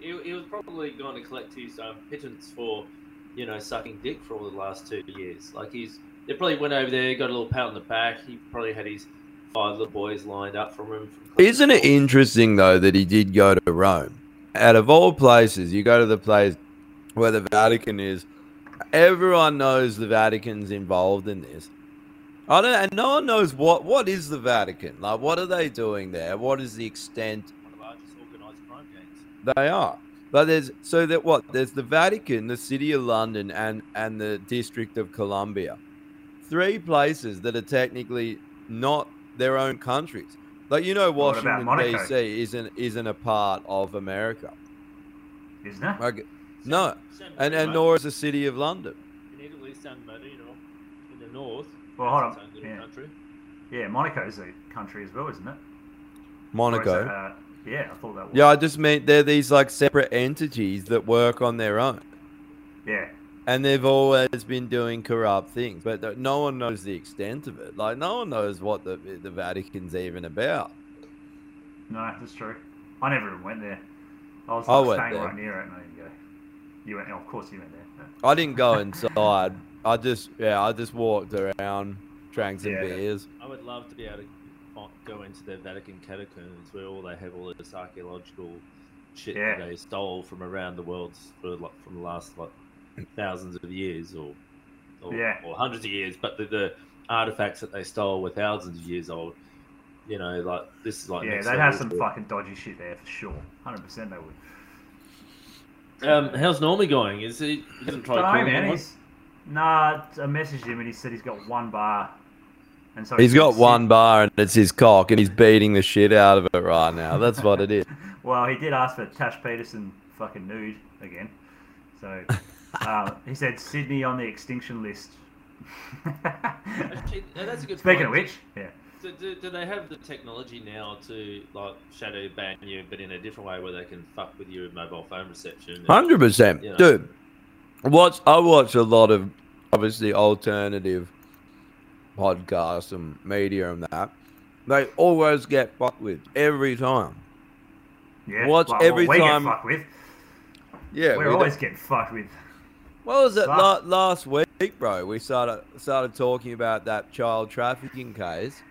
he, he was probably going to collect his um, pittance for you know sucking dick for all the last two years. Like he's they probably went over there, got a little pat on the back. He probably had his five little boys lined up for him. Isn't it interesting though that he did go to Rome? Out of all places, you go to the place where the Vatican is. Everyone knows the Vatican's involved in this. I don't, and no one knows what what is the Vatican. Like, what are they doing there? What is the extent One of the largest organised crime gangs. they are? But there's so that what there's the Vatican, the City of London, and and the District of Columbia, three places that are technically not their own countries. Like you know, Washington D.C. isn't isn't a part of America. Isn't it? Like, no, San and and nor is the city of London. In Italy, San Marino, in the north. Well, hold on. its Yeah. country. Yeah, Monaco's a country as well, isn't it? Monaco. Uh, it, yeah, I thought that was. Yeah, I just meant they're these like separate entities that work on their own. Yeah. And they've always been doing corrupt things, but no one knows the extent of it. Like no one knows what the the Vatican's even about. No, that's true. I never even went there. I was I like, went staying there. right near it, and I didn't go. You went. Oh, of course, you went there. I didn't go inside. I just yeah, I just walked around, drank some Yeah. beers. I would love to be able to fi- go into the Vatican catacombs where all they have all this archaeological shit Yeah. that they stole from around the world for like, from the last like thousands of years or or, Yeah. or hundreds of years, but the, the artifacts that they stole were thousands of years old. You know, like this is like yeah, they'd have some fucking dodgy shit there for sure. Hundred percent, they would. Um, how's Normie going? Is he? He doesn't try Don't man. He's, nah, I messaged him and he said he's got one bar, and so He's said got one bar and it's his cock, and he's beating the shit out of it right now. That's what it is. Well, he did ask for Tash Peterson fucking nude again. So uh, he said Sydney on the extinction list. Actually, that's a good Speaking point. of which, yeah. Do, do, do they have the technology now to like shadow ban you, but in a different way where they can fuck with your mobile phone reception? Hundred percent, you know, dude. Watch. I watch a lot of obviously alternative podcasts and media and that. They always get fucked with every time. Yeah, Watch like, every what we time. Get fucked with. Yeah, we're we always don't- getting fucked with. What was it la- Last- week, bro? We started started talking about that child trafficking case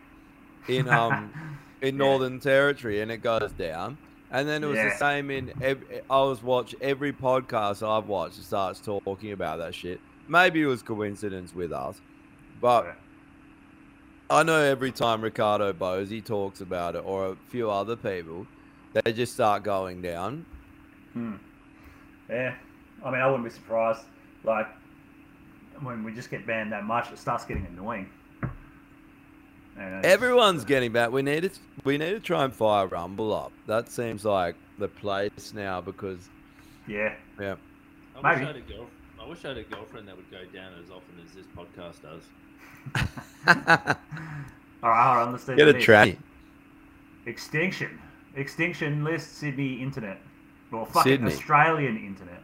in um in Northern Territory, and it goes down. And then it was Yeah. the same in. Ev- I was watch every podcast I've watched starts talking about that shit. Maybe it was coincidence with us, but I know every time Riccardo Bosi talks about it, or a few other people, they just start going down. Hmm. Yeah, I mean, I wouldn't be surprised. Like when we just get banned that much, it starts getting annoying. Everyone's getting back. We need to we need to try and fire Rumble up. That seems like the place now because Yeah. yeah. I wish I, had a girl, I wish I had a girlfriend that would go down as often as this podcast does. All right, hold on. Get a list. tranny. Extinction. Extinction list Sydney internet. Well, fucking Sydney. Australian internet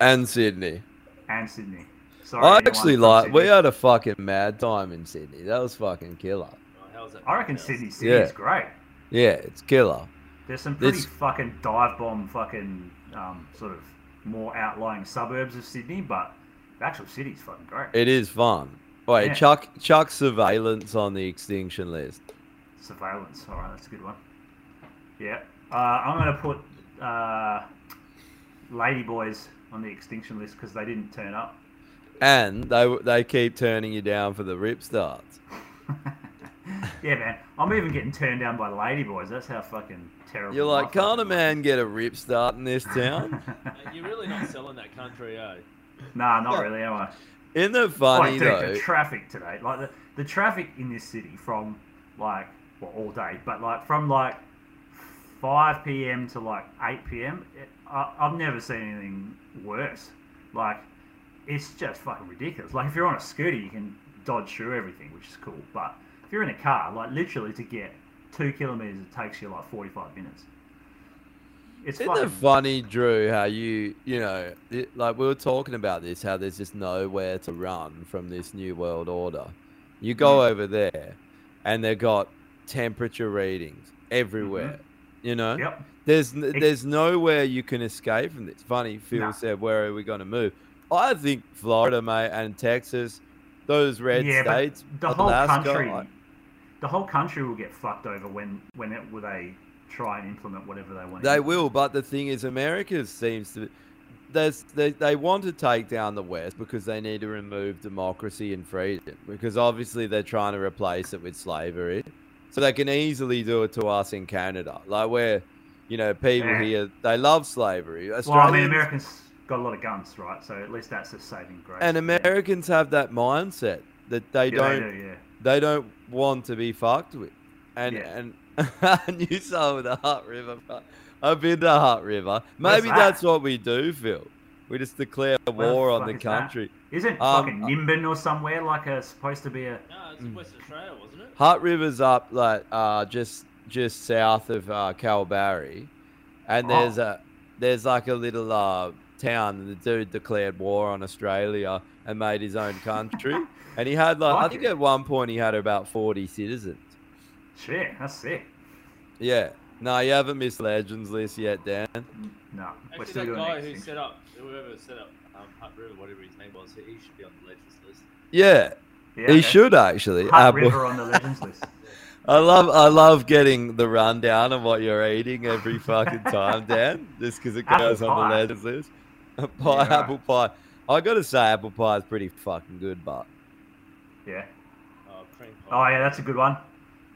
And Sydney. and Sydney. Sorry, I actually like we had a fucking mad time in Sydney. That was fucking killer. I reckon Sydney City Yeah. is great. Yeah, it's killer. There's some pretty It's- fucking dive bomb, fucking um, sort of more outlying suburbs of Sydney, but the actual city's fucking great. It is fun. Wait, Yeah. Chuck Chuck surveillance on the extinction list. Surveillance. All right, that's a good one. Yeah, uh, I'm gonna put uh, Ladyboys on the extinction list because they didn't turn up. And they they keep turning you down for the rip starts. Yeah, man, I'm even getting turned down by Ladyboys. That's how fucking terrible. You're like, can't a man get a rip start in this town? You're really not selling that country, eh? Nah, not really, am I? Isn't it funny Like, dude, though? the traffic today, like the, the traffic in this city from like well all day, but like from like 5 p.m. to like 8 p.m. It, I, I've never seen anything worse. Like it's just fucking ridiculous. Like if you're on a scooter, you can dodge through everything, which is cool. But if you're in a car, like literally to get two kilometers, it takes you like 45 minutes. It's Isn't fucking it funny, Drew, how you, you know, it, like we were talking about this, how there's just nowhere to run from this new world order. You go Mm. over there, and they've got temperature readings everywhere. You know, Mm-hmm. Yep. there's there's nowhere you can escape from this. Funny, Phil No. said, "Where are we going to move?" I think Florida, mate, and Texas, those red yeah, states, the whole Alaska, country, like- the whole country will get fucked over when when it, when they try and implement whatever they want. They will, but the thing is, America seems to. There's, they, they want to take down the West because they need to remove democracy and freedom. Because obviously they're trying to replace it with slavery. So they can easily do it to us in Canada. Like where, you know, people Yeah. here, they love slavery. Well, I mean, Americans got a lot of guns, right? So at least that's a saving grace. and Americans have that mindset that they Yeah, don't do, yeah. they don't want to be fucked with. and and I knew some of the Hutt River. but I've been to Hutt River. Maybe that? that's what we do, Phil. We just declare Where war on the is country. Isn't Um, fucking Nimbin or somewhere like a supposed to be a? No, it's West Australia, wasn't it? Hutt River's up like uh, just just south of uh, Kalbarri, and Oh. there's a there's like a little uh, town. And the dude declared war on Australia and made his own country, and he had like I think it. at one point he had about forty citizens. Shit, that's sick. Yeah. No, you haven't missed Legends list yet, Dan. No, we're Actually, still that doing guy who thing. set up, whoever set up um, Hutt River, whatever his name was, he should be on the legends list. Yeah. Yeah, he okay. should actually. Hutt Apple- River on the legends list. I love I love getting the rundown of what you're eating every fucking time, Dan. Just because it Apple goes on pie. the legends list. pie, right. apple pie. I gotta say, apple pie is pretty fucking good, but Yeah. Oh, cream pie. Oh yeah, that's a good one.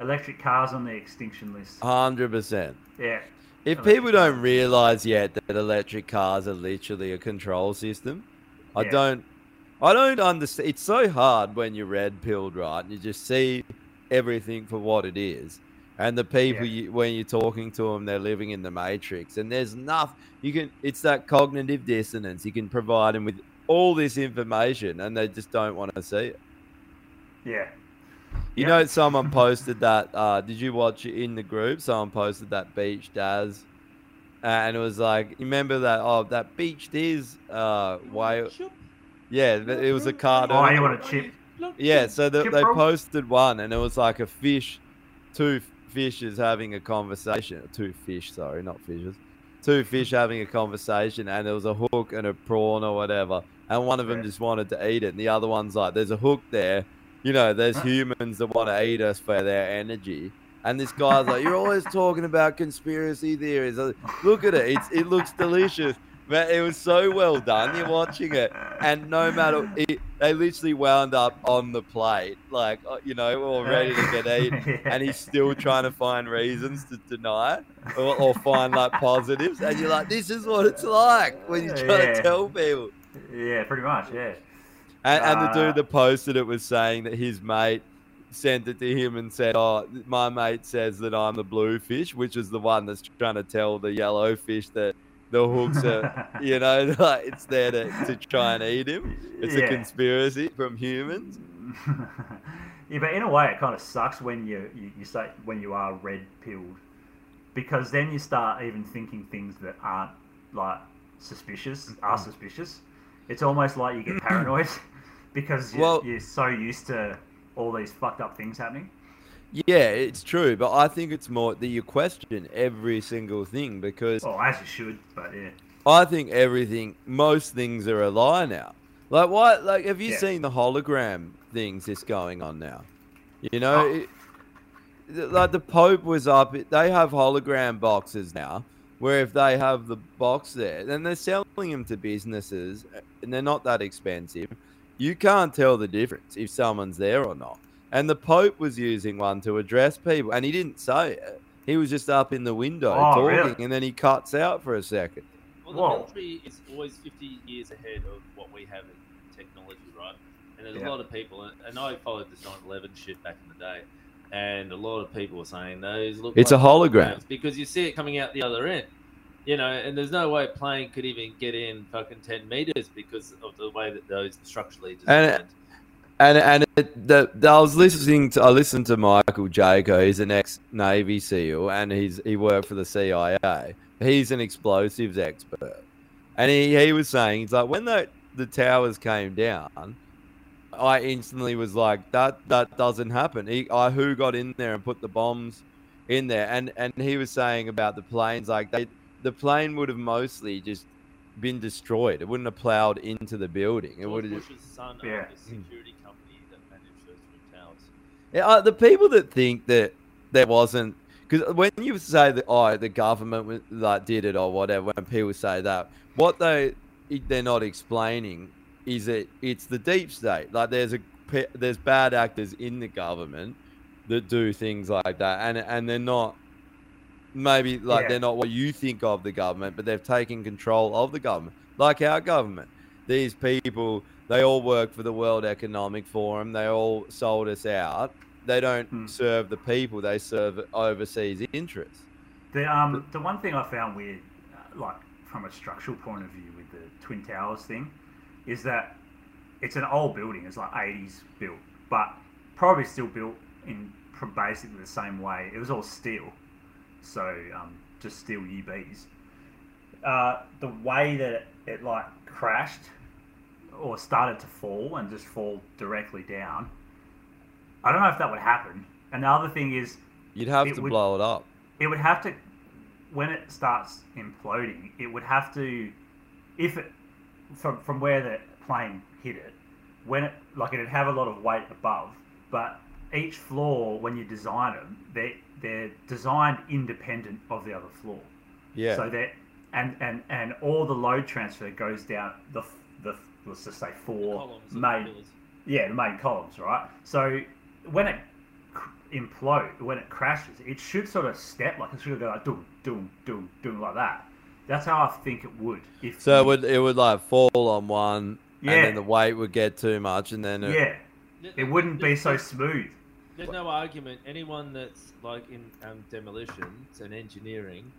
Electric cars on the extinction list. hundred percent. Yeah. If Electric people don't realize yet that electric cars are literally a control system, I don't, I don't understand. It's so hard when you're red pilled, right? And you just see everything for what it is, and the people you, when you're talking to them, they're living in the matrix, and there's nothing you can. It's that cognitive dissonance. You can provide them with all this information, and they just don't want to see it. Yeah. You know, someone posted that. Uh, did you watch it in the group? Someone posted that Beach Daz, and it was like, you remember that? Oh, that Beach Diz uh, whale. Yeah, it was a cartoon. Oh, you want a chip? Yeah, so the, Chip they roll? posted one, and it was like a fish, two fishes having a conversation. Two fish, sorry, not fishes. Two fish having a conversation, and there was a hook and a prawn or whatever, and one of them just wanted to eat it, and the other one's like, "There's a hook there, you know. There's humans that want to eat us for their energy." And this guy's like, "You're always talking about conspiracy theories. Uh, Look at it; it's, it looks delicious." But it was so well done. You're watching it, and no matter it, they literally wound up on the plate, like uh, you know, all ready to get eaten, and he's still trying to find reasons to deny it or, or find like positives. And you're like, this is what it's like when you're trying Yeah. to tell people. Yeah, pretty much. Yeah. And, and the dude that posted it was saying that his mate sent it to him and said, "Oh, my mate says that I'm the blue fish, which is the one that's trying to tell the yellow fish that the hooks are, you know, like it's there to, to try and eat him. It's a conspiracy from humans." Yeah, but in a way, it kind of sucks when you, you, you say when you are red pilled, because then you start even thinking things that aren't like suspicious are mm. suspicious. It's almost like you get paranoid because you're, Well- you're so used to all these fucked up things happening. Yeah, it's true, but I think it's more that you question every single thing because Oh, as you should, but yeah. I think everything, most things are a lie now. Like what? Like, have you Yeah. seen the hologram things that's going on now? You know, Oh. it, like the Pope was up. They have hologram boxes now, where if they have the box there, then they're selling them to businesses, and they're not that expensive. You can't tell the difference if someone's there or not. And the Pope was using one to address people, and he didn't say it. He was just up in the window Oh, talking, really? and then he cuts out for a second. Well, the Whoa. military is always 50 years ahead of what we have in technology, right? And there's Yeah. a lot of people, and- and I followed this 9/11 shit back in the day, and a lot of people were saying those look. It's like a hologram. because you see it coming out the other end, you know, and there's no way a plane could even get in fucking 10 meters because of the way that those structurally And- designed. And and it, the, the- I was listening to I listened to Michael Jaco. He's an ex Navy SEAL, and he's he worked for the CIA. He's an explosives expert, and he, he was saying he's like when the the towers came down, I instantly was like that that doesn't happen. He, I who got in there and put the bombs in there, and and he was saying about the planes like they the plane would have mostly just been destroyed. It wouldn't have plowed into the building. It would have. Bush's son Yeah. owned a security company that managed those twin towers. Yeah, uh, the people that think that there wasn't because when you say that oh the government was, like did it or whatever, when people say that, what they they're not explaining is that it's the deep state. Like there's a there's bad actors in the government that do things like that, and and they're not maybe like Yeah. they're not what you think of the government, but they've taken control of the government, like our government. These people, they all work for the World Economic Forum. They all sold us out. they don't Hmm. serve the people; they serve overseas interests. The um the one thing I found weird, uh, like from a structural point of view with the Twin Towers thing, is that it's an old building. It's like eighties built, but probably still built in basically the same way. It was all steel, so um, just steel UBs. Uh, the way that it, it like crashed or started to fall and just fall directly down. I don't know if that would happen. And the other thing is, You'd have to would- blow it up. it would have to when it starts imploding it would have to if it from from where the plane hit it when it like it'd have a lot of weight above but each floor when you design them they they're designed independent of the other floor Yeah. so that and and and all the load transfer goes down the the let's just say four columns of the main pillars. yeah the main columns right so when it cr- implode when it crashes it should sort of step like it should go like doom doom doom doom like that that's how i think it would if So it would it would like fall on one, Yeah. and then the weight would get too much, and then it, yeah it wouldn't be so smooth There's no argument. Anyone that's like in um, demolitions and engineering,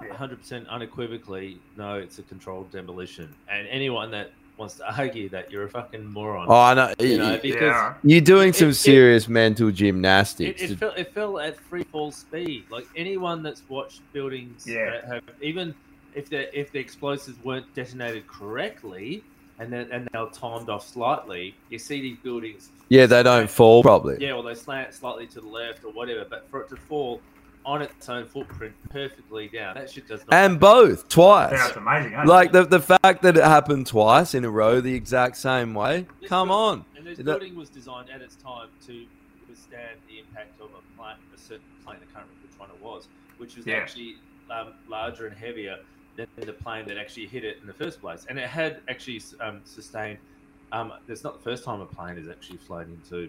100% unequivocally, no, it's a controlled demolition. And anyone that wants to argue that you're a fucking moron. Oh, I know. You Y- know y- because You're doing it- some it- serious mental gymnastics. it, to- fell, it fell at free fall speed. Like anyone that's watched buildings Yeah. that have even if the if the explosives weren't detonated correctly and then and they're timed off slightly, you see these buildings. yeah, they don't fall properly. Yeah, well they slant slightly to the left or whatever, but for it to fall on its own footprint perfectly down, that shit does not. And both twice. Yeah, it's amazing, ain't it? Like the the fact that it happened twice in a row the exact same way. This Come buil- on. And this That- building was designed at its time to withstand the impact of a plane, a certain plane, I can't remember which one it was, which was Yeah. actually um, larger and heavier than the plane that actually hit it in the first place. And it had actually um, sustained. Um, it's not the first time a plane has actually flown into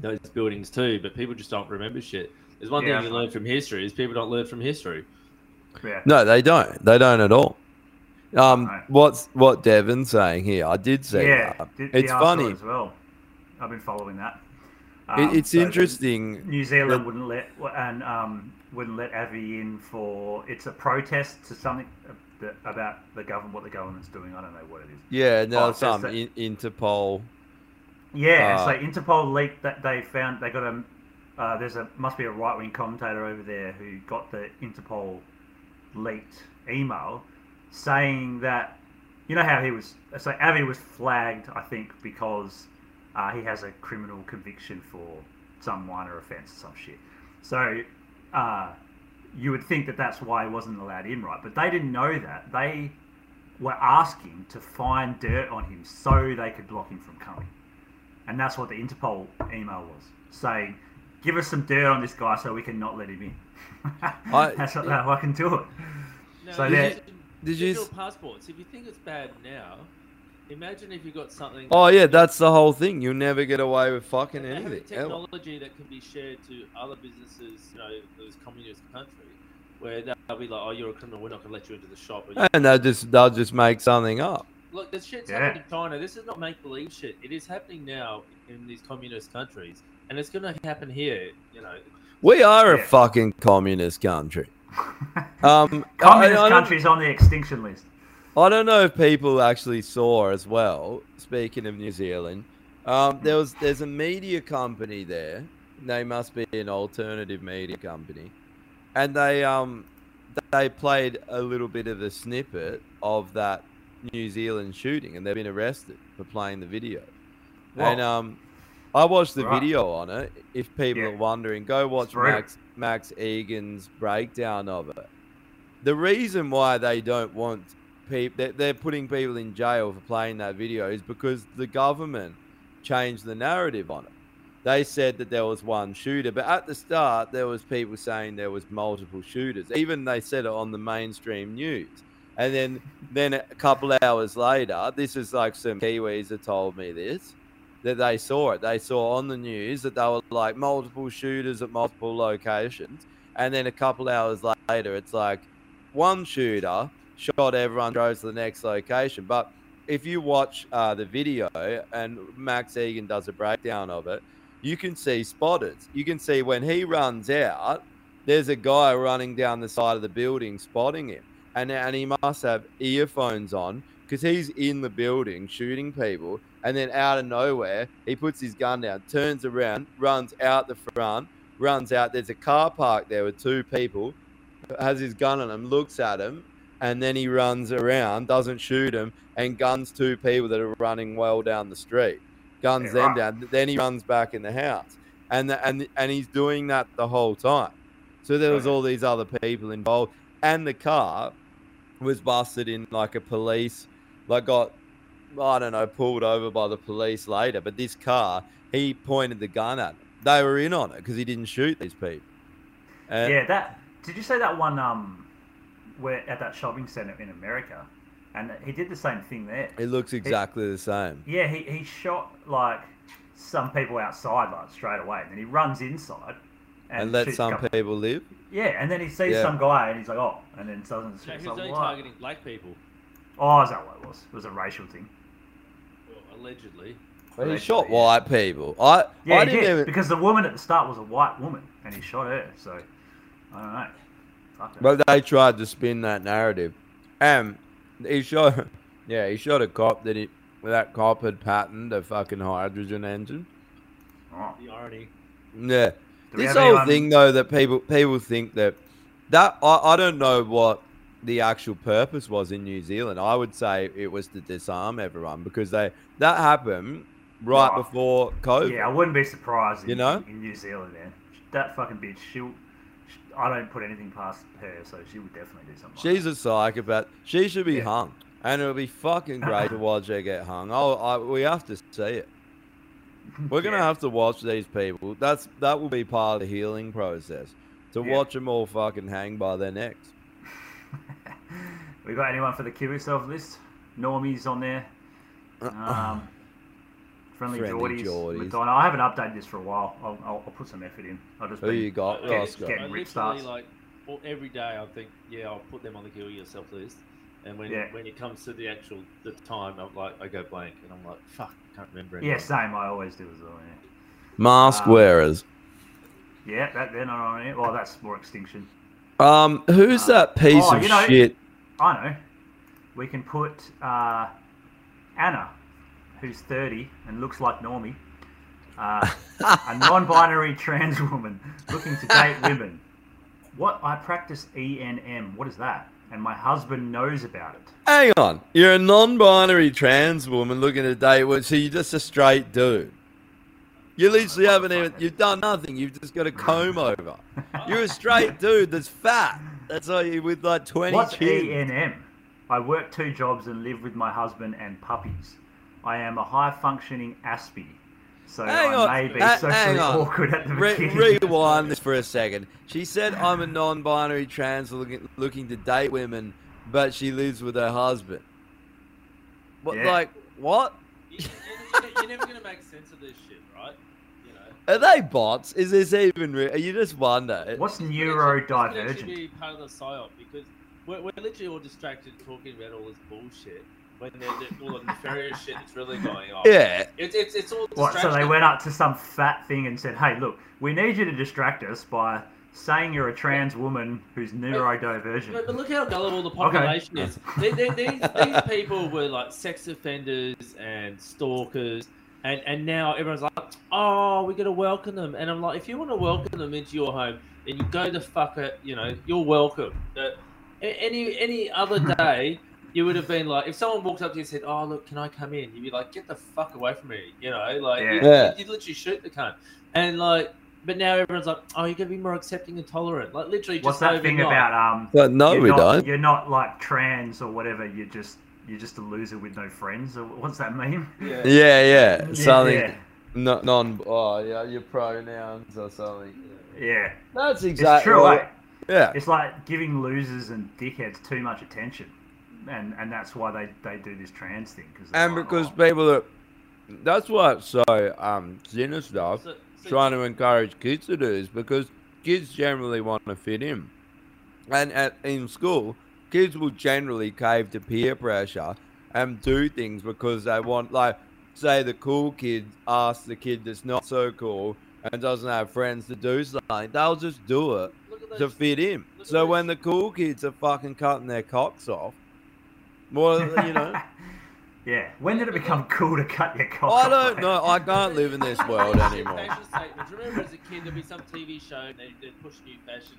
those buildings too, but people just don't remember shit. There's one Yeah. thing you learn from history is people don't learn from history. yeah No, they don't. They don't at all. Um, what's what Devin's saying here? I did say yeah that. did- It's yeah, I saw it funny. as well i've been following that It- Um, it's so interesting. New Zealand that- wouldn't let and um, wouldn't let Avi in for it's a protest to something about the government what the government's doing. I don't know what it is. Yeah, Oh, no, says some that- in, Interpol. Yeah, Uh, so Interpol leaked that they found they got a uh, there's a must be a right wing commentator over there who got the Interpol leaked email saying that you know how he was so Avi was flagged I think because uh, he has a criminal conviction for some minor offence or some shit. So uh, you would think that that's why he wasn't allowed in, right? But they didn't know that. They were asking to find dirt on him so they could block him from coming. And that's what the Interpol email was saying, give us some dirt on this guy so we can not let him in. I- that's what how I can do it. No, so did you- Did you? digital passports. If you think it's bad now, imagine if you got something. Oh yeah, that's the whole thing. You'll never get away with fucking They have anything. technology that can be shared to other businesses, you know, those communist countries, where they'll be like, "Oh, you're a criminal. We're not going to let you into the shop." And they'll just they'll just make something up. Look, this shit's Yeah. happening in China. This is not make believe shit. It is happening now in these communist countries, and it's going to happen here. You know, We are a fucking communist country. Um, Communist I don't- countries on the extinction list. I don't know if people actually saw as well. Speaking of New Zealand, um, there was there's a media company there. They must be an alternative media company, and they um they played a little bit of a snippet of that New Zealand shooting, and they've been arrested for playing the video. And um, I watched the Right. video on it. If people Yeah. are wondering, go watch. Max Max Egan's breakdown of it. The reason why they don't want people, they're, putting people in jail for playing that video is because the government changed the narrative on it. They said that there was one shooter, but at the start there was people saying there was multiple shooters. Even they said it on the mainstream news. And then then a couple hours later, this is like some Kiwis that told me this that they saw it. They saw on the news that they were like multiple shooters at multiple locations. And then a couple hours later, it's like one shooter shot everyone, drove to the next location. But if you watch uh, the video and Max Egan does a breakdown of it, you can see spotters. You can see when he runs out, there's a guy running down the side of the building spotting him. And, and he must have earphones on because he's in the building shooting people. And then out of nowhere, he puts his gun down, turns around, runs out the front, runs out. There's a car park there with two people, has his gun on him, looks at him, and then he runs around, doesn't shoot him, and guns two people that are running well down the street. Guns them down. Then he runs back in the house, and the, and and he's doing that the whole time. So there was all these other people involved, and the car was busted in like a police, like got I don't know pulled over by the police later. But this car, he pointed the gun at them. They were in on it because he didn't shoot these people. And yeah, that. Did you say that one? Um, where at that shopping center in America, and he did the same thing there. it looks exactly the same. Yeah, he, he shot like some people outside like straight away, and then he runs inside and, And, let some couple- people live. Yeah, and then he sees Yeah. some guy, and he's like, oh, and then doesn't. No, it's was like, only what? targeting black people, Oh, is that what it was? It was a racial thing. well, allegedly. But he shot white people. I Yeah, I didn't did, even. because the woman at the start was a white woman, and he shot her. So I don't know. Fuck. But they tried to spin that narrative, and he shot. Yeah, he shot a cop that he that cop had patented a fucking hydrogen engine. Oh. The irony. Yeah, Do we this whole anyone- thing though that people people think that that I, I don't know what the actual purpose was in New Zealand. I would say it was to disarm everyone because they that happened right Oh. before COVID. Yeah, I wouldn't be surprised. In, You know? in New Zealand, man, that fucking bitch. She'll. I don't put anything past her, so she would definitely do something. She's a psychopath. She should be hung, and it'll be fucking great to watch her get hung. Oh, I, we have to see it. We're gonna have to watch these people. That's that will be part of the healing process. To Yeah. watch them all fucking hang by their necks. We got anyone for the kill yourself list? Normie's on there. Um, friendly, Friendly Jordies. Jordies. Madonna. I haven't updated this for a while. I'll, I'll, I'll put some effort in. I'll just Who be you got, get- Roscoe? Getting I rip starts. like well, every day I think, yeah, I'll put them on the kill yourself list. And when Yeah. when it comes to the actual the time, I'm like I go blank and I'm like, fuck, can't remember. Yeah, same. I always do as well. Yeah. Mask Um, wearers. Yeah, that they're not on it. Well, that's more extinction. Um, who's that piece oh, of you know, shit? I know. We can put uh, Anna, who's 30 and looks like Normie, uh, a non-binary trans woman looking to date women. What I practice ENM. What is that? And my husband knows about it. Hang on, you're a non-binary trans woman looking to date. Well, so you're just a straight dude. You literally haven't even. You've done nothing. You've just got a comb over. You're a straight dude that's fat. That's all you with like 20 What's kids. ENM? I work two jobs and live with my husband and puppies. I am a high-functioning Aspie, so Hang I on, may be ha- socially hang awkward at the Re- beginning. rewind this for a second. She said, "I'm a non-binary trans looking, looking to date women, but she lives with her husband." What? Yeah. Like what? You, you, you're never gonna make sense of this shit, right? You know. Are they bots? Is this even real? You just wonder. What's This could actually neurodivergent? be part of the psyop because we're, we're literally all distracted talking about all this bullshit when they're, they're all the nefarious shit that's really going on. Yeah. It's it's it's all What? So they went up to some fat thing and said, "Hey, look, we need you to distract us by saying you're a trans woman who's neurodivergent." But, but look how gullible the Okay. population is. They, they, these, these people were like sex offenders and stalkers, and, and now everyone's like, oh, we're going to welcome them. And I'm like, if you want to welcome them into your home, then you go the fuck it, you know, you're welcome. But any any other day, you would have been like, if someone walked up to you and said, oh, look, can I come in? You'd be like, get the fuck away from me, you know, like, Yeah. you, Yeah. you'd literally shoot the cunt. And like, but now everyone's like, oh, you're gonna be more accepting and tolerant. Like, literally, What's just that thing overnight. about um? But no, you're we not, don't. You're not like trans or whatever. You're just you're just a loser with no friends. Or what's that mean? Yeah. Yeah, yeah. Yeah, Something. yeah. No, non. Oh, yeah. Your pronouns or something. Yeah, That's it's exactly. true. what- eh? Yeah. It's like giving losers and dickheads too much attention, and and that's why they, they do this trans thing. Cause And like, because "Oh, people are. That's what's so um sinister. So- so- trying to encourage kids to do is because kids generally want to fit in, and at in school, kids will generally cave to peer pressure and do things because they want like say the cool kid asks the kid that's not so cool and doesn't have friends to do something, they'll just do it to fit in. So when the cool kids are fucking cutting their cocks off, well, you know, Yeah. When did it become cool to cut your cock? I don't mate? know. I can't live in this world anymore. Fashion statements. Remember as a kid, there'd be some TV show, and they, they'd push new fashion,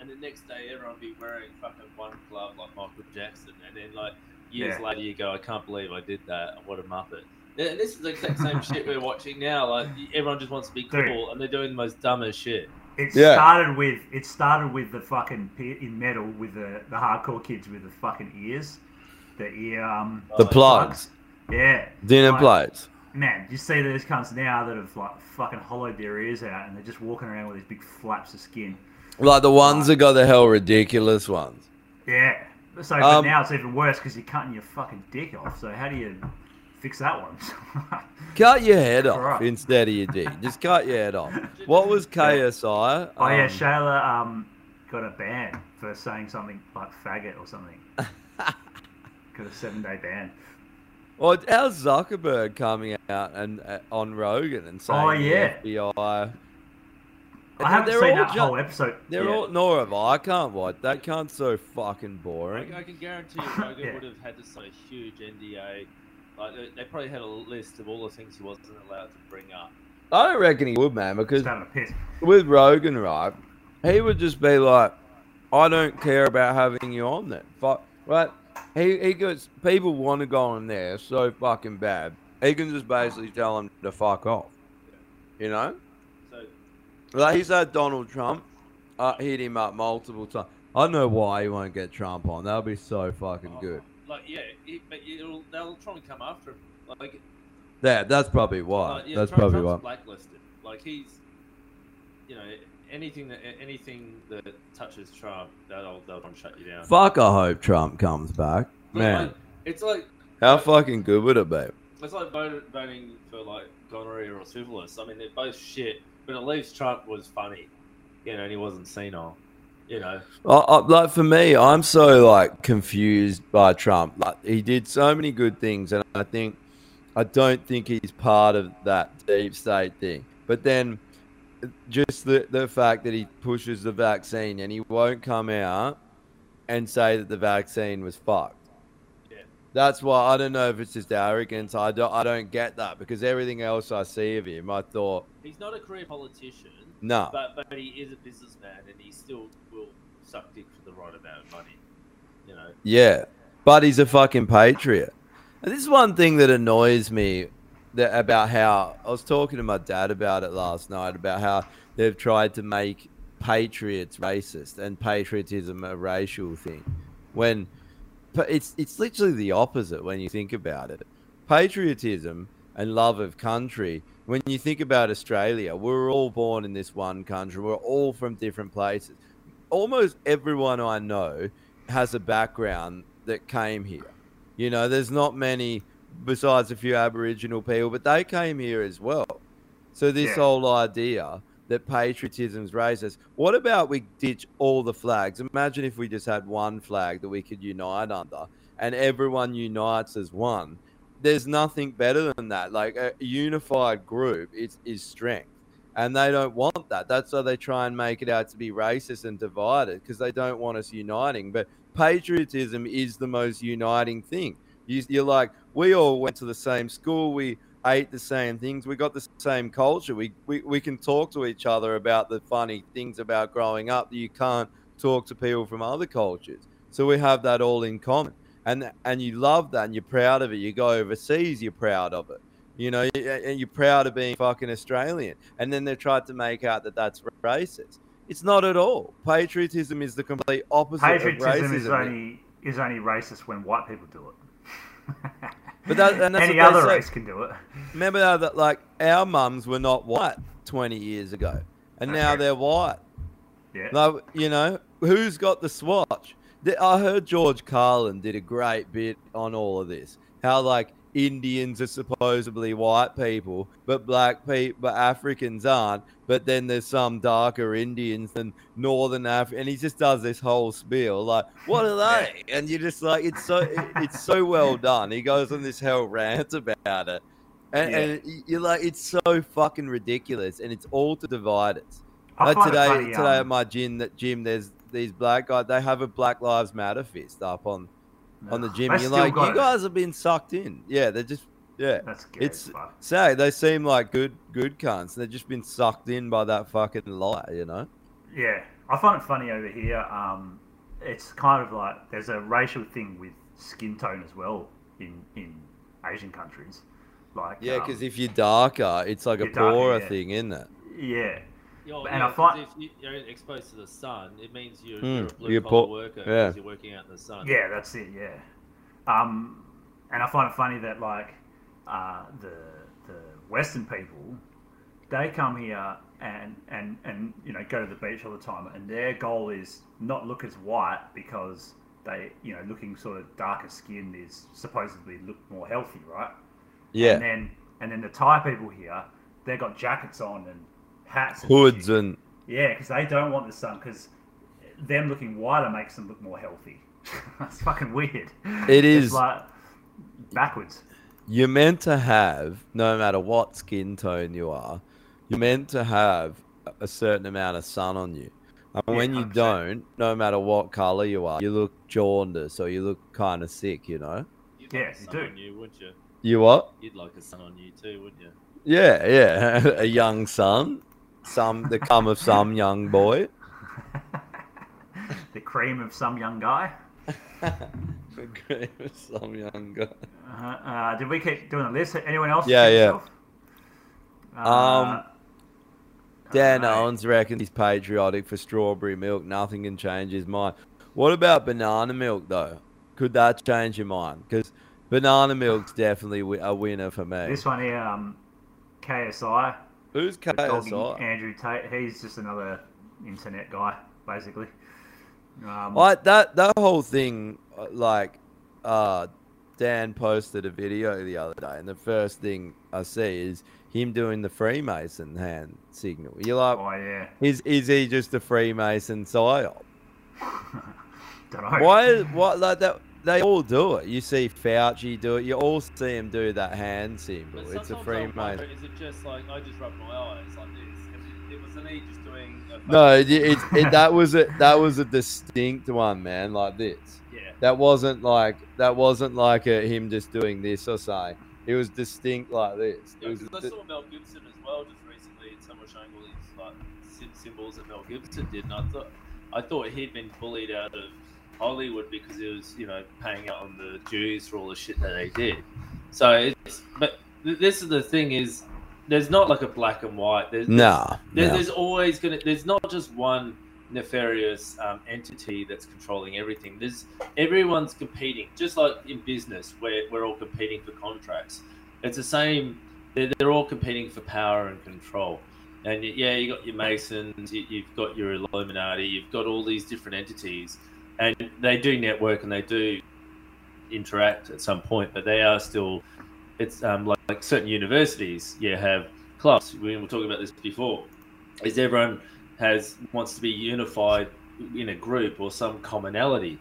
and the next day everyone would be wearing fucking one glove like Michael Jackson, and then like years Yeah. later you go, I can't believe I did that. What a muppet. Yeah, this is the exact same shit we're watching now. Like everyone just wants to be cool, Dude. and they're doing the most dumbest shit. It Yeah. started with it started with the fucking in metal with the the hardcore kids with the fucking ears, the ear um The plugs, Yeah. dinner Like, plates. Man, you see those cunts now that have like fucking hollowed their ears out and they're just walking around with these big flaps of skin. Like the ones that got the hell ridiculous ones. Yeah. So but Um, now it's even worse because you're cutting your fucking dick off. So how do you fix that one? Cut your head off Right. instead of your dick. Just cut your head off. What was KSI? oh yeah, Um, Shayla um got a ban for saying something like faggot or something. got a seven day ban. Well, how's Zuckerberg coming out and uh, on Rogan and saying Oh, the yeah. FBI? I haven't They're seen that ju- whole episode. They're yet. all nor have I. I can't watch that. Can't so fucking boring. I can guarantee you, Rogan Yeah. would have had to sign a huge NDA. Like they, they probably had a list of all the things he wasn't allowed to bring up. I don't reckon he would, man, because Just having a piss. with Rogan, right, he would just be like, I don't care about having you on that. Fuck, right? He, he goes, people want to go on there so fucking bad. He can just basically tell them to fuck off. You know? So Like he's had Donald Trump uh, hit him up multiple times. I don't know why he won't get Trump on. That'll be so fucking good. like yeah, it, but it'll, they'll try and come after him. Like Yeah, that's probably why. Like, yeah, that's Trump- probably Trump's why. blacklisted. Like he's, you know, anything that anything that touches Trump, they'll they'll shut you down. Fuck, I hope Trump comes back. Man, like, it's like how fucking good would it be? it's like voting, voting for like gonorrhea or syphilis. I mean, they're both shit, but at least Trump was funny, you know, and he wasn't senile. You know, I, I, like for me, I'm so like confused by Trump. Like he did so many good things, and I think I don't think he's part of that deep state thing. But then, just the the fact that he pushes the vaccine and he won't come out and say that the vaccine was fucked. Yeah. That's why I don't know if it's just arrogance. I don't I don't get that because everything else I see of him, I thought he's not a career politician. No. but but he is a businessman, and he still will suck dick for the right amount of money. You know. Yeah, but he's a fucking patriot. And this is one thing that annoys me that about how I was talking to my dad about it last night about how they've tried to make patriots racist and patriotism a racial thing when but it's it's literally the opposite when you think about it. Patriotism and love of country. When you think about Australia, we're all born in this one country. We're all from different places. Almost everyone I know has a background that came here. You know, there's not many besides a few Aboriginal people, but they came here as well. So this Yeah. whole idea that patriotism's racist. What about we ditch all the flags? Imagine if we just had one flag that we could unite under, and everyone unites as one. There's nothing better than that. Like a unified group is is strength, and they don't want that. That's why they try and make it out to be racist and divided because they don't want us uniting. But patriotism is the most uniting thing. You, you're like, we all went to the same school. We ate the same things. We got the same culture. We, we, we can talk to each other about the funny things about growing up that you can't talk to people from other cultures. So we have that all in common. And, and you love that and you're proud of it. You go overseas, you're proud of it. You know, and you're proud of being fucking Australian. And then they tried to make out that that's racist. It's not at all. Patriotism is the complete opposite Patriotism of racism. is only is only racist when white people do it. But that, and that's Any other race can do it. Remember how that like our mums were not white 20 years ago, and now they're white. Yeah. Like you know, who's got the swatch? I heard George Carlin did a great bit on all of this. How like Indians are supposedly white people, but black people, but Africans aren't. But then there's some darker Indians than Northern Africa, and he just does this whole spiel like, "What are they?" And you're just like, it's so it- it's so well done. He goes on this hell rant about it, And, Yeah. and you're like, it's so fucking ridiculous, and it's all to divide us. Like today, funny, today um, at my gym, that gym, there's these black guys. They have a Black Lives Matter fist up on on the gym. You're like, you it. guys have been sucked in. Yeah, they're just yeah. That's scary It's say they seem like good good cunts. They've just been sucked in by that fucking lie. You know. Yeah, I find it funny over here. Um, it's kind of like there's a racial thing with skin tone as well in in Asian countries. Like Yeah, um, because if you're darker, it's like a you're darker, poorer yeah. thing, isn't it? yeah, Yeah, well, and yeah, I find 'cause if you- you're exposed to the sun, it means you're, Hmm, you're a blue you're collar po- worker yeah. you're working out in the sun. yeah, that's it. Yeah, um, and I find it funny that like uh, the the Western people, they come here and and and you know go to the beach all the time, and their goal is not look as white because they you know looking sort of darker skinned is supposedly look more healthy, right? Yeah. And then and then the Thai people here, they got jackets on and hats. And Hoods shit. and Yeah, because they don't want the sun because them looking whiter makes them look more healthy. That's fucking weird. It It's like backwards. you're meant to have, no matter what skin tone you are, you're meant to have a- a certain amount of sun on you. And Yeah, when you 100%. don't, no matter what color you are, you look jaundiced or you look kind of sick, you know? You'd Yeah, like a you sun do. on you, wouldn't you? You what? You'd like a sun on you too, wouldn't you? Yeah, yeah. a young son. Some the come of some young boy. The cream of some young guy. The cream of some young guy. Uh, uh, did we keep doing the list? Anyone else? Yeah, yeah. Uh, Um, Dan Owens reckons he's patriotic for strawberry milk. Nothing can change his mind. What about banana milk though? Could that change your mind? Because banana milk's definitely a winner for me. this one here, um, KSI. Who's KSI? Andrew Tate. He's just another internet guy, basically. Um, Like that that whole thing, uh, like, uh, Dan posted a video the other day, and the first thing I see is him doing the Freemason hand signal. You're like, Oh yeah. is is he just a Freemason psyop? Don't know. Why? What like that? They all do it. You see Fauci do it. You all see him do that hand symbol. But It's a I Freemason. Is it just like I just rub my eyes like this? It, it wasn't he just doing. A No, it, it, it, that was a that was a distinct one, man. Like this. Yeah. That wasn't like that wasn't like a, him just doing this or say. It was distinct like this. It was. I saw Mel Gibson as well just recently, and someone showing all these like symbols that Mel Gibson did, and I thought I thought he'd been bullied out of Hollywood because he was you know paying out on the Jews for all the shit that they did. So it's but th- this is the thing is there's not like a black and white. There's Nah, there's, nah. there's always gonna there's not just one nefarious um, entity that's controlling everything. There's everyone's competing, just like in business where we're all competing for contracts. It's the same. They're, they're all competing for power and control. And yeah, you got your Masons, you've got your Illuminati, you've got all these different entities, and they do network and they do interact at some point, but they are still. It's um, like, like certain universities, yeah, have clubs. We were talking about this before. Is everyone has wants to be unified in a group or some commonality,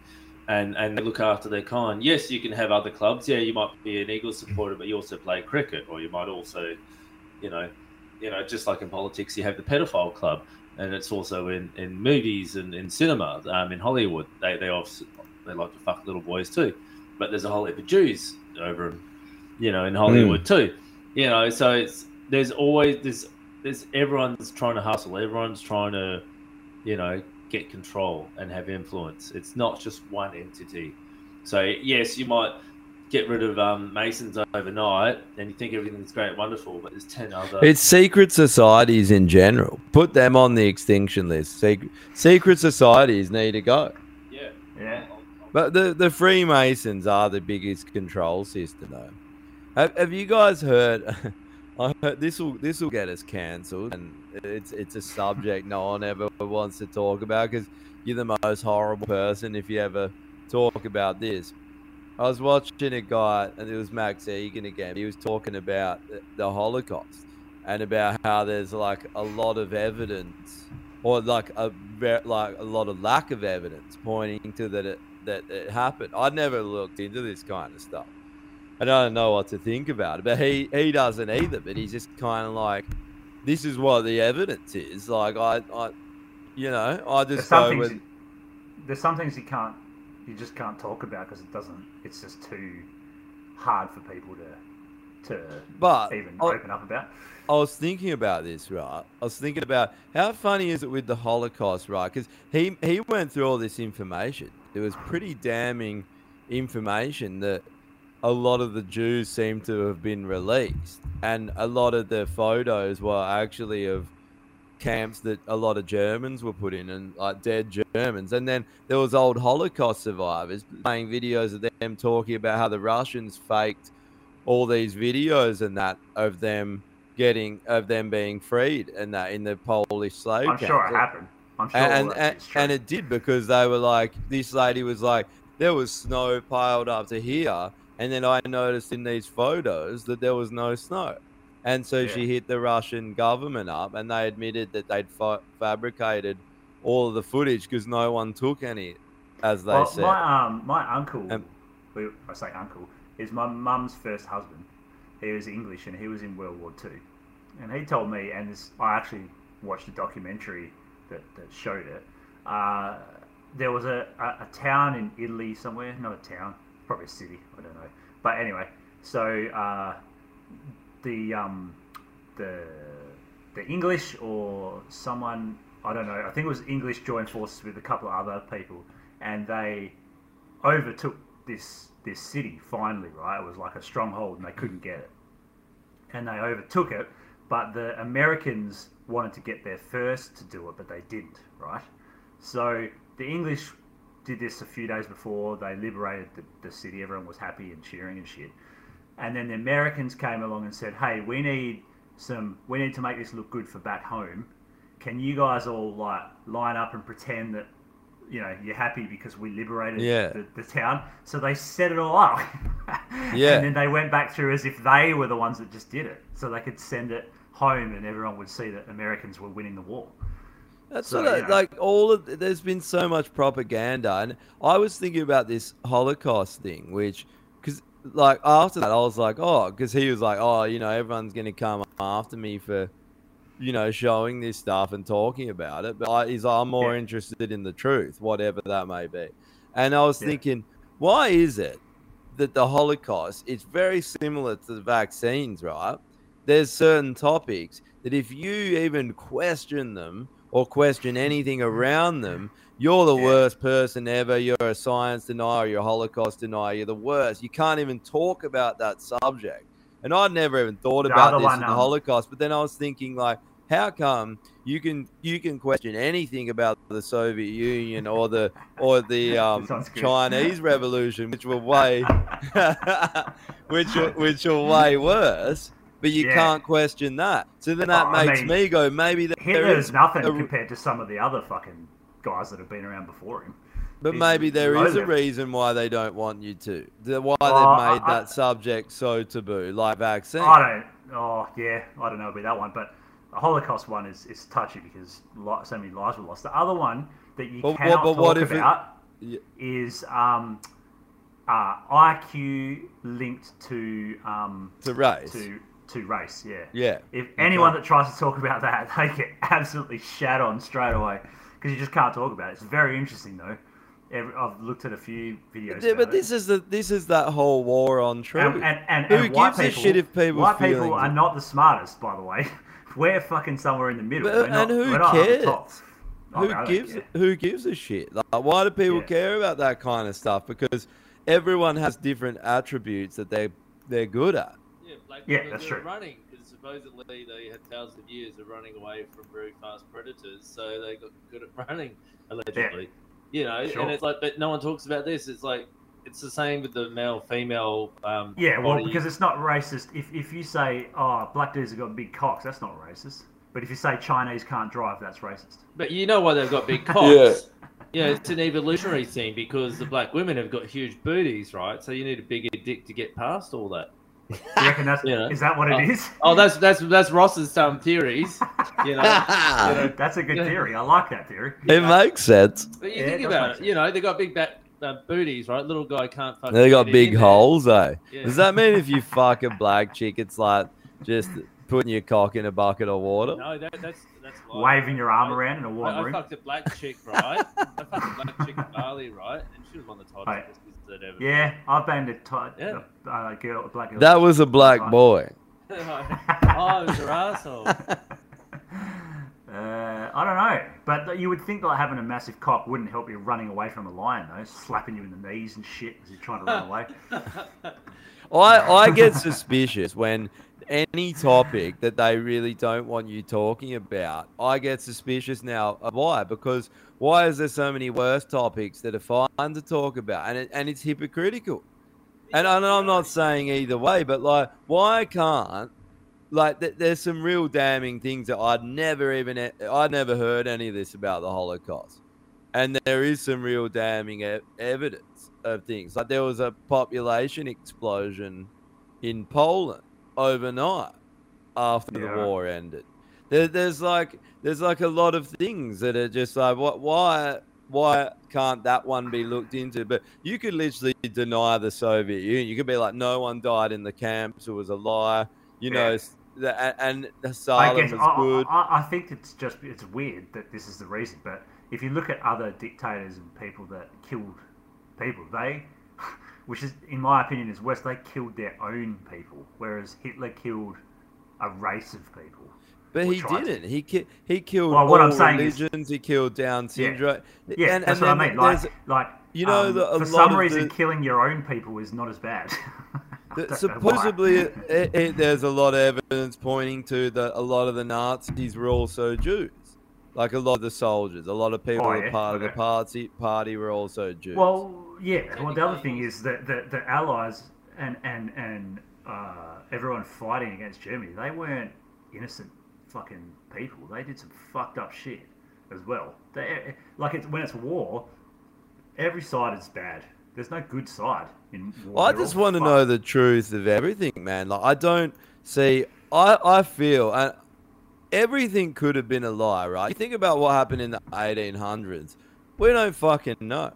and and they look after their kind. Yes, you can have other clubs. Yeah, you might be an Eagles supporter, but you also play cricket, or you might also, you know, you know, just like in politics, you have the pedophile club, and it's also in, in movies and in cinema. Um, in Hollywood, they they obviously, they like to fuck little boys too, but there's a whole heap of Jews over, you know, in Hollywood too. You know, so it's there's always there's there's everyone's trying to hustle, everyone's trying to, you know, get control and have influence. It's not just one entity. So yes, you might get rid of um, Masons overnight, and you think everything's great, wonderful, but there's ten other. It's secret societies in general. Put them on the extinction list. Secret, secret societies need to go. Yeah. Yeah. But the, the Freemasons are the biggest control system, though. Have, have you guys heard? I heard this will this will get us cancelled, and it's it's a subject no one ever wants to talk about because you're the most horrible person if you ever talk about this. I was watching a guy, and it was Max Egan again. He was talking about the- Holocaust and about how there's like a lot of evidence, or like a like a lot of lack of evidence pointing to that it that it happened. I'd never looked into this kind of stuff, and I don't know what to think about it. But he he doesn't either. But he's just kind of like, this is what the evidence is. Like I, I you know, I There's just some go things. with. there's some things you can't, you just can't talk about because it doesn't. It's just too hard for people to, to But even I- open up about. I was thinking about this, right? I was thinking about how funny is it with the Holocaust, right? Because he he went through all this information. It was pretty damning information that a lot of the Jews seem to have been released, and a lot of the photos were actually of camps that a lot of Germans were put in, and like dead Germans. And then there was old Holocaust survivors playing videos of them talking about how the Russians faked all these videos and that of them getting of them being freed and that in the Polish slave I'm sure it happened. I'm sure and and, and it did because they were like this lady was like there was snow piled up to here and then I noticed in these photos that there was no snow and so she hit the Russian government up and they admitted that they'd fa- fabricated all of the footage because no one took any as they well, said my um my uncle, um, I say uncle, is my mum's first husband. He was English and he was in World War Two, and he told me, and this, I actually watched a documentary that, that showed it. Uh, there was a, a, a town in Italy somewhere, not a town, probably a city, I don't know. But anyway, so uh, the um, the the English or someone I don't know. I think it was English joined forces with a couple of other people, and they overtook this this city finally. Right, it was like a stronghold, and they couldn't get it, and they overtook it. But the Americans wanted to get there first to do it, but they didn't. Right, so the English did this a few days before they liberated the, the city. Everyone was happy and cheering and shit. And then the Americans came along and said, "Hey, we need some. We need to make this look good for back home. Can you guys all like line up and pretend that you know you're happy because we liberated Yeah. the, the town?" So they set it all up. Yeah. And then they went back through as if they were the ones that just did it, so they could send it home and everyone would see that Americans were winning the war. That's So, what I, you know. like all of there's been so much propaganda and I was thinking about this Holocaust thing which like after that I was like oh cuz he was like oh you know everyone's going to come after me for you know showing this stuff and talking about it but I, he's like, I'm more Yeah. interested in the truth whatever that may be. And I was Yeah. thinking why is it that the Holocaust it's very similar to the vaccines right? there's certain topics that if you even question them or question anything mm-hmm. around them, you're the worst person ever. You're a science denier, you're a Holocaust denier, you're the worst. You can't even talk about that subject. And I'd never even thought The about this in the um, Holocaust, but then I was thinking like, how come you can you can question anything about the Soviet Union or the or the um. Chinese Revolution, which were way which were, which are way worse, but you Yeah. can't question that. So then that Oh, I makes mean, me go, maybe there Hitler's is nothing a- compared to some of the other fucking guys that have been around before him. But He's maybe there is a reason why they don't want you to. The, why Oh, they've made I- that subject so taboo, like vaccine. I don't. Oh yeah, I don't know about that one, but the Holocaust one is, is touchy because so many lives were lost. The other one that you But cannot talk what it- about Yeah. is um, uh, IQ linked to um, To race. To to race, yeah. Yeah, If you anyone that tries to talk about that, they get absolutely shat on straight away because you just can't talk about it. It's very interesting though. Every, I've looked at a few videos. Yeah, but this is the this is that whole war on truth. And, and, and, Who and white gives a shit if people white feelings people are not the smartest, by the way. We're fucking somewhere in the middle. But- We're not- and who we're not the cares? top. Who mean, gives care. who gives a shit? Like, why do people Yeah. care about that kind of stuff? Because everyone has different attributes that they they're good at. Yeah, black Yeah, that's true. running because supposedly they had thousands of years of running away from very fast predators, so they got good at running allegedly. You know, Sure. and it's like, but no one talks about this. It's like it's the same with the male female. Um, Yeah, well, body. because it's not racist. If, if you say, oh, black dudes have got big cocks, that's not racist. But if you say Chinese can't drive, that's racist. But you know why they've got big cocks. Yeah. Yeah, it's an evolutionary thing because the black women have got huge booties, right? So you need a bigger dick to get past all that. You reckon that's, You know? is that what it oh, is? Oh, that's that's that's Ross's um theories. You know, you know, That's a good Yeah. theory. I like that theory. It makes sense. But you Yeah, it think does about make it, you know, they got big back uh, booties, right? Little guy can't fucking. They got big in there. holes, eh? Yeah. Does that mean if you fuck a black chick, it's like just putting your cock in a bucket of water? No, that, that's that's Waving your arm around in a warm I room. fucked a black chick, right? I fucked a black chick in Bali, right? And she was one of the Right. Tightest bitches that ever. Yeah, I've banged a tight, Yeah. uh, girl, a black girl. That was a black boy. oh, it was her asshole. Uh, I don't know, but you would think that having a massive cock wouldn't help you running away from a lion, though, slapping you in the knees and shit as you're trying to run away. I I get suspicious when any topic that they really don't want you talking about. I get suspicious now. of Why? Because why is there so many worse topics that are fine to talk about, and it, and it's hypocritical. And know I'm not saying either way, but like, why can't like th- there's some real damning things that I'd never even I'd never heard any of this about the Holocaust, and there is some real damning e- evidence of things. Like there was a population explosion in Poland overnight after Yeah. the war ended. There, there's like there's like a lot of things that are just like what why why can't that one be looked into? But you could literally deny the Soviet Union. You could be like, no one died in the camps. It was a lie. You know, Yeah. s- the- and I Stalin guess was I, good. I, I think it's just it's weird that this is the reason. But if you look at other dictators and people that killed people, they, which is in my opinion is worse, they killed their own people, whereas Hitler killed a race of people. But he tried didn't. He ki- he killed Well, what all I'm saying is- he killed Down Yeah. syndrome. Yeah, and, that's and what I mean. Like, there's- like you know, um, the, a for lot some of reason, the- killing your own people is not as bad. I that don't know why. supposedly it, it, there's a lot of evidence pointing to that a lot of the Nazis were also Jews. Like a lot of the soldiers, a lot of people Oh, who were yeah, part of the party party were also Jews. Well, yeah. Well, the other thing is that the, the Allies and and and uh, everyone fighting against Germany, they weren't innocent fucking people. They did some fucked up shit as well. They, eh, eh, like it's when it's war, every side is bad. There's no good side in war. I They're just want to know the truth of everything, man. Like I don't see. I I feel and everything could have been a lie, right? You think about what happened in the 1800s. We don't fucking know.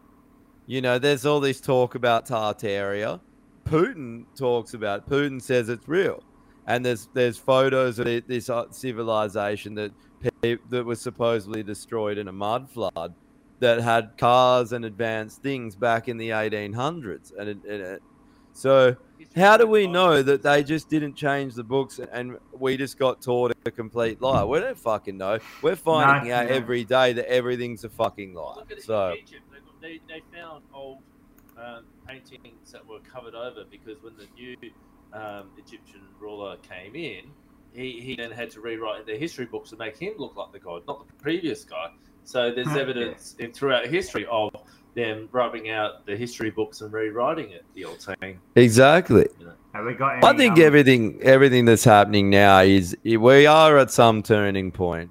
You know, there's all this talk about Tartaria. Putin talks about. It. Putin says it's real, and there's there's photos of this uh, civilization that that was supposedly destroyed in a mud flood that had cars and advanced things back in the 1800s, and it, and it, so how do we know that they just didn't change the books and we just got taught a complete lie? We don't fucking know. We're finding No, out no. every day that everything's a fucking lie. Look at So Egypt. They, they, they found old um, paintings that were covered over because when the new um, Egyptian ruler came in, he, he then had to rewrite their history books to make him look like the god, not the previous guy. So there's Yeah. evidence in, throughout history of them rubbing out the history books and rewriting it. The old saying. exactly. Have we got? I think um, everything everything that's happening now is we are at some turning point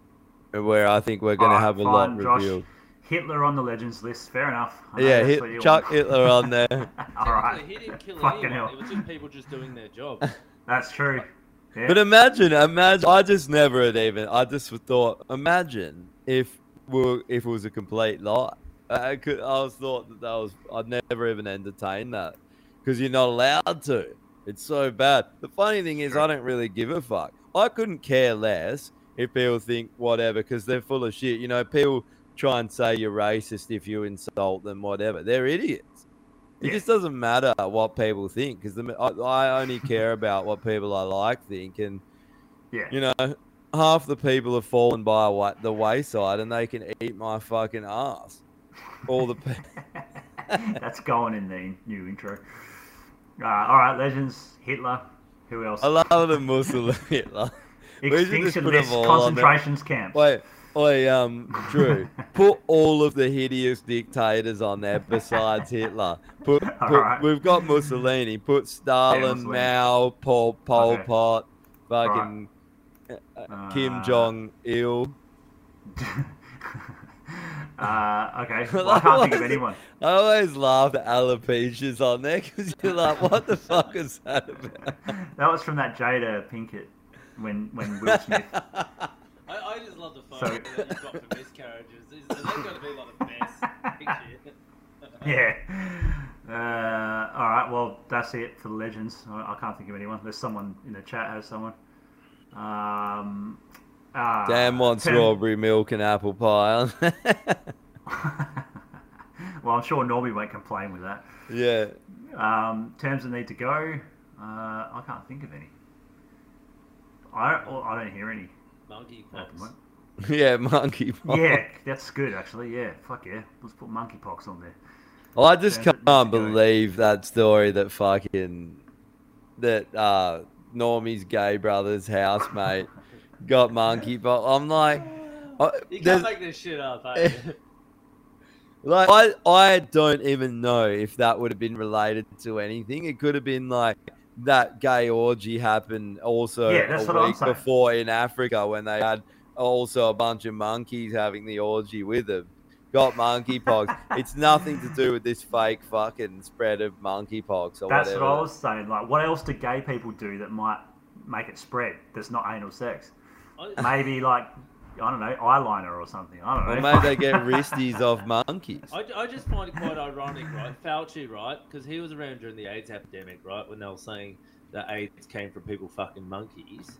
where I think we're going to Alright, have a fine, lot Josh. revealed. Hitler on the legends list. Fair enough. I Yeah, hit, chuck want. Hitler on there. All right. Technically, He didn't kill Fucking anyone. hell. It was just people just doing their job. That's true. Yeah. But imagine, imagine. I just never had even. I just thought, imagine if we if it was a complete lie. I could. I was thought that that was. I'd never even entertain that because you're not allowed to. It's so bad. The funny thing is, I don't really give a fuck. I couldn't care less if people think whatever because they're full of shit. You know, people try and say you're racist if you insult them, whatever. They're idiots. It Yeah. just doesn't matter what people think because I, I only care about what people I like think, and yeah. you know, half the people have fallen by wa- the wayside, and they can eat my fucking ass. All the pe- That's going in the new intro. Uh, all right, legends. Hitler. Who else? I love the Muslim Hitler. Extinction list, all on there. concentrations camps. Wait, wait, um, Drew, put all of the hideous dictators on there besides Hitler. Put, put Alright. we've got Mussolini. Put Stalin, Mussolini. Mao, Pol, Pol Okay. Pot, fucking uh, Kim Uh, Jong Il. Uh, okay. Well, I can't think of anyone. I always laugh at alopecia's on there because you're like, what the fuck is that about? That was from that Jada Pinkett when when Will Smith. I, I just love the photo So- that you've got for miscarriages. Is- That's got to be like the best picture. yeah. Uh, all right. Well, that's it for the legends. I, I can't think of anyone. There's someone in the chat has someone. Um, uh, Dan wants Tim- strawberry milk and apple pie. Well, I'm sure Normie won't complain with that. yeah. Um, terms that need to go. Uh, I can't think of any. I well, I don't hear any. Monkey at. Yeah, monkeypox. Yeah, that's good actually. Yeah, fuck yeah. Let's put monkeypox on there. Well, I just Terms that need can't believe that story that fucking that uh Normie's gay brother's housemate got monkeypox. I'm like I, You can't make this shit up, eh? like I I don't even know if that would have been related to anything. It could have been like that gay orgy happened also Yeah, that's a what I'm week before in Africa when they had also a bunch of monkeys having the orgy with them. Got monkeypox. it's nothing to do with this fake fucking spread of monkeypox or That's whatever. what I was saying. Like, what else do gay people do that might make it spread? That's not anal sex. Maybe like I don't know, eyeliner or something. I don't know. Or maybe they get wristies off monkeys. I, I just find it quite ironic, right? Fauci, right? Because he was around during the AIDS epidemic, right? When they were saying that AIDS came from people fucking monkeys,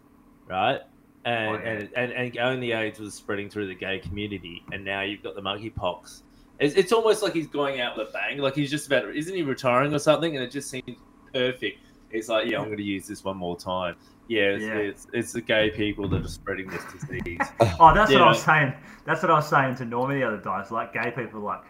right? And, Oh, yeah. and, and, and only AIDS was spreading through the gay community. And now you've got the monkeypox. It's, it's almost like he's going out with a bang. Like he's just about, isn't he retiring or something? And it just seems perfect. It's like, yeah, I'm going to use this one more time. Yeah, it's, Yeah. it's, it's the gay people that are spreading this disease. Oh, that's You what I was saying. That's what I was saying to Normie the other day. It's like gay people are like,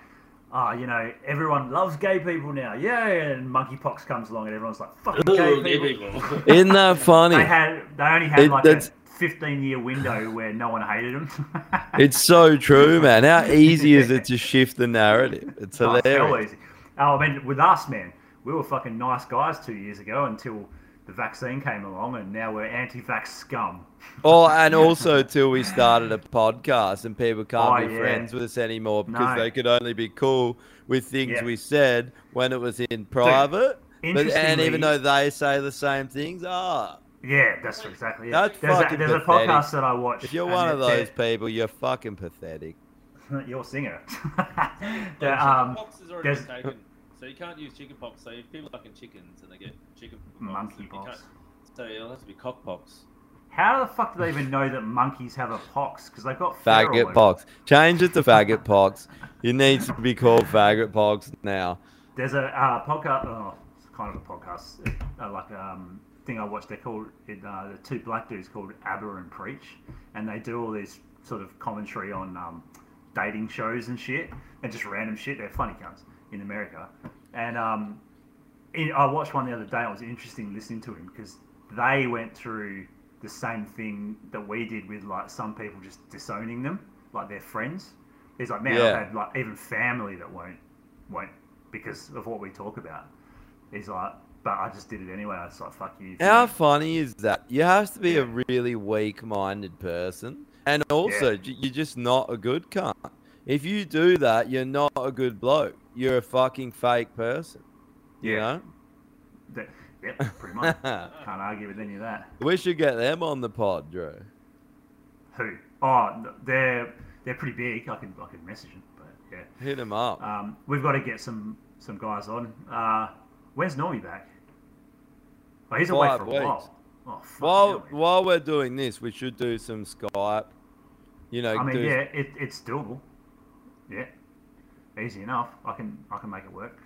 oh, you know, everyone loves gay people now. Yeah, and monkeypox comes along and everyone's like, fucking gay gay people. people. Isn't that funny? They had, they only had It- like a 15 year window where no one hated them. It's so true, man. How easy is it to shift the narrative? It's Oh, it's hell hilarious. easy. Oh, I mean, with us, man, we were fucking nice guys two years ago until the vaccine came along, and now we're anti-vax scum. Oh, and also till we started a podcast and people can't Oh, be yeah. friends with us anymore because No. they could only be cool with things Yeah. we said when it was in private. But and even though they say the same things, ah, Yeah, that's exactly it. that's there's fucking a, there's pathetic. a podcast that I watch. If you're one of those people, you're fucking pathetic. You're a singer. The, um, chickenpox has already there's- taken, so you can't use chickenpox. So if people are fucking chickens and they get chicken Monkeypox. so it'll have to be cockpox. How the fuck do they even know that monkeys have a pox? Because they've got fur Faggot pox. Change it to faggot pox. It needs to be called faggot pox now. There's a uh, podcast. Oh, it's kind of a podcast, uh, like um thing I watched. They're called it, uh, the two black dudes called Abba and Preach, and they do all this sort of commentary on um, dating shows and shit, and just random shit. They're funny cunts in America, and um, in, I watched one the other day. It was interesting listening to him because they went through the same thing that we did with like some people just disowning them, like their friends. He's like, man, Yeah. I've had like even family that won't won't because of what we talk about. He's like, but I just did it anyway. I was like, fuck you. How funny is that? You have to be a really weak-minded person, and also Yeah. you're just not a good cunt. If you do that, you're not a good bloke. You're a fucking fake person. You Yeah. know. That- Yep, pretty much. Can't argue with any of that. We should get them on the pod, Drew. Who? Oh, they're they're pretty big. I can I can message them, but yeah. Hit them up. Um, we've got to get some some guys on. Uh, where's Normie back? Oh, he's away Five for a while. Oh, fuck While while we're doing this, we should do some Skype. You know, I mean, do- yeah, it, it's doable. Yeah, easy enough. I can I can make it work.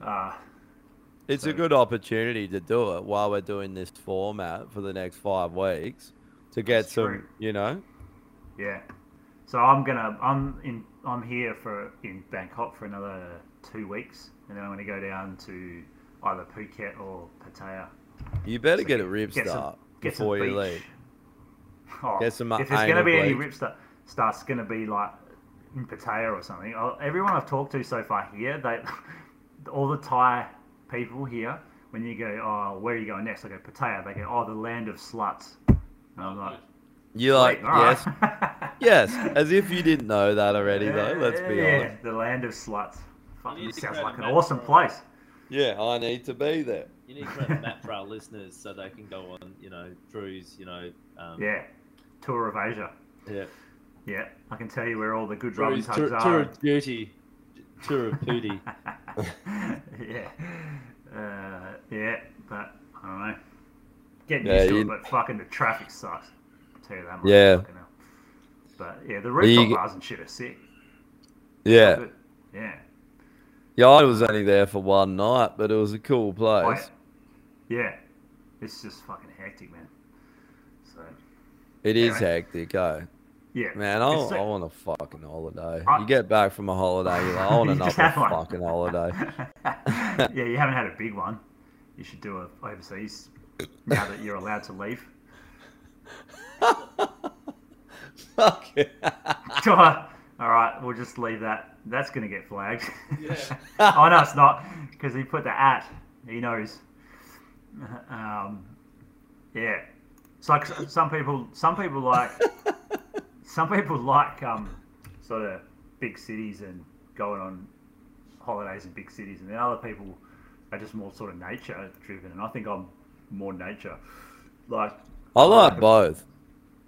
Uh, It's a good opportunity to do it while we're doing this format for the next five weeks to get That's some, true. you know. yeah. So I'm gonna I'm in I'm here for in Bangkok for another two weeks, and then I'm gonna go down to either Phuket or Pattaya. You better So get a rip get start some before you beach. leave. Oh, Get if there's going to be any rip sta- starts, to be like in Pattaya or something. Oh, Everyone I've talked to so far here, they all the Thai people here, when you go, oh, where are you going next? I go Pattaya. They go, oh, the land of sluts. And I'm like, You're like, Sweet, yes, right. yes, as if you didn't know that already, though. Let's be yeah, honest. the land of sluts. Fucking sounds like an awesome for- place. Yeah, I need to be there. You need to create a map for our listeners so they can go on, you know, Drew's, you know, um, Yeah, tour of Asia. yeah. Yeah, I can tell you where all the good rubbing Drew's tugs tour, are. tour of duty. Tour of Pooty. yeah. Uh, yeah, but I don't know. Getting Yeah, used to you- it, but fucking the traffic sucks. I'll tell you that much. Yeah. But yeah, the you rooftop get- bars and shit are sick. Yeah. Yeah. Yeah, I was only there for one night, but it was a cool Oh, place. yeah. It's just fucking hectic, man. So It is Anyway. hectic, eh? Yeah. Man, I, It's I want a fucking holiday. I- you get back from a holiday, you're like, I want another just have one. fucking holiday. yeah, you haven't had a big one. You should do it overseas now that you're allowed to leave. Fuck it. All right, we'll just leave that. That's going to get flagged. oh no, it's not because he put the at. He knows. Um, yeah, it's like some people. Some people like. Some people like um, sort of big cities and going on holidays in big cities, and then other people are just more sort of nature driven. And I think I'm more nature. Like I like both.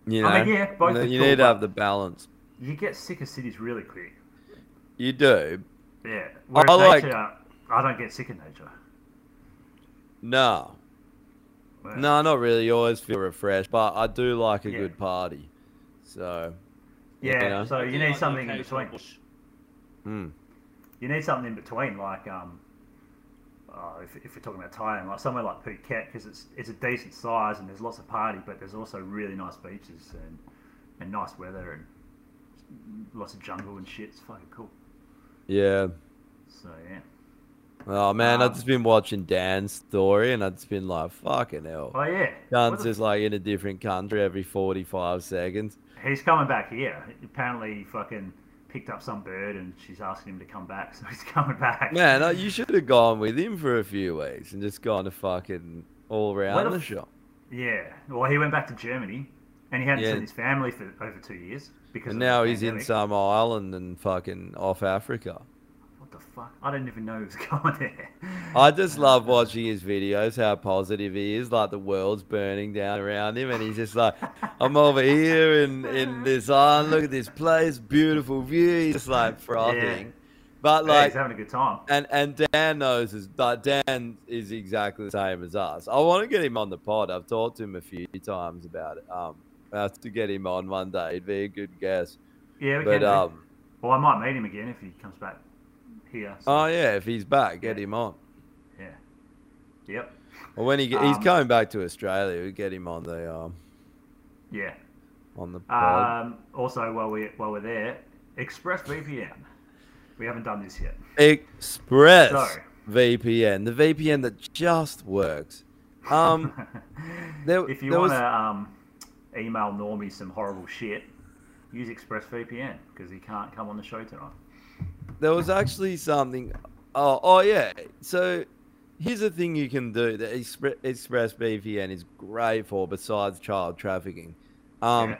You know, I mean, yeah, both you, cool, need to have the balance. you get sick of cities really quick. You do. Yeah. I Whereas like- nature, I don't get sick of nature. No. Well, No, not really. You always feel refreshed, but I do like a Yeah. good party. So, Yeah, you know. so you need something in between. Hmm. You need something in between, like um, uh, if, if we're talking about Thailand, like somewhere like Phuket, because it's it's a decent size and there's lots of party, but there's also really nice beaches and and nice weather and lots of jungle and shit. It's fucking cool. Yeah. So yeah. Oh man, I've Um, just been watching Dan's story, and I've just been like, "Fucking hell!" Oh yeah. Dan's just like in a different country every forty-five seconds. He's coming back here. Apparently, he fucking picked up some bird and she's asking him to come back, so he's coming back. Man, you should have gone with him for a few weeks and just gone to fucking all around the f- shop. Yeah. Well, he went back to Germany, and he hadn't Yeah. seen his family for over two years because And of the now he's in some island and fucking off Africa. The fuck? I didn't even know he was going there. I just love watching his videos, how positive he is. Like the world's burning down around him, and he's just like, I'm over here in, in this island. Look at this place, beautiful view. He's just like frothing. Yeah. But Yeah, like, he's having a good time. and and Dan knows is like Dan is exactly the same as us. I want to get him on the pod. I've talked to him a few times about it. Um, I have to get him on one day. He'd be a good guest. Yeah, we but can. um, well, I might meet him again if he comes back here. so- oh yeah, if he's back, get him on. yeah. Yep. Or when he get, he's Um, coming back to Australia, we get him on the um Yeah. on the pod. Um, also, while we while we're there, ExpressVPN. We haven't done this yet. Express So- VPN, the VPN that just works. Um, there, If you want was- to um, email Normie some horrible shit, use ExpressVPN because he can't come on the show tonight. There was actually something. Oh, oh yeah. So here's a thing you can do that Expre- ExpressVPN is great for, besides child trafficking. Um,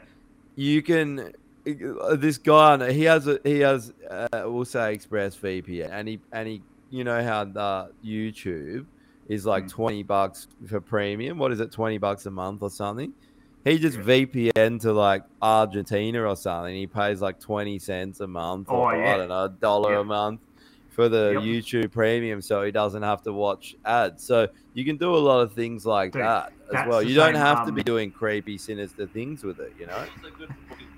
you can. uh, This guy, he has a he has uh, we'll say ExpressVPN, and he and he, you know how the YouTube is like twenty bucks for premium. What is it, twenty bucks a month or something? He just VPN to like Argentina or something. He pays like twenty cents a month, Oh, or yeah. I don't know, a dollar a month for the Yep. YouTube Premium, so he doesn't have to watch ads. So you can do a lot of things like Dude, that as well. You don't same, have to um, be doing creepy, sinister things with it. You know.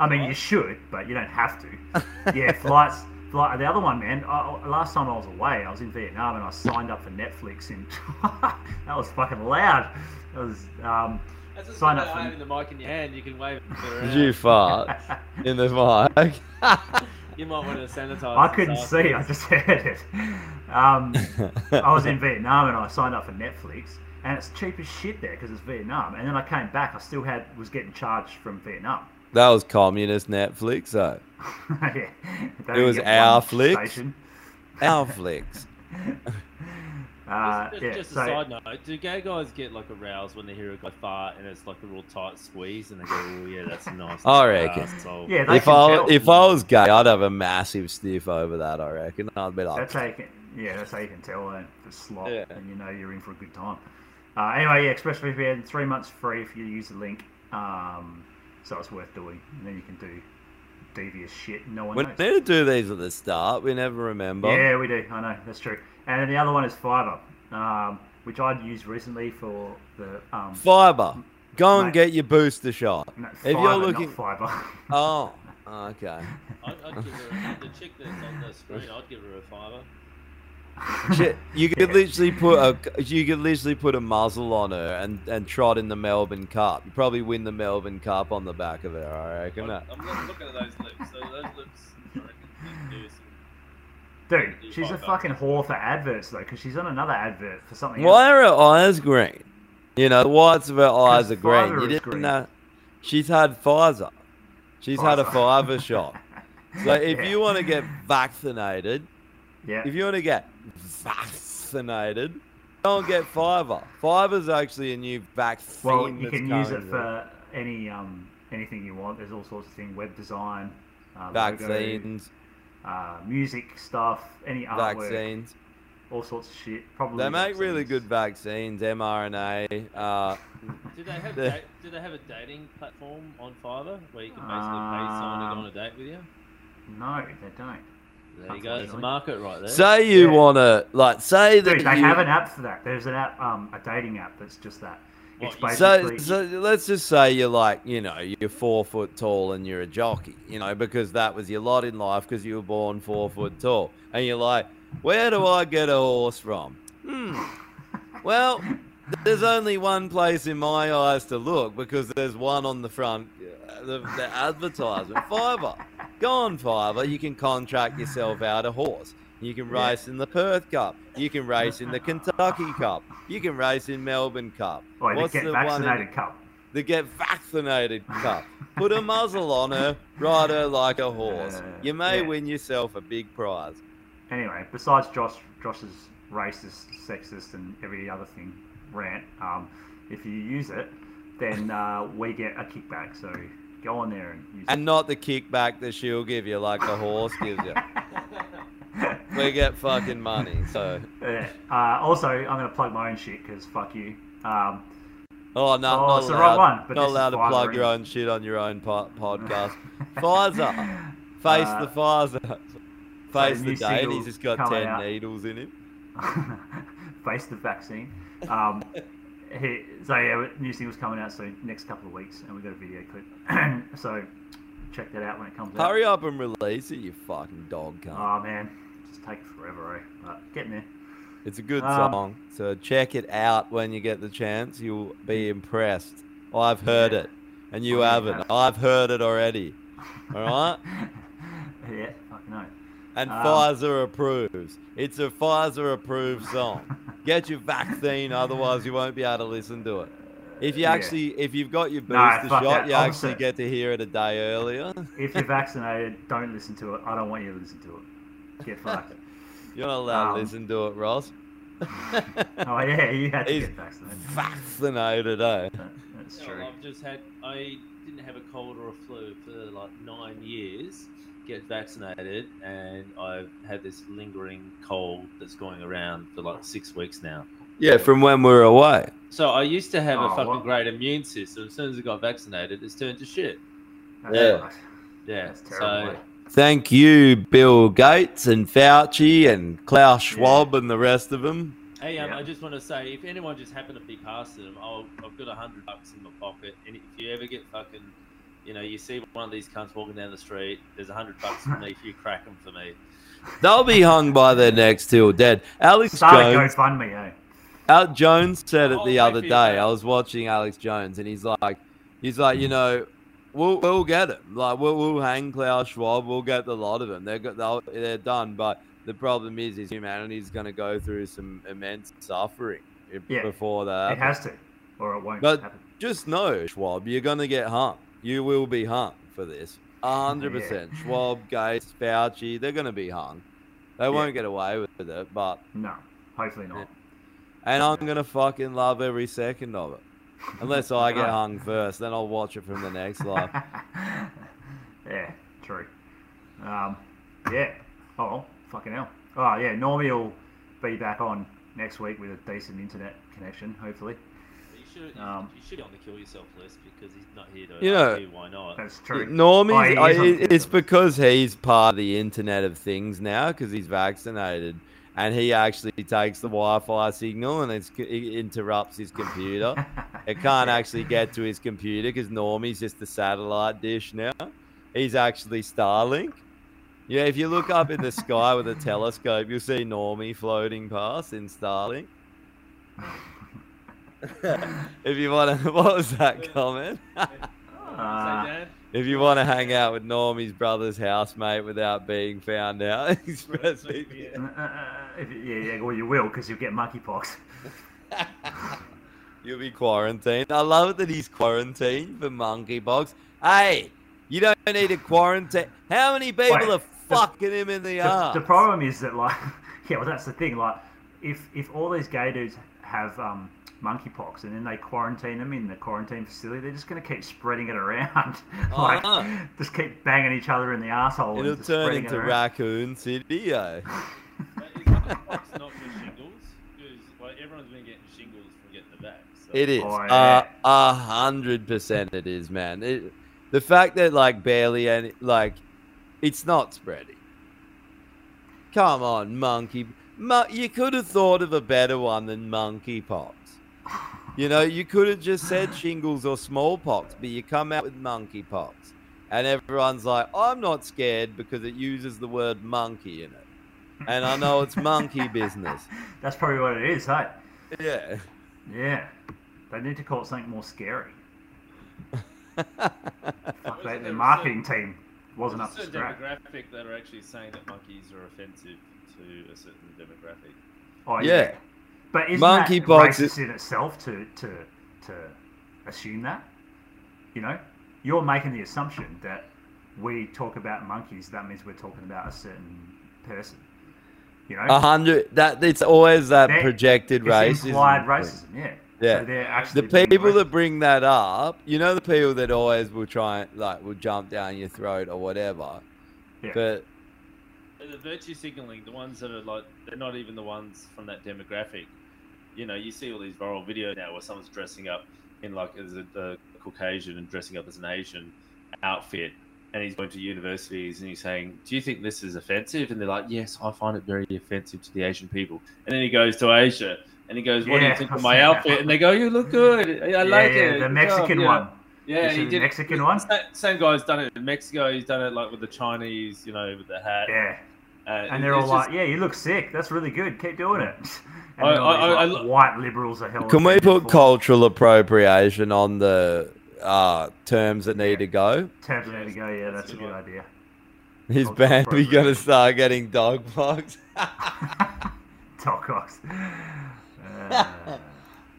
I mean, you should, but you don't have to. Yeah, flights. Flight, the other one, man. I- last time I was away, I was in Vietnam and I signed up for Netflix, and that was fucking loud. That was um, That's just signed like up for. having the mic in your hand. You can wave it you fart in the mic? You might want to sanitize. I couldn't see. I just heard it. Um, I was in Vietnam and I signed up for Netflix, and it's cheap as shit there because it's Vietnam. And then I came back, I still had was getting charged from Vietnam. That was communist Netflix, though. yeah, It only was get our one flicks. Our flicks. Uh, Just, yeah, just a so- side note: Do gay guys get like aroused when they hear a guy fart and it's like a real tight squeeze, and they go, "Oh yeah, that's nice." I reckon. asshole." if I if I was gay, I'd have a massive stiff over that. I reckon. I'd be like, That's how you can, yeah, that's how you can tell uh, the slot, Yeah. and you know you're in for a good time. Uh, anyway, yeah, ExpressVPN, three months free if you use the link, um, so it's worth doing. And then you can do devious shit. No one We knows. need do these at the start. We never remember. Yeah, we do. I know that's true. And then the other one is Fiverr, um, which I'd used recently for the um, Fiber. Go and Mate. get your booster shot. No, if Fiverr, you're not looking, Fiverr. oh, okay. I'd, I'd give her the chick that's on the screen. I'd give her a fiver. You could literally put a you could literally put a muzzle on her and, and trot in the Melbourne Cup. You probably win the Melbourne Cup on the back of her. I reckon. I'm, I'm looking at those lips. So those lips, I reckon, do some Dude, she's a fucking whore for adverts though, because she's on another advert for something. Why else. are her eyes green? You know, the whites of her eyes are green. Pfizer You didn't green. know. She's had Pfizer. She's had a Pfizer. Pfizer shot. So if Yeah. you want to get vaccinated, Yeah. if you want to get vaccinated, don't get Fiverr. Fiverr's actually a new vaccine. Well, you can use it coming. for any um anything you want. There's all sorts of things: web design, uh, logo, vaccines. Uh, music stuff, any artwork, Vaccines. all sorts of shit. Probably They make really good vaccines, mRNA. Uh, Do they have the- da- do they have a dating platform on Fiverr where you can basically pay someone to go on a date with you? No, they don't. There you go. It's a market right there. say you Yeah. want to, like, say that Dude, they you, have an app for that. There's an app, um, a dating app that's just that. It's What, So, so let's just say you're like, you know, you're four foot tall and you're a jockey, you know, because that was your lot in life because you were born four foot tall. And you're like, where do I get a horse from? Hmm. Well, there's only one place in my eyes to look because there's one on the front, uh, the, the advertisement, Fiverr. Go on Fiverr, you can contract yourself out a horse. You can Yeah. race in the Perth Cup. You can race in the Kentucky Cup. You can race in Melbourne Cup. The What's get the one in- vaccinated cup. the get vaccinated cup. Put a muzzle on her, ride her like a horse. You may yeah. win yourself a big prize. Anyway, besides Josh, Josh's racist, sexist, and every other thing rant, um, if you use it, then uh, we get a kickback. So go on there and use And not the kickback that she'll give you like a horse gives you. We get fucking money, so. Yeah. Uh, also, I'm going to plug my own shit because fuck you. Um, Oh, no, Oh, not it's the wrong one, but not allowed to plug your own shit on your own po- podcast. Pfizer. Face Uh, the Pfizer. Face new the day, and he's just got 10 out. needles in him. face the vaccine. Um, he, so yeah, new single's coming out soon, next couple of weeks, and we've got a video clip. so check that out when it comes out. Hurry up and release it, you fucking dog cunt. Oh man, take forever, eh? But getting there. It's a good Um, song, so check it out when you get the chance. You'll be impressed. I've heard Yeah. it, and you haven't. have. I've heard it already. All right, yeah, fucking no. and Um, Pfizer approves. It's a Pfizer approved song. Get your vaccine, otherwise you won't be able to listen to it. If you Yeah. actually, if you've got your booster shot, that. you actually get to hear it a day earlier. If you're vaccinated, don't listen to it. I don't want you to listen to it. Get fucked. You're not allowed Um, to listen to it, Ross. oh yeah, you had to He's get vaccinated. vaccinated, eh? That's No, true. I've just had. I didn't have a cold or a flu for like nine years. Get vaccinated, and I've had this lingering cold that's going around for like six weeks now. Yeah, from when we were away. So I used to have Oh, a fucking what? great immune system. As soon as I got vaccinated, it's turned to shit. That's Yeah. right. Yeah. That's terrible. So eh? Thank you, Bill Gates and Fauci and Klaus Schwab and the rest of them. Hey, um, Yeah. I just want to say, if anyone just happened to be passing them, I'll, I've got a hundred bucks in my pocket, and if you ever get fucking, you know, you see one of these cunts walking down the street, there's a hundred bucks for me if you crack them for me. They'll be hung by their necks till dead. Alex Start a Jones, GoFundMe, eh? Al Jones said it the pay other day. your I was watching Alex Jones, and he's like, he's like, you know, we'll we'll get him. Like we'll, we'll hang Klaus Schwab. We'll get the lot of them. They're got they'll, they're done. But the problem is, is humanity's going to go through some immense suffering if- Yeah, before that. It happens. has to, or it won't But happen. just know, Schwab, you're gonna get hung. You will be hung for this. A hundred Yeah. percent. Schwab, Gates, Fauci, they're gonna be hung. They won't get away with it, but No, hopefully not. and I'm gonna fucking love every second of it. Unless I get hung first, then I'll watch it from the next life. yeah, true. Um, yeah. Oh, well, fucking hell. Oh, yeah. Normie will be back on next week with a decent internet connection, hopefully. You should, Um, you should be on the kill yourself list because he's not here to You know- ask you why not. That's true. Normie's, Oh, he I- is on it- it's because he's part of the Internet of Things now because he's vaccinated, and he actually takes the Wi-Fi signal and it's, it interrupts his computer. it can't actually get to his computer because Normie's just a satellite dish now. He's actually Starlink. Yeah, if you look up in the sky with a telescope, you'll see Normie floating past in Starlink. if you want to, what was that comment? Uh, If you want to hang out with Normie's brother's housemate without being found out, express uh, uh, if yeah, yeah, well, you will because you'll get monkeypox. You'll be quarantined. I love it that he's quarantined for monkeypox. Hey, you don't need a quarantine. How many people Wait, are fucking him in the, The, ass? the problem is that, like, yeah, well, that's the thing. Like, if if all these gay dudes have um, monkeypox and then they quarantine them in the quarantine facility, they're just going to keep spreading it around. like, Uh-huh. just keep banging each other in the asshole. It'll and just turn spreading it into around. Raccoon City, yo. Monkeypox not shingles because like everyone's been getting shingles from getting the vax. It is. Oh, Uh, a hundred percent it is, man. It, the fact that like barely any like it's not spreading. Come on, monkey. Mo- you could have thought of a better one than monkeypox. You know, you could have just said shingles or smallpox, but you come out with monkeypox. And everyone's like, I'm not scared because it uses the word monkey in it. And I know it's monkey business. That's probably what it is, hey? Yeah. Yeah. They need to call it something more scary. Fuck, they, the marketing team wasn't up to a certain scratch. demographic that are actually saying that monkeys are offensive to a certain demographic. Oh Yeah. yeah. But isn't Monkeypox that is- racist in itself to to to assume that? You know, you're making the assumption that we talk about monkeys. That means we're talking about a certain person. You know, A hundred. That it's always that They're- projected it's racism. implied racism. Yeah. Yeah. So they're actually the people that bring that up, you know, the people that always will try and like will jump down your throat or whatever. Yeah. But The virtue signaling, the ones that are like, they're not even the ones from that demographic. You know, you see all these viral videos now where someone's dressing up in like as a, a Caucasian and dressing up as an Asian outfit, and he's going to universities and he's saying, "Do you think this is offensive?" And they're like, "Yes, I find it very offensive to the Asian people." And then he goes to Asia and he goes, "What do you think I've of my that outfit?" And they go, "You look good. I I like yeah, it." the Mexican job." Yeah. one. Yeah, he the did. Mexican one? Same, guy's done it in Mexico. He's done it like with the Chinese, you know, with the hat. Yeah. Uh, and they're all it's like, "Yeah, you look sick. That's really good. Keep doing it." And I- I- these, I- I like, white liberals are held. can we put for cultural appropriation on the uh, terms that need to go? terms that need to go? Yeah, that's a good idea. His Cultural band, we got to start getting dog box. Talkbox. Uh,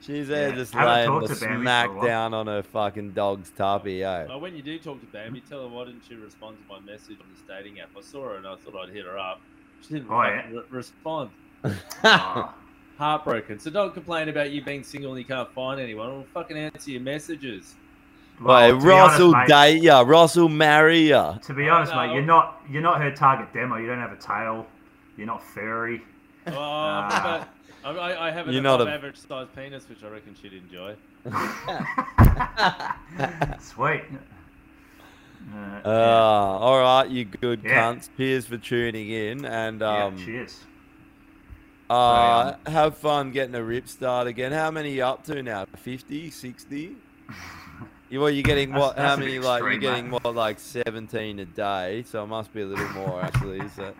She's there Yeah, just haven't laying the to Bambi for a smack down on her fucking dog's tuppy, eh? Oh, when you do talk to Bambi, tell her why didn't she respond to my message on this dating app? I saw her and I thought I'd hit her up. She didn't Oh, yeah? re- respond. oh, Heartbroken. So don't complain about you being single and you can't find anyone. We'll fucking answer your messages. Wait, to be Ross will honest, date ya. Ross will marry ya. To be honest, no. mate, you're not you're not her target demo. You don't have a tail. You're not furry. Oh, Ah. but I, I- I have an You're not above a- average sized penis, which I reckon she'd enjoy. Sweet. Uh, Uh, all right, you good Yeah. cunts. Cheers for tuning in, and yeah, um, cheers. Uh, have fun getting a rip start again. How many you up to now? 50, 60? You well, you're getting That's- what? How that's a bit many? Like you're getting mate. what? Like 17 a day. So it must be a little more actually. So,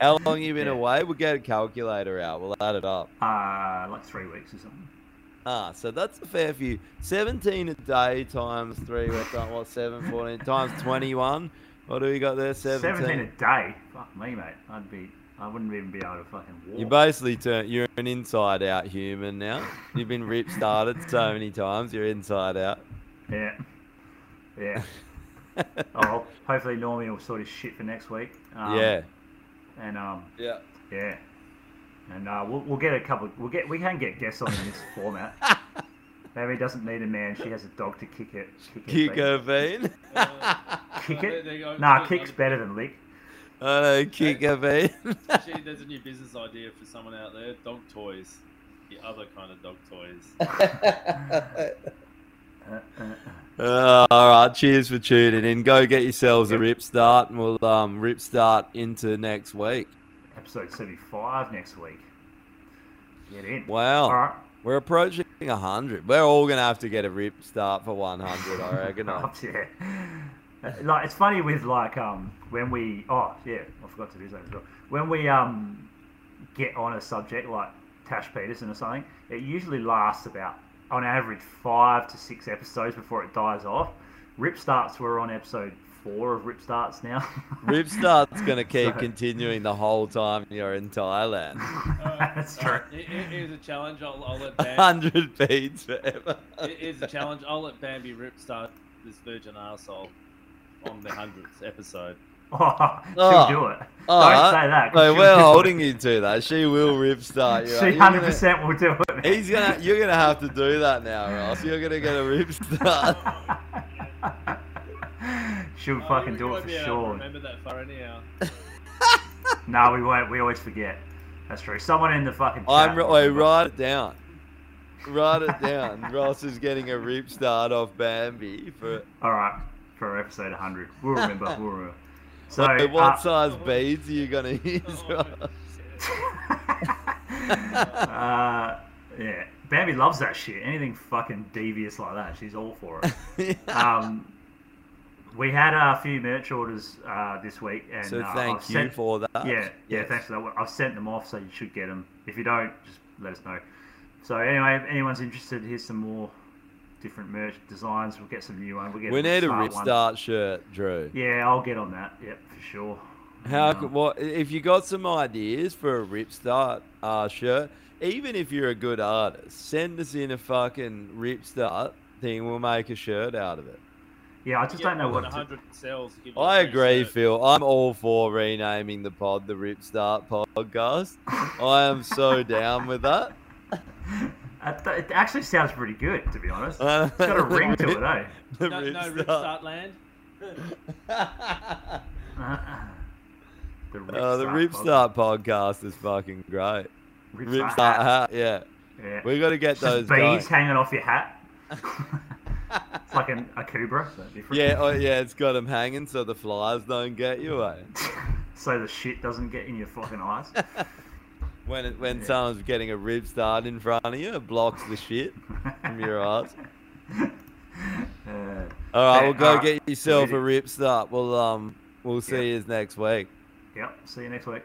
how long you been Yeah. away? We'll get a calculator out. We'll add it up. Uh, like three weeks or something. Ah, so that's a fair few. 17 a day times three. What's that? What? 7, 14 times 21. What do we got there? 17. Seventeen a day. Fuck me, mate. I'd be. I wouldn't even be able to fucking walk. You basically turn. You're an inside out human now. You've been rip started so many times. You're inside out. Yeah. Yeah. oh, hopefully Normie will sort his shit for next week. Um, yeah. And um, Yeah. yeah. And uh, we'll, we'll get a couple. We'll get. We can get guests on in this format. Maybe doesn't need a man. She has a dog to kick it. Kick, Kick it, her bean. Kick it. there you go. Nah, kick's better than lick. I know, kick her bean. Actually, there's a new business idea for someone out there: dog toys. the other kind of dog toys. Uh, all right, cheers for tuning in. Go get yourselves a rip start, and we'll um, rip start into next week. Episode 75 next week. Get in. Wow, All right. we're approaching hundred. We're all gonna have to get a rip start for one hundred, I reckon. Oh, yeah. Uh, Like it's funny with like um when we oh yeah I forgot to do that as well when we um get on a subject like Tash Peterson or something it usually lasts about on average five to six episodes before it dies off. Rip starts we're on episode four of Rip starts now. Rip start's gonna keep So- continuing the whole time you're in Thailand. That's true. Alright, here- here- Here's a challenge. I'll, I'll let Bam. hundred beats forever. Here- Here's a challenge. I'll let Bambi rip start this virgin arsehole on the hundredth episode. Oh, she'll Oh, do it. all Don't say that. Mate, we're do it. holding you to that. She will rip start you. She hundred percent will do it. man. He's gonna. You're gonna have to do that now, Ross. You're gonna get a rip start. She'll Oh, fucking do it for be able to sure. Remember that far anyhow. No, we won't. We always forget. That's true. Someone in the fucking. I'm. chat Wait, write it down. Write it down. Ross is getting a rip start off Bambi for. All right, for episode 100, we'll remember. We'll remember. So, Wait, what uh, size beads are you gonna use? Uh, yeah, Bambi loves that shit. Anything fucking devious like that, she's all for it. um, we had a few merch orders uh, this week, and So uh, thank I've you sent- for that. Yeah, yeah, thanks for that. I've sent them off, so you should get them. If you don't, just let us know. So anyway, if anyone's interested, here's some more different merch designs. We'll get some new ones. We'll get We some need a smart rip ones. start shirt, Drew. Yeah, I'll get on that. Yep, for sure. How Um, could, what if you got some ideas for a rip start uh, shirt? Even if you're a good artist, send us in a fucking rip start thing. We'll make a shirt out of it. Yeah, I just don't know what. to- 100 sales. give you I a free agree, shirt. Phil. I'm all for renaming the pod the Rip Start Podcast. I am so down with that. Uh, th- It actually sounds pretty good, to be honest. It's got a ring to it, eh? The No, Rip no Rip Start. Start Land. The Rip Uh, the Start Rip pod. Podcast is fucking great. Rip Rip Start Start hat. hat, yeah. Yeah. We got to get It's just those beads going. hanging off your hat. it's like an, a Cobra. so. Yeah, oh, yeah, it's got them hanging so the flies don't get you. Eh? so the shit doesn't get in your fucking eyes. When it, when someone's getting a rip start in front of you, it blocks the shit from your eyes. Uh, All right, we'll go alright. get yourself a rip start. We'll um, we'll see you next week. Yep. See you next week.